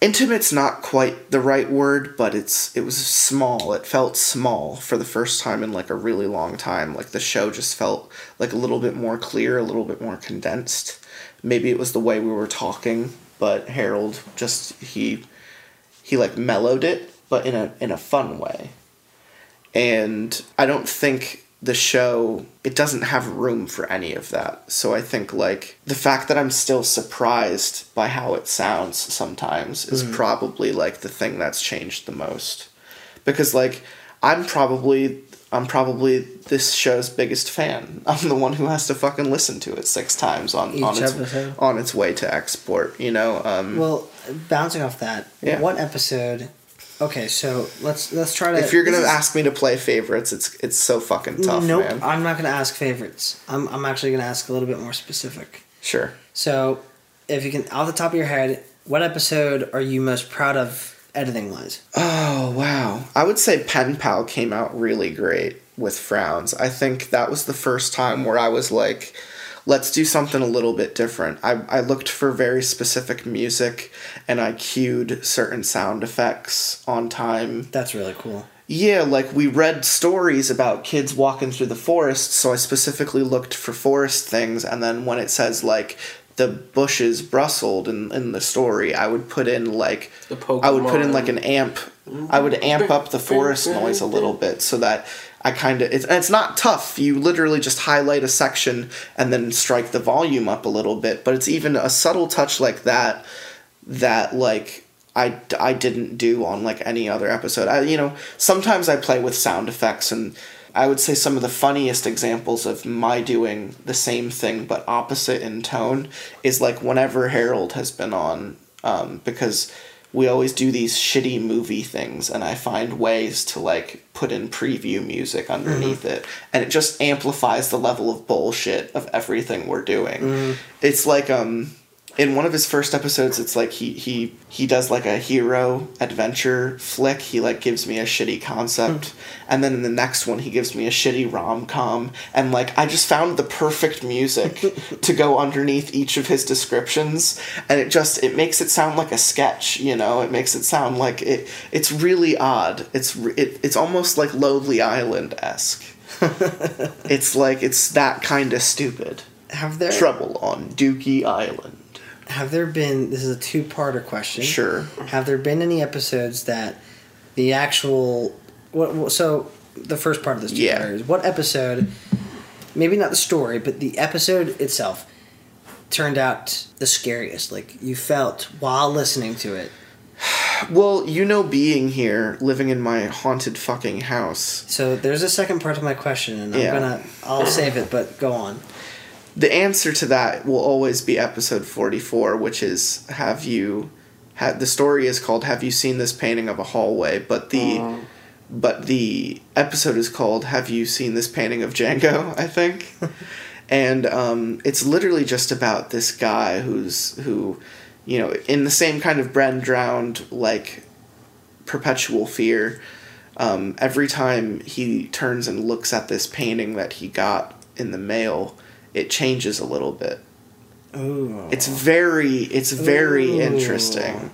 intimate's not quite the right word but it's it was small. It felt small for the first time in like a really long time. Like the show just felt like a little bit more clear a little bit more condensed. Maybe it was the way we were talking, but Harold just he he like mellowed it, but in a in a fun way. And I don't think the show it doesn't have room for any of that. So I think like the fact that I'm still surprised by how it sounds sometimes is probably like the thing that's changed the most. Because like I'm probably I'm probably this show's biggest fan. I'm the one who has to fucking listen to it six times on on Each its on its way to export. You know, um, Well, bouncing off that, Yeah. what episode? Okay, so let's let's try to. if you're gonna ask me to play favorites, it's it's so fucking tough, nope, man. I'm not gonna ask favorites. I'm I'm actually gonna ask a little bit more specific. Sure. So, if you can, off the top of your head, what episode are you most proud of editing wise? Oh wow! I would say Pen Pal came out really great with frowns. I think that was the first time mm-hmm. where I was like, let's do something a little bit different. I, I looked for very specific music and I cued certain sound effects on time. That's really cool. Yeah, like we read stories about kids walking through the forest, so I specifically looked for forest things, and then when it says like the bushes rustled in, in the story, I would put in like The I would put in like an amp. I would amp up the forest noise a little bit so that I kind of it's it's not tough. You literally just highlight a section and then strike the volume up a little bit, but it's even a subtle touch like that that like I, I didn't do on like any other episode. I you know, sometimes I play with sound effects and I would say some of the funniest examples of my doing the same thing but opposite in tone is like whenever Harold has been on um, because we always do these shitty movie things and I find ways to like put in preview music underneath it and it just amplifies the level of bullshit of everything we're doing. It's like um in one of his first episodes it's like he he he does like a hero adventure flick. He like gives me a shitty concept. Hmm. And then in the next one he gives me a shitty rom-com. And like i just found the perfect music to go underneath each of his descriptions. And it just it makes it sound like a sketch you know? It makes it sound like it it's really odd. It's it, it's almost like lonely island-esque. It's like it's that kind of stupid. Have there trouble on dookie island have there been? This is a two parter question. Sure. Have there been any episodes that the actual what? So the first part of this two Yeah. parter is what episode? Maybe not the story, but the episode itself turned out the scariest. Like you felt while listening to it. Well, you know, being here, living in my haunted fucking house, So there's a second part of my question, and I'm Yeah. gonna I'll save it, but go on. The answer to that will always be episode 44, which is Have you. Had, the story is called "Have you seen this painting of a hallway?" But the but the episode is called "Have you seen this painting of Django?" I think, and um, it's literally just about this guy who's who, you know, in the same kind of Ben Drowned like perpetual fear. Um, every time he turns and looks at this painting that he got in the mail, it changes a little bit. Ooh. It's very, it's very Ooh. interesting.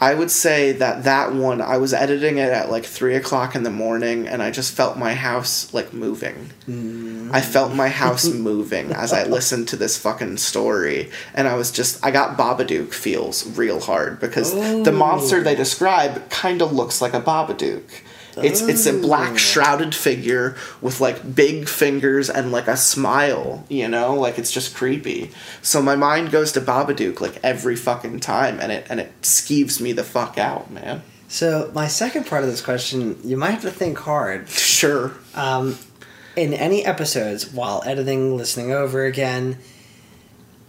I would say that that one, I was editing it at like three o'clock in the morning, and I just felt my house like moving. Mm. I felt my house moving as I listened to this fucking story, and I was just, I got Babadook feels real hard because the monster they oh. describe kind of looks like a Babadook. It's it's a black shrouded figure with like big fingers and like a smile, you know, like it's just creepy. So my mind goes to Babadook like every fucking time, and it and it skeeves me the fuck out, man. So my second part of this question, you might have to think hard. Sure. Um, in any episodes, while editing, listening over again,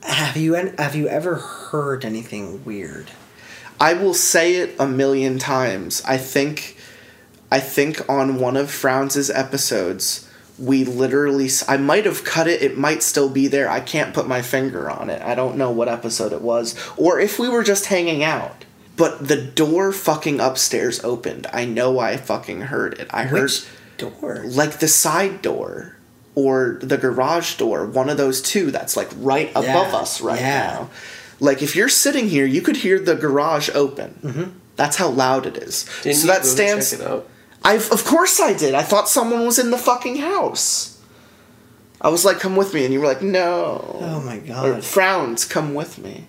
have you have you ever heard anything weird? I will say it a million times. I think, I think on one of Frowns' episodes, we literally I might have cut it. It might still be there. I can't put my finger on it. I don't know what episode it was, or if we were just hanging out. But the door fucking upstairs opened. I know I fucking heard it. I heard Which door? like the side door or the garage door, one of those two that's like right above Yeah, us right yeah. now. Like if you're sitting here, you could hear the garage open. Mm-hmm. That's how loud it is. Didn't so that stands. Check it out? I've of course I did. I thought someone was in the fucking house. I was like, "Come with me," and you were like, "No." Oh my Or god. frowns, come with me.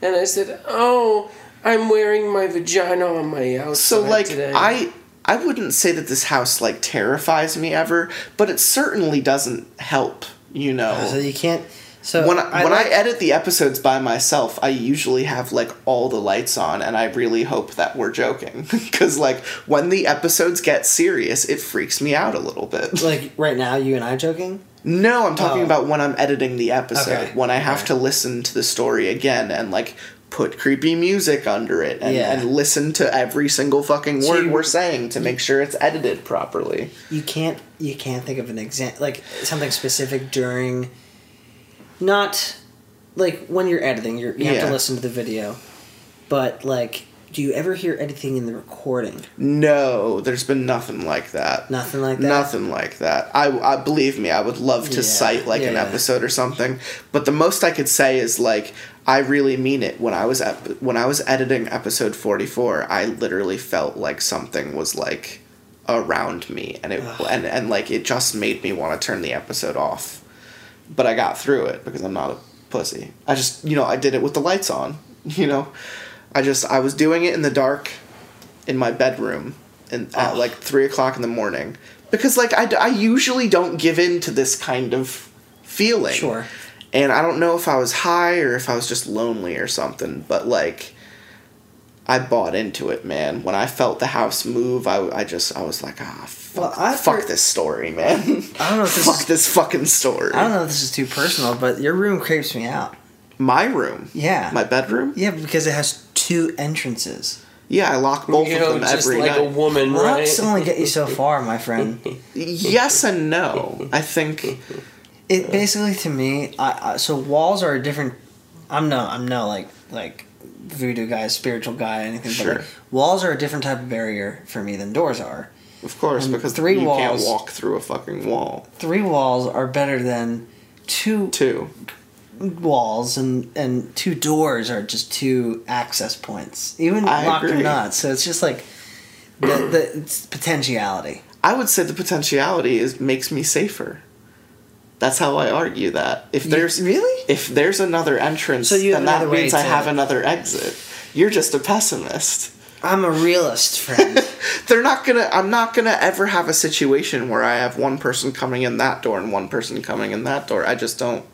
And I said, "Oh, I'm wearing my vagina on my outside So like today." I I wouldn't say that this house like terrifies me ever, but it certainly doesn't help, you know. So you can't. So when I, when like- I edit the episodes by myself, I usually have like all the lights on, and I really hope that we're joking because like when the episodes get serious, it freaks me out a little bit. like right now, you and I joking. No, I'm talking Oh. about when I'm editing the episode. Okay, When I have okay. to listen to the story again and like put creepy music under it and, Yeah. and listen to every single fucking So word you- we're saying to make sure it's edited properly. You can't. You can't think of an example like something specific during. Not, like when you're editing, you're, you have Yeah. to listen to the video, but like, do you ever hear anything in the recording? No, there's been nothing like that. Nothing like that. Nothing like that. I, I believe me, I would love to Yeah, cite like an yeah. episode or something, but the most I could say is like I really mean it. When I was ep- when I was editing episode 44, I literally felt like something was like around me and it and and like it just made me want to turn the episode off. But I got through it because I'm not a pussy. I just, you know, I did it with the lights on, you know. I just I was doing it in the dark in my bedroom and at Oh. like three o'clock in the morning because like I, I usually don't give in to this kind of feeling Sure. and i don't know if i was high or if i was just lonely or something but like i bought into it man when i felt the house move i, I just i was like ah fuck, Well, I've fuck heard- this story man I don't know if this fuck is- this fucking story I don't know if this is too personal, but your room creeps me out. my room Yeah. my bedroom Yeah, because it has two entrances. yeah i lock both you of know, them just every like night a woman, Well, right? that's only get you so far, my friend. yes and no i think It basically to me, I, I so walls are a different. I'm no, I'm no like like voodoo guy, spiritual guy, anything. Sure. But like, walls are a different type of barrier for me than doors are. Of course And because three you can't walk through a fucking wall Three walls are better than two two walls, and and two doors are just two access points, even I locked or not. So it's just like the the it's potentiality. I would say the potentiality is makes me safer. That's how I argue that. If You- there's really? if there's another entrance, So you then that means I have another exit. You're just a pessimist. I'm a realist, friend. They're not gonna. I'm not gonna ever have a situation where I have one person coming in that door and one person coming in that door. I just don't.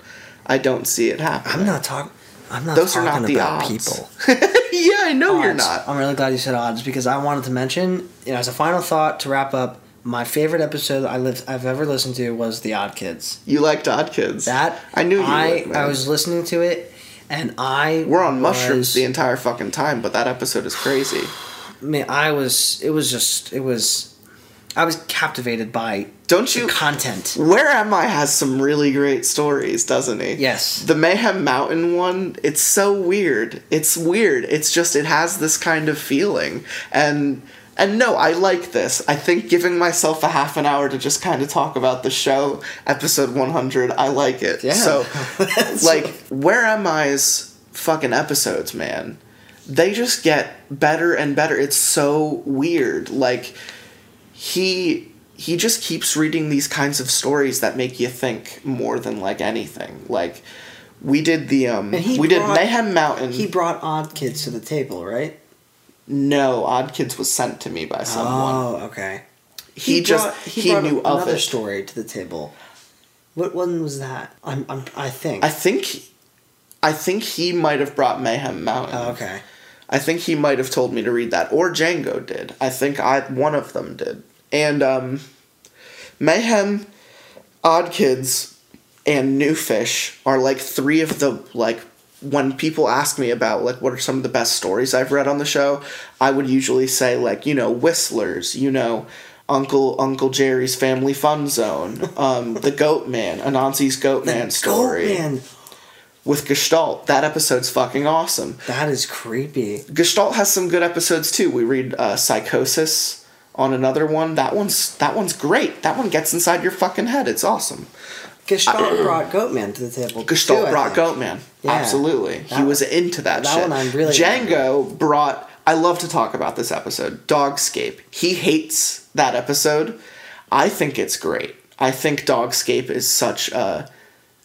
I don't see it happening. I'm not talking. I'm not Those are not the about odds. people. yeah, I know you're not. I'm really glad you said odds because I wanted to mention, you know, as a final thought to wrap up, my favorite episode I lived, I've ever listened to was The Odd Kids. You liked Odd Kids. That I knew you I would. I was listening to it, and I We're on mushrooms the entire fucking time, but that episode is crazy. Man, I was. It was just. It was. I was captivated by Don't the you? content. Where Am I has some really great stories, doesn't he? Yes. The Mayhem Mountain one, it's so weird. It's weird. It's just it has this kind of feeling. And and no, I like this. I think giving myself a half an hour to just kind of talk about the show, episode 100, I like it. Yeah. So like Where Am I's fucking episodes, man. They just get better and better. It's so weird. Like he he just keeps reading these kinds of stories that make you think more than like anything. Like we did the um we did brought- Mayhem Mountain. He brought Odd Kids to the table, right? No, Odd Kids was sent to me by someone. Oh, okay. he, just brought- he, brought knew of another it. story to the table. What one was that? I'm, I'm I think. I think I think he might have brought Mayhem Mountain. oh, okay. I think he might have told me to read that, or Django did. I think I one of them did. And um, Mayhem, Odd Kids, and New Fish are like three of the like. When people ask me about like what are some of the best stories I've read on the show, I would usually say like you know Whistlers, you know Uncle Uncle Jerry's Family Fun Zone, um, the Goat Man, Anansi's Goat Man story Man, with Gestalt. That episode's fucking awesome. that is creepy. Gestalt has some good episodes too. We read uh, Psychosis on another one. That one's that one's great. That one gets inside your fucking head. It's awesome. Gestalt brought Goatman to the table. Gestalt too, brought. Goatman. Yeah. Absolutely, he That- was into that, that shit. one I'm really- Django brought. I love to talk about this episode. Dogscape. He hates that episode. I think it's great. I think Dogscape is such a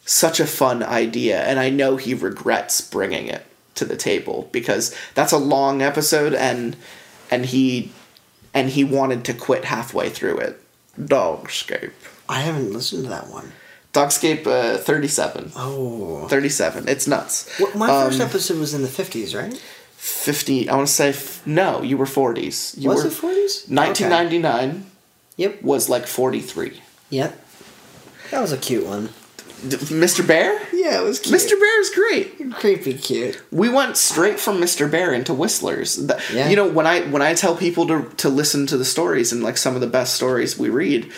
such a fun idea, and I know he regrets bringing it to the table because that's a long episode, and and he and he wanted to quit halfway through it. Dogscape. I haven't listened to that one. Dogscape uh, 37. Oh. 37. It's nuts. Well, my Um, first episode was in the 50s, right? 50. I want to say, f- no, you were 40s. You was were, it 40s? 1999 Yep. was like 43. Yep. That was a cute one. D- Mr. Bear? Yeah, it was cute. Mr. Bear is great. Creepy cute. We went straight from Mr. Bear into Whistlers. Th- Yeah. You know, when I when I tell people to to listen to the stories and like some of the best stories we read,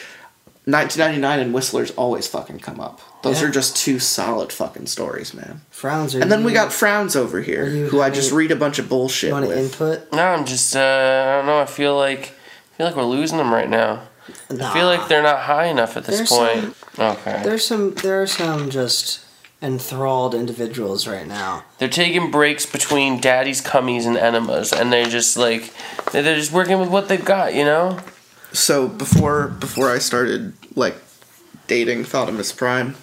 1999 and Whistlers always fucking come up. Those Yeah. are just two solid fucking stories, man. Frowns are And then we got Frowns over here, who I just read a bunch of bullshit You want with. input? No, I'm just. Uh, I don't know. I feel like. I feel like we're losing them right now. I feel like they're not high enough at this There's point. okay. There's some. There are some just enthralled individuals right now. They're taking breaks between daddy's cummies and enemas, and they're just like they're they're just working with what they've got, you know. So before before I started like dating Thotimus Prime,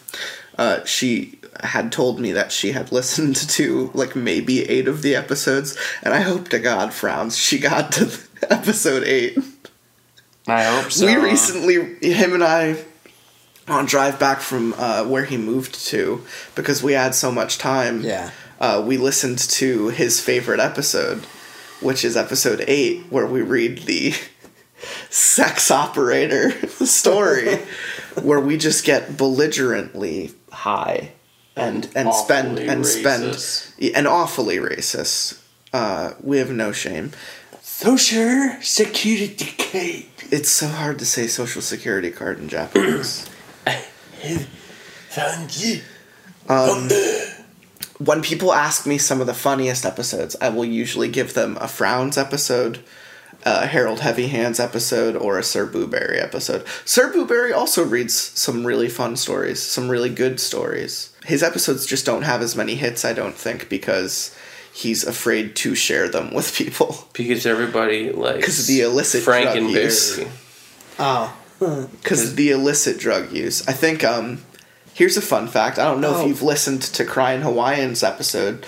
uh, she had told me that she had listened to like maybe eight of the episodes, and I hope to God frowns she got to episode eight. I hope so. we recently him and I on drive back from uh, where he moved to because we had so much time. Yeah. Uh, we listened to his favorite episode, which is episode eight, where we read the sex operator story, where we just get belligerently high and and spend and racist. spend and awfully racist. Uh, we have no shame. social security card. It's so hard to say social security card in Japanese. You. when people ask me some of the funniest episodes, I will usually give them a Frowns episode, a Harold Heavy Hands episode, or a Sir Booberry episode. Sir Booberry also reads some really fun stories, some really good stories. His episodes just don't have as many hits, I don't think, because he's afraid to share them with people. Because everybody likes 'Cause the illicit drug use. Frankenberry. Oh. because the illicit drug use. I think um here's a fun fact. I don't know Oh. if you've listened to Crying Hawaiian's episode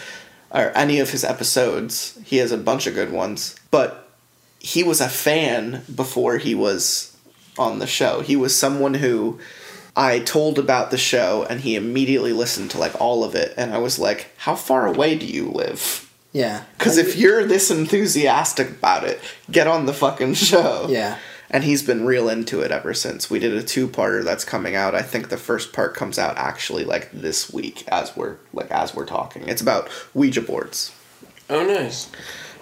or any of his episodes. He has a bunch of good ones, but he was a fan before he was on the show. He was someone who I told about the show and he immediately listened to like all of it and I was like, "How far away do you live?" Yeah. Cuz if you're this enthusiastic about it, get on the fucking show Yeah. and he's been real into it ever since. We did a two-parter that's coming out. I think the first part comes out actually like this week as we're like as we're talking. It's about Ouija boards. Oh, nice.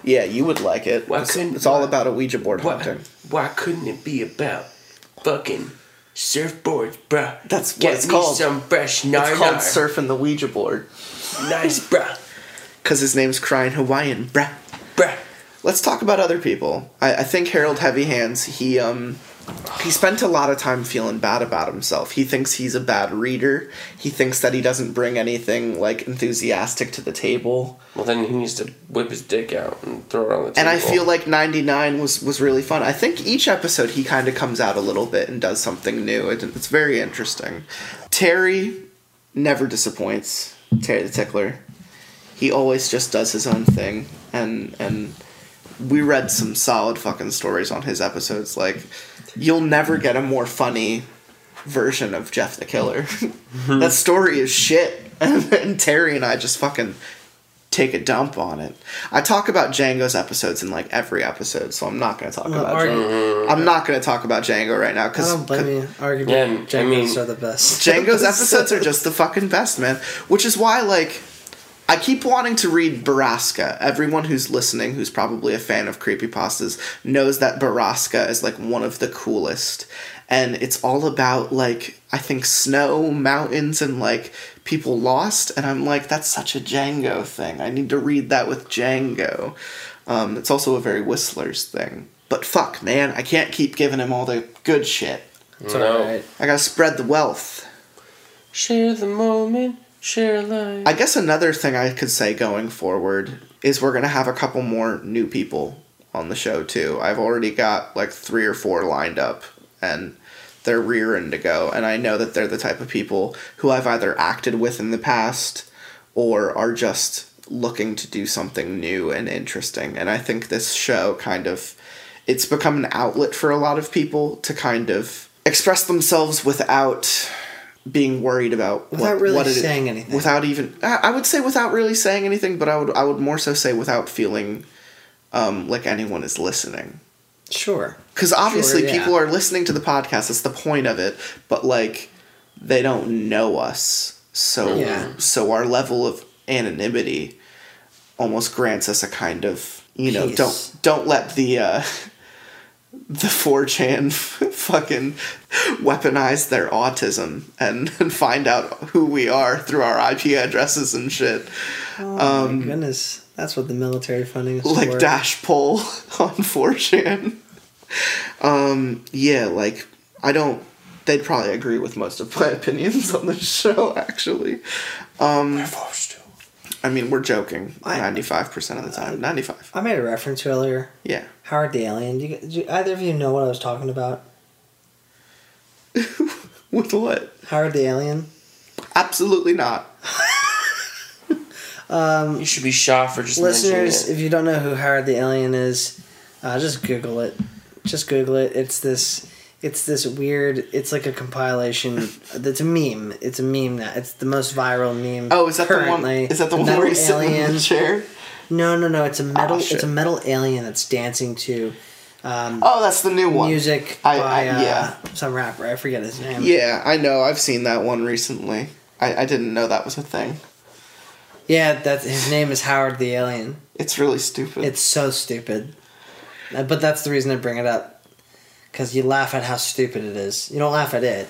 Yeah, you would like it. Why it's, couldn't- it's all about a Ouija board Why, haunting. why couldn't it be about fucking surfboards, bruh? That's what Get it's me called. some fresh nar It's called surfing the Ouija board Nice, bruh. because his name's Crying Hawaiian. Bruh. Bruh. Let's talk about other people. I, I think Harold Heavy Hands. He um he spent a lot of time feeling bad about himself. He thinks he's a bad reader. He thinks that he doesn't bring anything like enthusiastic to the table. Well, then he needs to whip his dick out and throw it on the table. And I feel like 99 was was really fun. I think each episode he kind of comes out a little bit and does something new. It, it's very interesting. Terry never disappoints. Terry the Tickler. He always just does his own thing and and we read some solid fucking stories on his episodes like you'll never get a more funny version of Jeff the Killer. that story is shit and, and Terry and I just fucking take a dump on it. I talk about Django's episodes in like every episode, so I'm not going to talk Well, about are Django. I'm not going to talk about Django right now I because don't blame you. Arguably, Yeah, I Django's mean- are the best. Django's episodes are just the fucking best, man. Which is why, like, I keep wanting to read Borasca. Everyone who's listening, who's probably a fan of creepypastas, knows that Borasca is like one of the coolest. And it's all about like I think snow, mountains, and like people lost. And I'm like, that's such a Django thing. I need to read that with Django. Um, it's also a very Whistlers thing. But fuck, man, I can't keep giving him all the good shit. It's No. I gotta spread the wealth. Share the moment, share life. I guess another thing I could say going forward is we're gonna have a couple more new people on the show too. I've already got like three or four lined up, and their rear end to go. And I know that they're the type of people who I've either acted with in the past or are just looking to do something new and interesting. And I think this show kind of it's become an outlet for a lot of people to kind of express themselves without being worried about Without what, really what it- saying anything. Without even I I would say without really saying anything, but I would I would more so say without feeling um, like anyone is listening. Sure. Because obviously Sure, yeah. people are listening to the podcast. That's the point of it. But like, they don't know us, so Yeah. so our level of anonymity almost grants us a kind of you know Peace. don't don't let the uh, the 4chan fucking weaponize their autism and, and find out who we are through our IP addresses and shit. Oh my goodness. That's what the military funding is like for. dash poll on 4chan. Um, yeah, like I don't. They'd probably agree with most of my opinions on the show. Actually, um, I mean we're joking ninety five percent of the time. Ninety five. I made a reference earlier. Yeah. Howard the Alien. Do, you, do either of you know what I was talking about? With what? Howard the Alien? Absolutely not. um, You should be shot for just Listeners, mentioning if you don't know who Howard the Alien is, uh, just Google it. Just Google it. It's this. It's this weird. It's like a compilation. It's a meme. It's a meme now. It's the most viral meme. Oh, is that the one? currently. Is that the one metal where he's sitting in the chair? No, no, no. It's a metal. Oh, it's a metal alien that's dancing to um, Oh, that's the new one. music I- by I- uh, yeah. some rapper. I forget his name. Yeah, I know. I've seen that one recently. I, I didn't know that was a thing. Yeah, that his name is Howard the Alien. It's really stupid. It's so stupid. Uh, But that's the reason I bring it up. Because you laugh at how stupid it is. You don't laugh at it.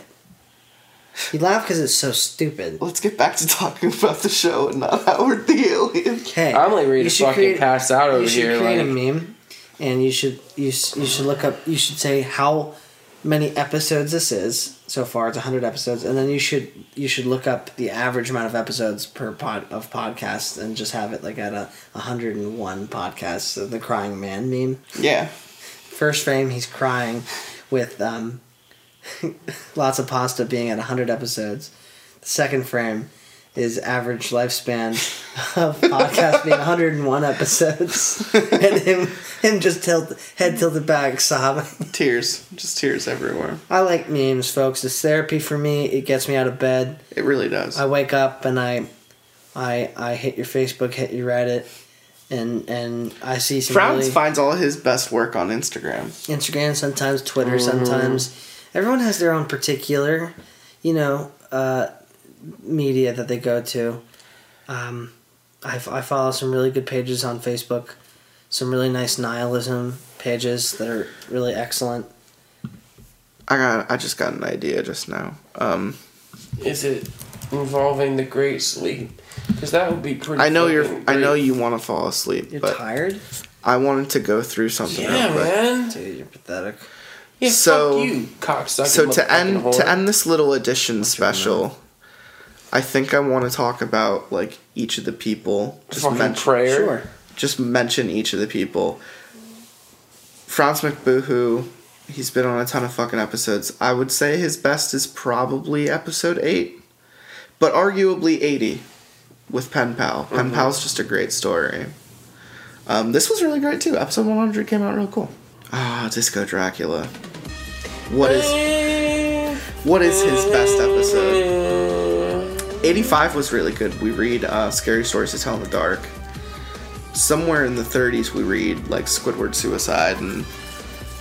You laugh because it's so stupid. Let's get back to talking about the show and not Howard the Alien. Okay. I'm like ready you to fucking create- pass out over you should here. create Like, a meme, and you should you you should look up. You should say how many episodes this is so far. It's hundred episodes, and then you should you should look up the average amount of episodes per pod of podcasts, and just have it like at a hundred and one podcasts. So the crying man meme. Yeah. First frame, he's crying with um, lots of pasta being at 100 episodes. The second frame is average lifespan of podcast being 101 episodes. and him, him just tilt, head tilted back, sobbing. Tears. Just tears everywhere. I like memes, folks. It's therapy for me. It gets me out of bed. It really does. I wake up and I, I, I hit your Facebook, hit your Reddit, and and I see some Frowns really- finds all his best work on Instagram. Instagram, sometimes Twitter, sometimes. Everyone has their own particular, you know, uh, media that they go to. Um, I, I follow some really good pages on Facebook, some really nice nihilism pages that are really excellent. I got. I just got an idea just now. Um, is it involving the great sleep? Because that would be pretty. I know you're. fucking I know you want to fall asleep, You're but tired? I wanted to go through something Yeah, real quick. man. Dude, you're pathetic. Yeah, So- fuck you, cocksucker. So to end whore. to end this little edition your special, I think I want to talk about like each of the people. Just fucking mention, prayer. Sure. just mention each of the people. Frowns McBoohoo, he's been on a ton of fucking episodes. I would say his best is probably episode eight, but arguably eighty with Pen Pal. Pen Pal's just a great story. Um, this was really great too. Episode one hundred came out real cool. Ah, Disco Dracula. What is what is his best episode? 85 was really good. We read uh, Scary Stories to Tell in the Dark. Somewhere in the 30s, we read like Squidward Suicide and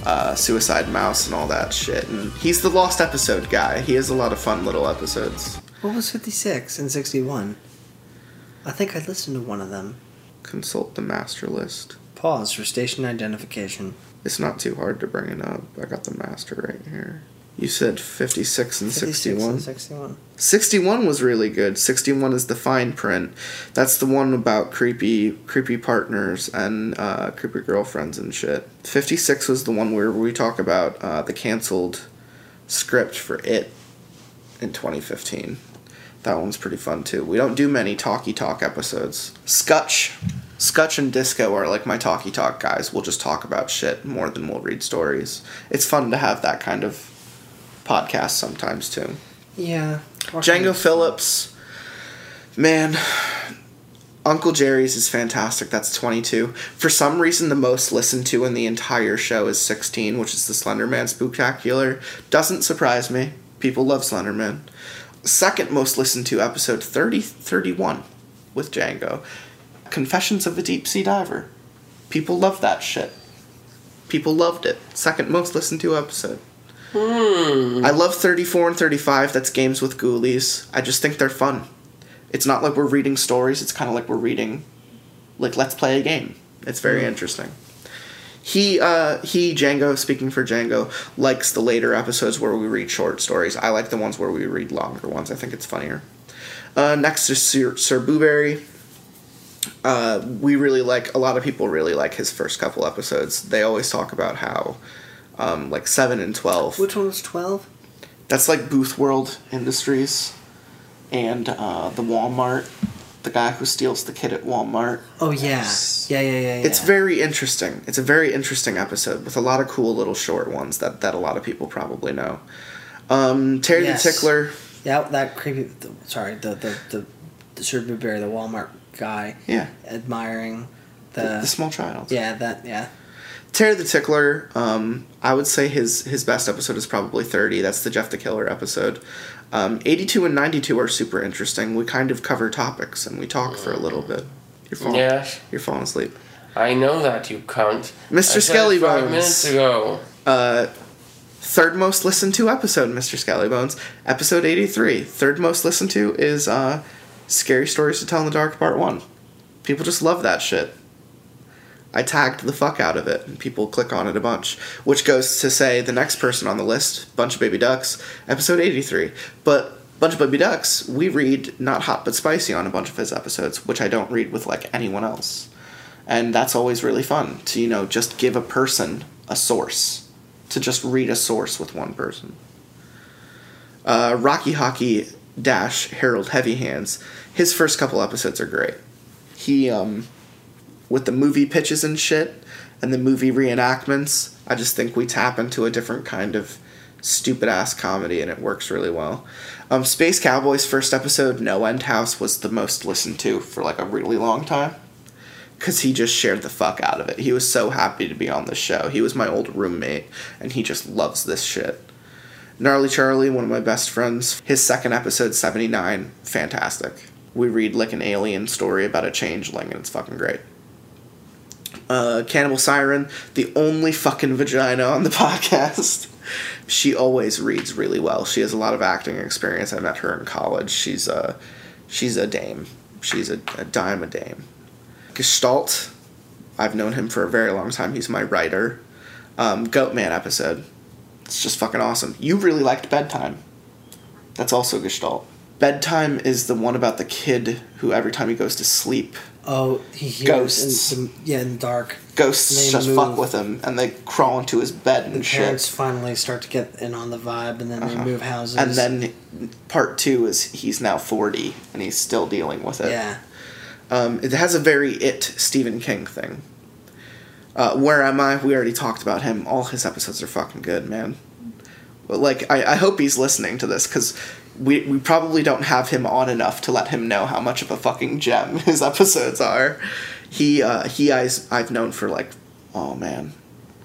uh, Suicide Mouse and all that shit. And he's the lost episode guy. He has a lot of fun little episodes. What was 56 and 61? I think I listened to one of them. Consult the master list. Pause for station identification. It's not too hard to bring it up. I got the master right here. You said 56 and 56 61. and 61. 61 was really good. 61 is the fine print. That's the one about creepy creepy partners and uh, creepy girlfriends and shit. 56 was the one where we talk about uh, the canceled script for it in 2015. That one's pretty fun too. We don't do many talky talk episodes. Scutch. Scutch and Disco are like my talky talk guys. We'll just talk about shit more than we'll read stories. It's fun to have that kind of podcast sometimes too. Yeah. Django Phillips, man, Uncle Jerry's is fantastic. That's 22. For some reason, the most listened to in the entire show is 16, which is the Slenderman Spooktacular. Doesn't surprise me. People love Slenderman. Second most listened to episode 30, 31 with Django. Confessions of a Deep Sea Diver. People love that shit. People loved it. Second most listened to episode. Hmm. I love 34 and 35. That's games with ghoulies. I just think they're fun. It's not like we're reading stories. It's kind of like we're reading, like let's play a game. It's very hmm. interesting. He, uh, he Django. Speaking for Django, likes the later episodes where we read short stories. I like the ones where we read longer ones. I think it's funnier. Uh, next is Sir, Sir Booberry. Uh, we really like a lot of people really like his first couple episodes. They always talk about how, um, like seven and twelve. Which one was 12? That's like Booth World Industries and uh, the Walmart. The guy who steals the kid at Walmart. Oh, yeah. Yeah, yeah, yeah, yeah. It's very interesting. It's a very interesting episode with a lot of cool little short ones that, that a lot of people probably know. Um, Terry Yes. the Tickler. Yeah, that creepy. The, sorry, the the the, the Sir Blueberry, the Walmart guy, Yeah. admiring the. The, the small child. yeah, that yeah. Terry the Tickler, um, I would say his his best episode is probably 30. That's the Jeff the Killer episode. Um, 82 and 92 are super interesting. We kind of cover topics and we talk for a little bit. You're falling, Yeah, you're falling asleep. I know that you cunt. Mr. I said it Skelly five Bones. minutes ago. Uh, third most listened to episode, Mr. Skellybones. Episode 83. Third most listened to is uh, Scary Stories to Tell in the Dark Part 1. People just love that shit. I tagged the fuck out of it, and people click on it a bunch. Which goes to say the next person on the list, Bunch of Baby Ducks, episode 83. But Bunch of Baby Ducks, we read Not Hot But Spicy on a bunch of his episodes, which I don't read with like anyone else. And that's always really fun to, you know, just give a person a source. To just read a source with one person. Uh, Rocky Hockey Dash Harold Heavy Hands, his first couple episodes are great. He, um, with the movie pitches and shit, and the movie reenactments, I just think we tap into a different kind of stupid ass comedy and it works really well. Um, Space Cowboys' first episode, No End House, was the most listened to for like a really long time. Because he just shared the fuck out of it. He was so happy to be on the show. He was my old roommate, and he just loves this shit. Gnarly Charlie, one of my best friends, his second episode, 79, fantastic. We read like an alien story about a changeling, and it's fucking great. Uh, Cannibal Siren, the only fucking vagina on the podcast. She always reads really well. She has a lot of acting experience. I met her in college. She's a, she's a dame. She's a, a dime a dame. Gestalt, I've known him for a very long time. He's my writer. Um, Goatman episode. It's just fucking awesome. You really liked Bedtime. That's also Gestalt. Bedtime is the one about the kid who every time he goes to sleep, Oh, he hears Ghosts. In yeah, in the dark. ghosts just move. fuck with him and they crawl into his bed and The shit. parents finally start to get in on the vibe, and then they move houses. Uh-huh. And then part two is he's now 40 and he's still dealing with it. yeah, Um, it has a very it Stephen King thing. Uh, Where am I? We already talked about him. All his episodes are fucking good, man. But like, I, I hope he's listening to this because we we probably don't have him on enough to let him know how much of a fucking gem his episodes are. He uh, he I's, I've known for like oh man,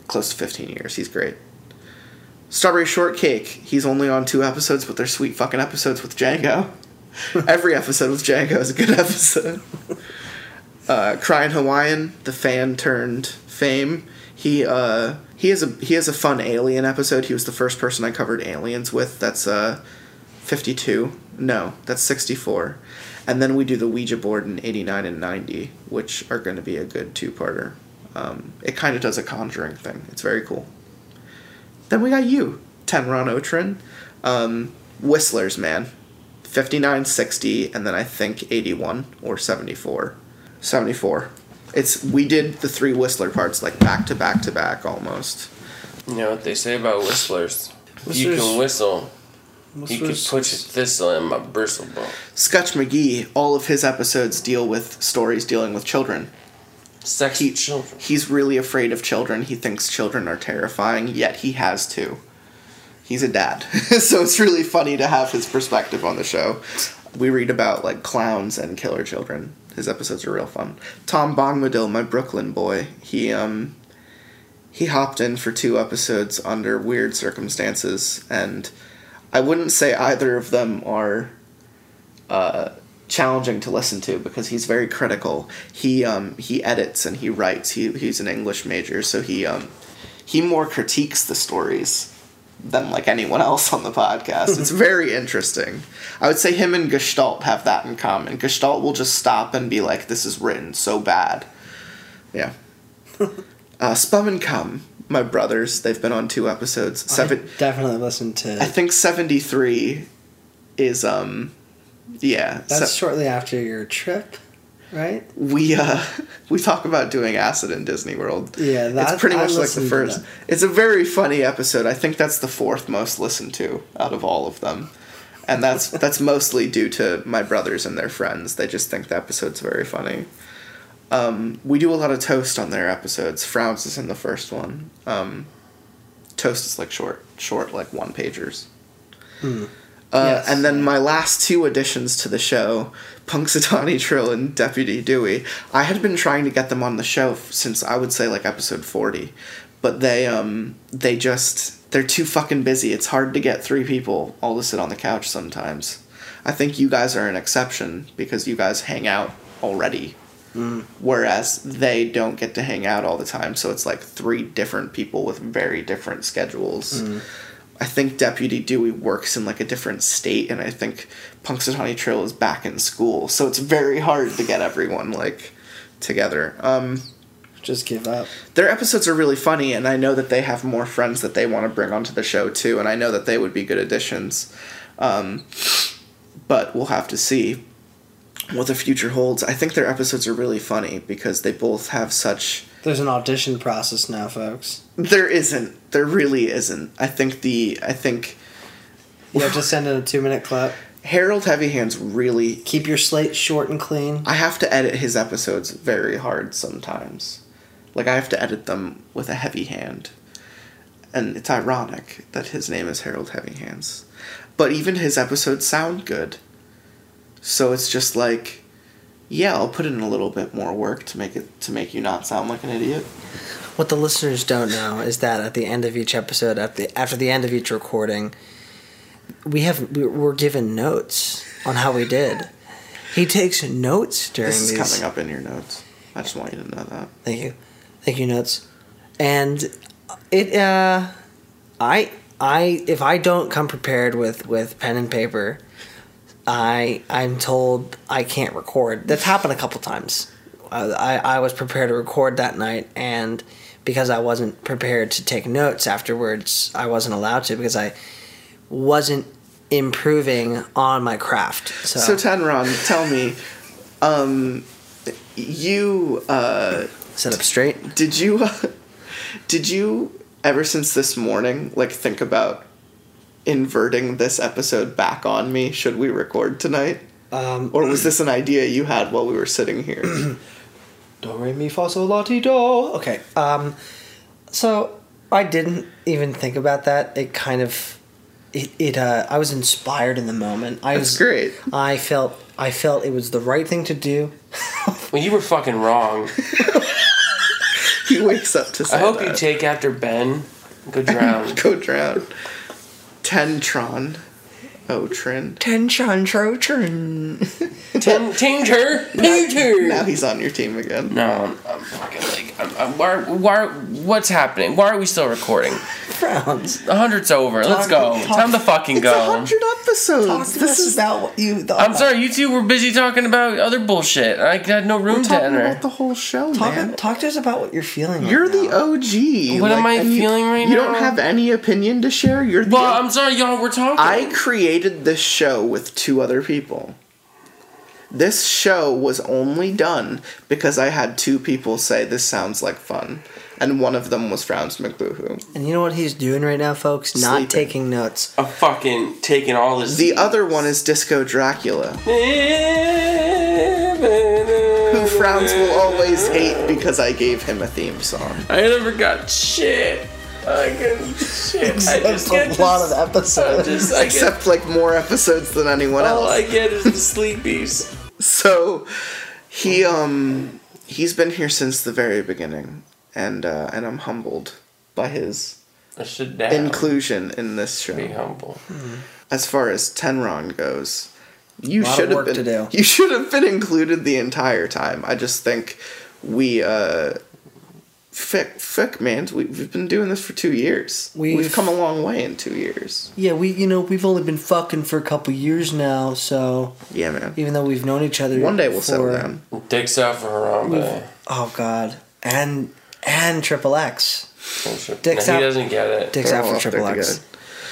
close to fifteen years. He's great. Strawberry Shortcake. He's only on two episodes, but they're sweet fucking episodes with Django. Every episode with Django is a good episode. Uh, Crying Hawaiian, the fan turned fame. He uh, he has a he has a fun alien episode. He was the first person I covered aliens with. That's uh, fifty two. No, that's sixty four. And then we do the Ouija board in eighty nine and ninety, which are going to be a good two parter. Um, it kind of does a conjuring thing. It's very cool. Then we got you, Tenron Otrin. Um, Whistlers, man. 59, 60, and then I think 81 or 74. 74. It's we did the three Whistler parts like back to back to back almost. You know what they say about whistlers? You can whistle. You can Whistlers- put your thistle in my bristle bone. Scutch McGee, all of his episodes deal with stories dealing with children. Sex He, children. He's really afraid of children. He thinks children are terrifying, yet he has to. he's a dad, so it's really funny to have his perspective on the show. We read about like clowns and killer children. His episodes are real fun. Tom Bongmadil, my Brooklyn boy, he um he hopped in for two episodes under weird circumstances, and I wouldn't say either of them are uh, challenging to listen to because he's very critical. He um, he edits and he writes. He he's an English major, so he um, he more critiques the stories than like anyone else on the podcast. it's very interesting. I would say him and Gestalt have that in common. Gestalt will just stop and be like, "This is written so bad." Yeah. uh, Spum and Cum, my brothers. They've been on two episodes. Seven. I definitely listened to. I think seventy three is um, yeah. That's se- shortly after your trip, right? we uh we talk about doing acid in Disney World. Yeah, that's it's pretty much like the first. It's a very funny episode. I think that's the fourth most listened to out of all of them, and that's that's mostly due to my brothers and their friends. They just think the episode's very funny. Um, we do a lot of toast on their episodes. Frowns is in the first one. Um, toast is like short, short like one pagers. Uh, Yes. And then my last two additions to the show, Punxsutawney Trill and Deputy Dewey, I had been trying to get them on the show f- since I would say like episode forty, but they um they just they're too fucking busy. It's hard to get three people all to sit on the couch sometimes. I think you guys are an exception because you guys hang out already. Whereas they don't get to hang out all the time, so it's like three different people with very different schedules. I think Deputy Dewey works in like a different state, and I think Punxsutawney Trill is back in school, so it's very hard to get everyone like together. Um, Just give up. their episodes are really funny, and I know that they have more friends that they want to bring onto the show too, and I know that they would be good additions. Um, but we'll have to see what the future holds. I think their episodes are really funny because they both have such. There's an audition process now, folks. There isn't. There really isn't. I think the. I think You have to send in a two minute clip. Harold Heavy Hands really Keep your slate short and clean. I have to edit his episodes very hard sometimes. Like I have to edit them with a heavy hand. And it's ironic that his name is Harold Heavy Hands. But even his episodes sound good. So it's just like yeah, I'll put in a little bit more work to make it to make you not sound like an idiot. What the listeners don't know is that at the end of each episode, at the after the end of each recording, we have we- we're given notes on how we did. He takes notes during This is these. coming up in your notes. I just want you to know that. Thank you, thank you, notes. And it, uh, I, I, if I don't come prepared with with pen and paper, I, I'm told I can't record. That's happened a couple times. I, I, I was prepared to record that night, and because I wasn't prepared to take notes afterwards, I wasn't allowed to because I wasn't improving on my craft. So, So Tenron, tell me, um, you uh, sit up straight. Did you did you ever since this morning like think about inverting this episode back on me should we record tonight? Um, Or was this an idea you had while we were sitting here? Do re mi fa sol la ti do. Okay. Um, so I didn't even think about that. It kind of, it, it uh, I was inspired in the moment. I That's was great. I felt I felt it was the right thing to do. Well, you were fucking wrong. He wakes up to say I hope that. you take after Ben. Go drown. Go drown. Tentron. Oh, Trin. Tension trotron. Tin- Tinker, Now he's on your team again. No, I'm, I'm fucking like, I'm, I'm, why, why, what's happening? Why are we still recording? Frowns. The hundred's over. Let's go. Talk- Time to fucking It's a go. hundred episodes. Talk to this us is about what you thought. I'm sorry, you two were busy talking about other bullshit. I had no room we're to enter. about the whole show, Talk, man. talk to us about what you're feeling. You're now. the OG. What am I and you- feeling right You now? You don't have any opinion to share. You're the. well, I'm sorry, y'all. We're talking. I created this show with two other people. This show was only done because I had two people say this sounds like fun, and one of them was Frowns McBoohoo. And you know what he's doing right now, folks? Not Sleeping. taking notes. I'm fucking taking all this. The other one is Disco Dracula, who Frowns will always hate because I gave him a theme song. I never got shit. I can shit. I Except just get a lot this- of episodes. Just, I get, Except like more episodes than anyone all else. All I get is the sleepies. So he um he's been here since the very beginning, and uh, and I'm humbled by his I should down. inclusion in this show. Be show. humble. As far as Tenron goes, you should have been to do. you should have been included the entire time. I just think we uh. Fick, fick, man. We, we've been doing this for two years. We've, We've- come a long way in two years. Yeah, we you know we've only been fucking for a couple years now, so Yeah, man. even though we've known each other, One day we'll settle for- down. Dicks out for Harambe. Oh God, and and Triple X, Dicks Dicks no, out- He doesn't get it. dicks They're out all for up there Triple X. together.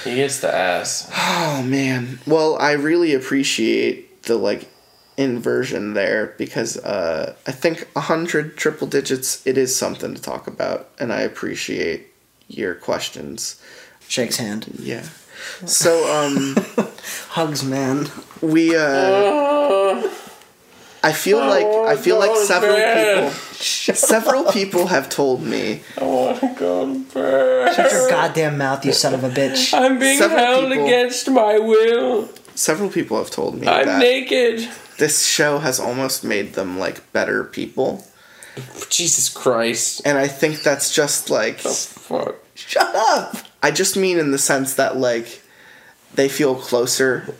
He gets the ass. Oh man. Well, I really appreciate the like inversion there because uh, I think a hundred triple digits it is something to talk about, and I appreciate your questions. Shakes hand, Yeah. So um, hugs, man. we uh, I feel like oh, I feel like several bed. people several people have told me I want to go to bed. Shut your goddamn mouth, you son of a bitch. I'm being Several held people- against my will. several people have told me I'm that naked. this show has almost made them like better people, Jesus Christ. and I think that's just like Fuck. Shut up. I just mean in the sense that like they feel closer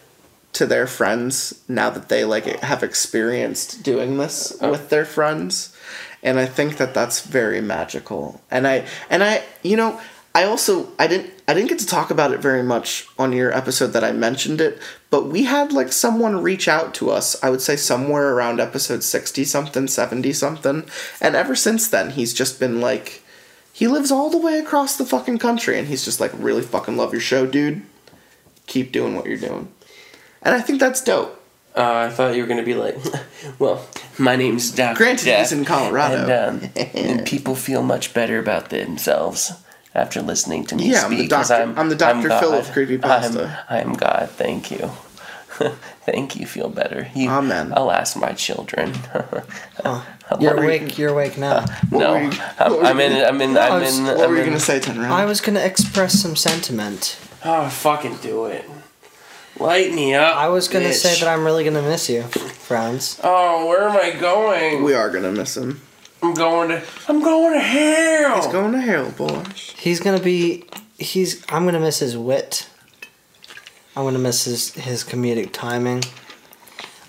to their friends now that they like have experienced doing this oh. with their friends. And I think that that's very magical. And I and I you know I also I didn't I didn't get to talk about it very much on your episode that I mentioned it but we had like someone reach out to us I would say somewhere around episode 60 something 70 something and ever since then he's just been like he lives all the way across the fucking country and he's just like really fucking love your show dude. Keep doing what you're doing and i think that's dope Uh, I thought you were gonna be like, well, my name's Doctor Granted, he's in Colorado. and, um, and people feel much better about themselves after listening to me speak. Yeah, I'm the Dr. I'm the Dr. Phil of Creepypasta. I'm, I'm God. Thank you. thank you. Feel better. You, Amen. Alas, my children. You're awake. You're awake now. no, you- I'm, what were I'm in. I'm in. I'm was- in. what I'm were you in- gonna say ten I was gonna express some sentiment. Oh, fucking do it. Light me up. I was gonna say that I'm really gonna miss you, Frowns. Oh, where am I going? we are gonna miss him I'm going to. I'm going to hell. he's going to hell boy He's gonna be. He's. I'm gonna miss his wit. I'm gonna miss his his comedic timing.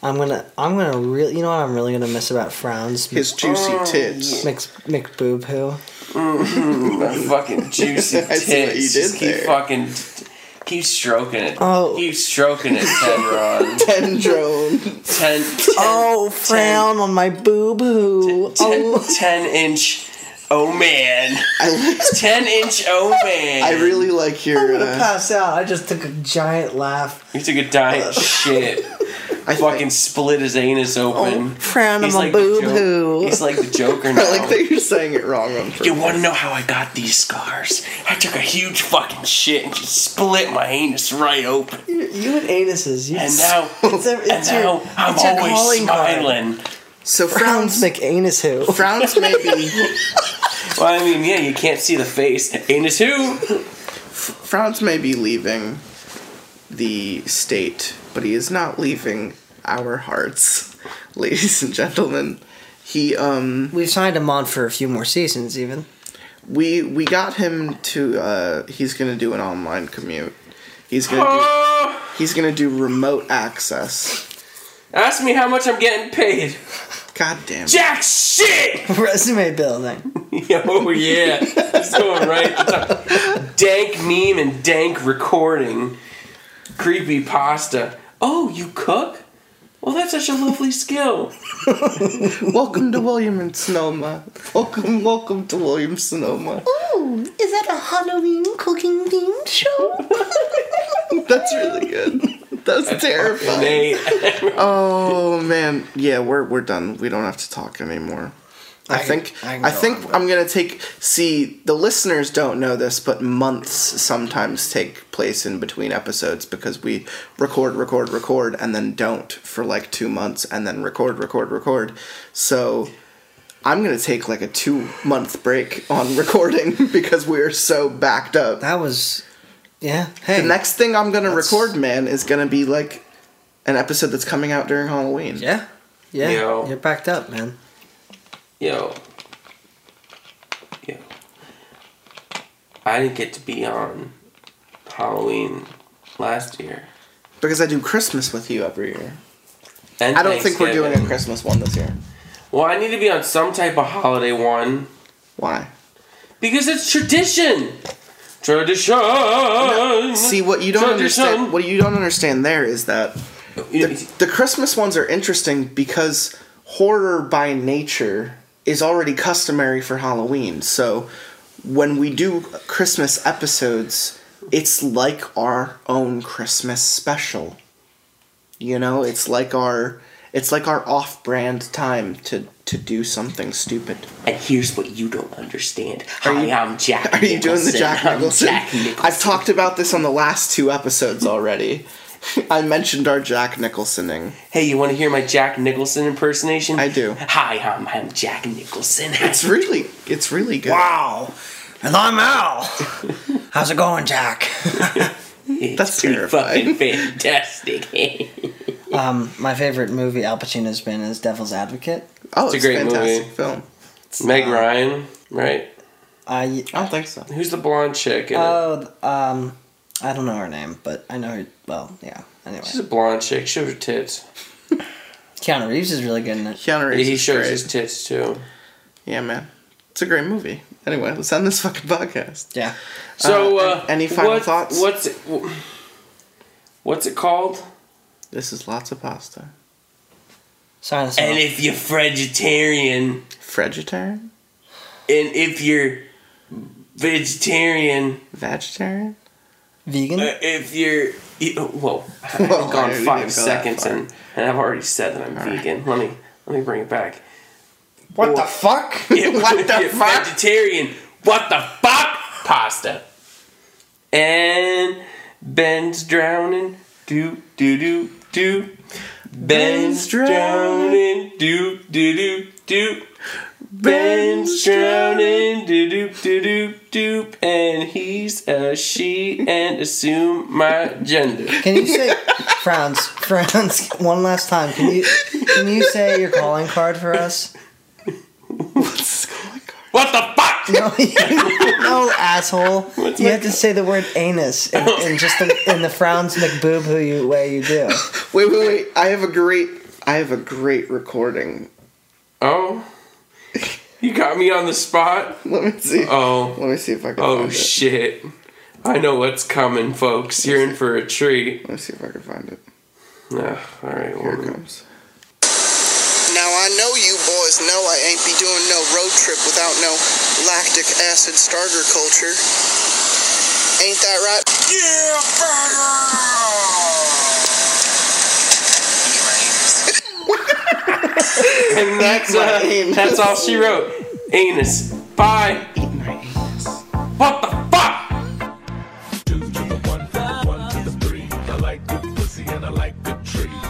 I'm gonna. I'm gonna really. You know what I'm really gonna miss about Frowns? his juicy oh, tits Mix McBoob who. My mm-hmm. fucking juicy I tits. see what you Just did keep there. fucking. Keep stroking it. Oh. Keep stroking it, Tenron. Tendrone ten, ten, Oh, frown on my boob hoo. ten, Oh. 10 inch. Oh man. I like 10 inch oh man. I really like I'm gonna uh, pass out. I just took a giant laugh. You took a giant shit. I Fucking split his anus open. Frown on He's my like the boob Jo- hoo. He's like the Joker now. I like that you're saying it wrong on You want to know how I got these scars? I took a huge fucking shit and just split my anus right open. You, you and anuses. You And now, it's a, it's and your, now I'm it's always calling card. Smiling. So Frowns frowns McAnus who. frowns may be Well, I mean, yeah, you can't see the face. Anus who? frowns may be leaving the state, but he is not leaving our hearts, ladies and gentlemen. He um We've signed him on for a few more seasons, even. we we got him to uh he's gonna do an online commute. He's gonna do Oh, he's gonna do remote access. ask me how much I'm getting paid. God damn it. Jack shit! Resume building. oh yeah, it's going right. at the top. dank meme and dank recording. Creepy pasta. Oh, you cook? Well, that's such a lovely skill. Welcome to William and Sonoma. Welcome, welcome to William Sonoma. Ooh, is that a Halloween cooking themed show? That's really good. That's terrifying. Nate. Oh man, yeah, we're we're done. We don't have to talk anymore. I, I think I I, can think on, I'm gonna take. See, the listeners don't know this, but months sometimes take place in between episodes because we record, record, record, and then don't for like two months, and then record, record, record. So I'm gonna take like a two month break on recording because we are so backed up. That was, yeah. Hey, The next thing I'm gonna That's- record, man, is gonna be like an episode that's coming out during Halloween. yeah, yeah. Yo. You're backed up, man. Yo. Yo. I didn't get to be on Halloween last year. Because I do Christmas with you every year. And I don't think we're doing a Christmas one this year. Well, I need to be on some type of holiday one Why? because it's tradition. Tradition. See what you don't Tradition. understand. What you don't understand there is that the, the Christmas ones are interesting because horror by nature is already customary for Halloween. So when we do Christmas episodes, it's like our own Christmas special. You know, it's like our it's like our off-brand time to to do something stupid. And here's what you don't understand. Are Hi, you- I'm Jack. Are you doing the Jack Nicholson? Jack Nicholson. I've talked about this on the last two episodes already. I mentioned our Jack Nicholsoning. Hey, you want to hear my Jack Nicholson impersonation? I do. Hi, I'm, I'm Jack Nicholson. It's really, it's really good. Wow. And I'm Al. How's it going, Jack? It's That's pretty terrifying. fucking fantastic. Um, my favorite movie Al Pacino's been is Devil's Advocate. Oh, It's it's, a a great fantastic movie. film. Meg Ryan, right? I I don't think so. Who's the blonde chick? In it? oh um, I don't know her name, but I know her. Well, yeah. Anyway, She's a blonde chick. Shows her tits. Keanu Reeves is really good in it. Keanu Yeah, Reeves he is shows great. his tits too. Yeah, man. It's a great movie. Anyway, let's end this fucking podcast. Yeah. So, Uh, uh, any final what- thoughts? What's it? What's it called? This is lots of pasta. Sign us And off. if you're vegetarian, Vegetarian? and if you're vegetarian, Vegetarian? Vegan. uh, if you're you, whoa, I haven't Whoa, I gone didn't five go that seconds, far. and and I've already said that I'm vegan. Let me let me bring it back. What the fuck? If- what if the you're fuck? Vegetarian. What the fuck? Pasta. And Ben's drowning. Do do do do. Ben's drowning. Do do do do. Ben's drowning. Do do do do do. And he's a she and assume my gender. Can you say frowns? Frowns. One last time. Can you can you say your calling card for us? What's? What the fuck? No, no asshole. you my have to say the word anus in, oh. in just the, in the frowns McBoohoo you way you do. Wait, wait, wait. I have a great I have a great recording. Oh. You got me on the spot? Let me see. Oh. Let me see if I can Oh find it. shit. I know what's coming, folks. You're in for a treat. Let me see if I can find it. Yeah, alright, Here well, it comes. Now I know you no, I ain't be doing no road trip without no lactic acid starter culture. Ain't that right? Yeah, burger! and that's, uh, that's all she wrote. Anus. Bye. What the fuck?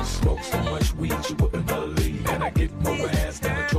Smoke so much weed you wouldn't believe, and I get more ass than a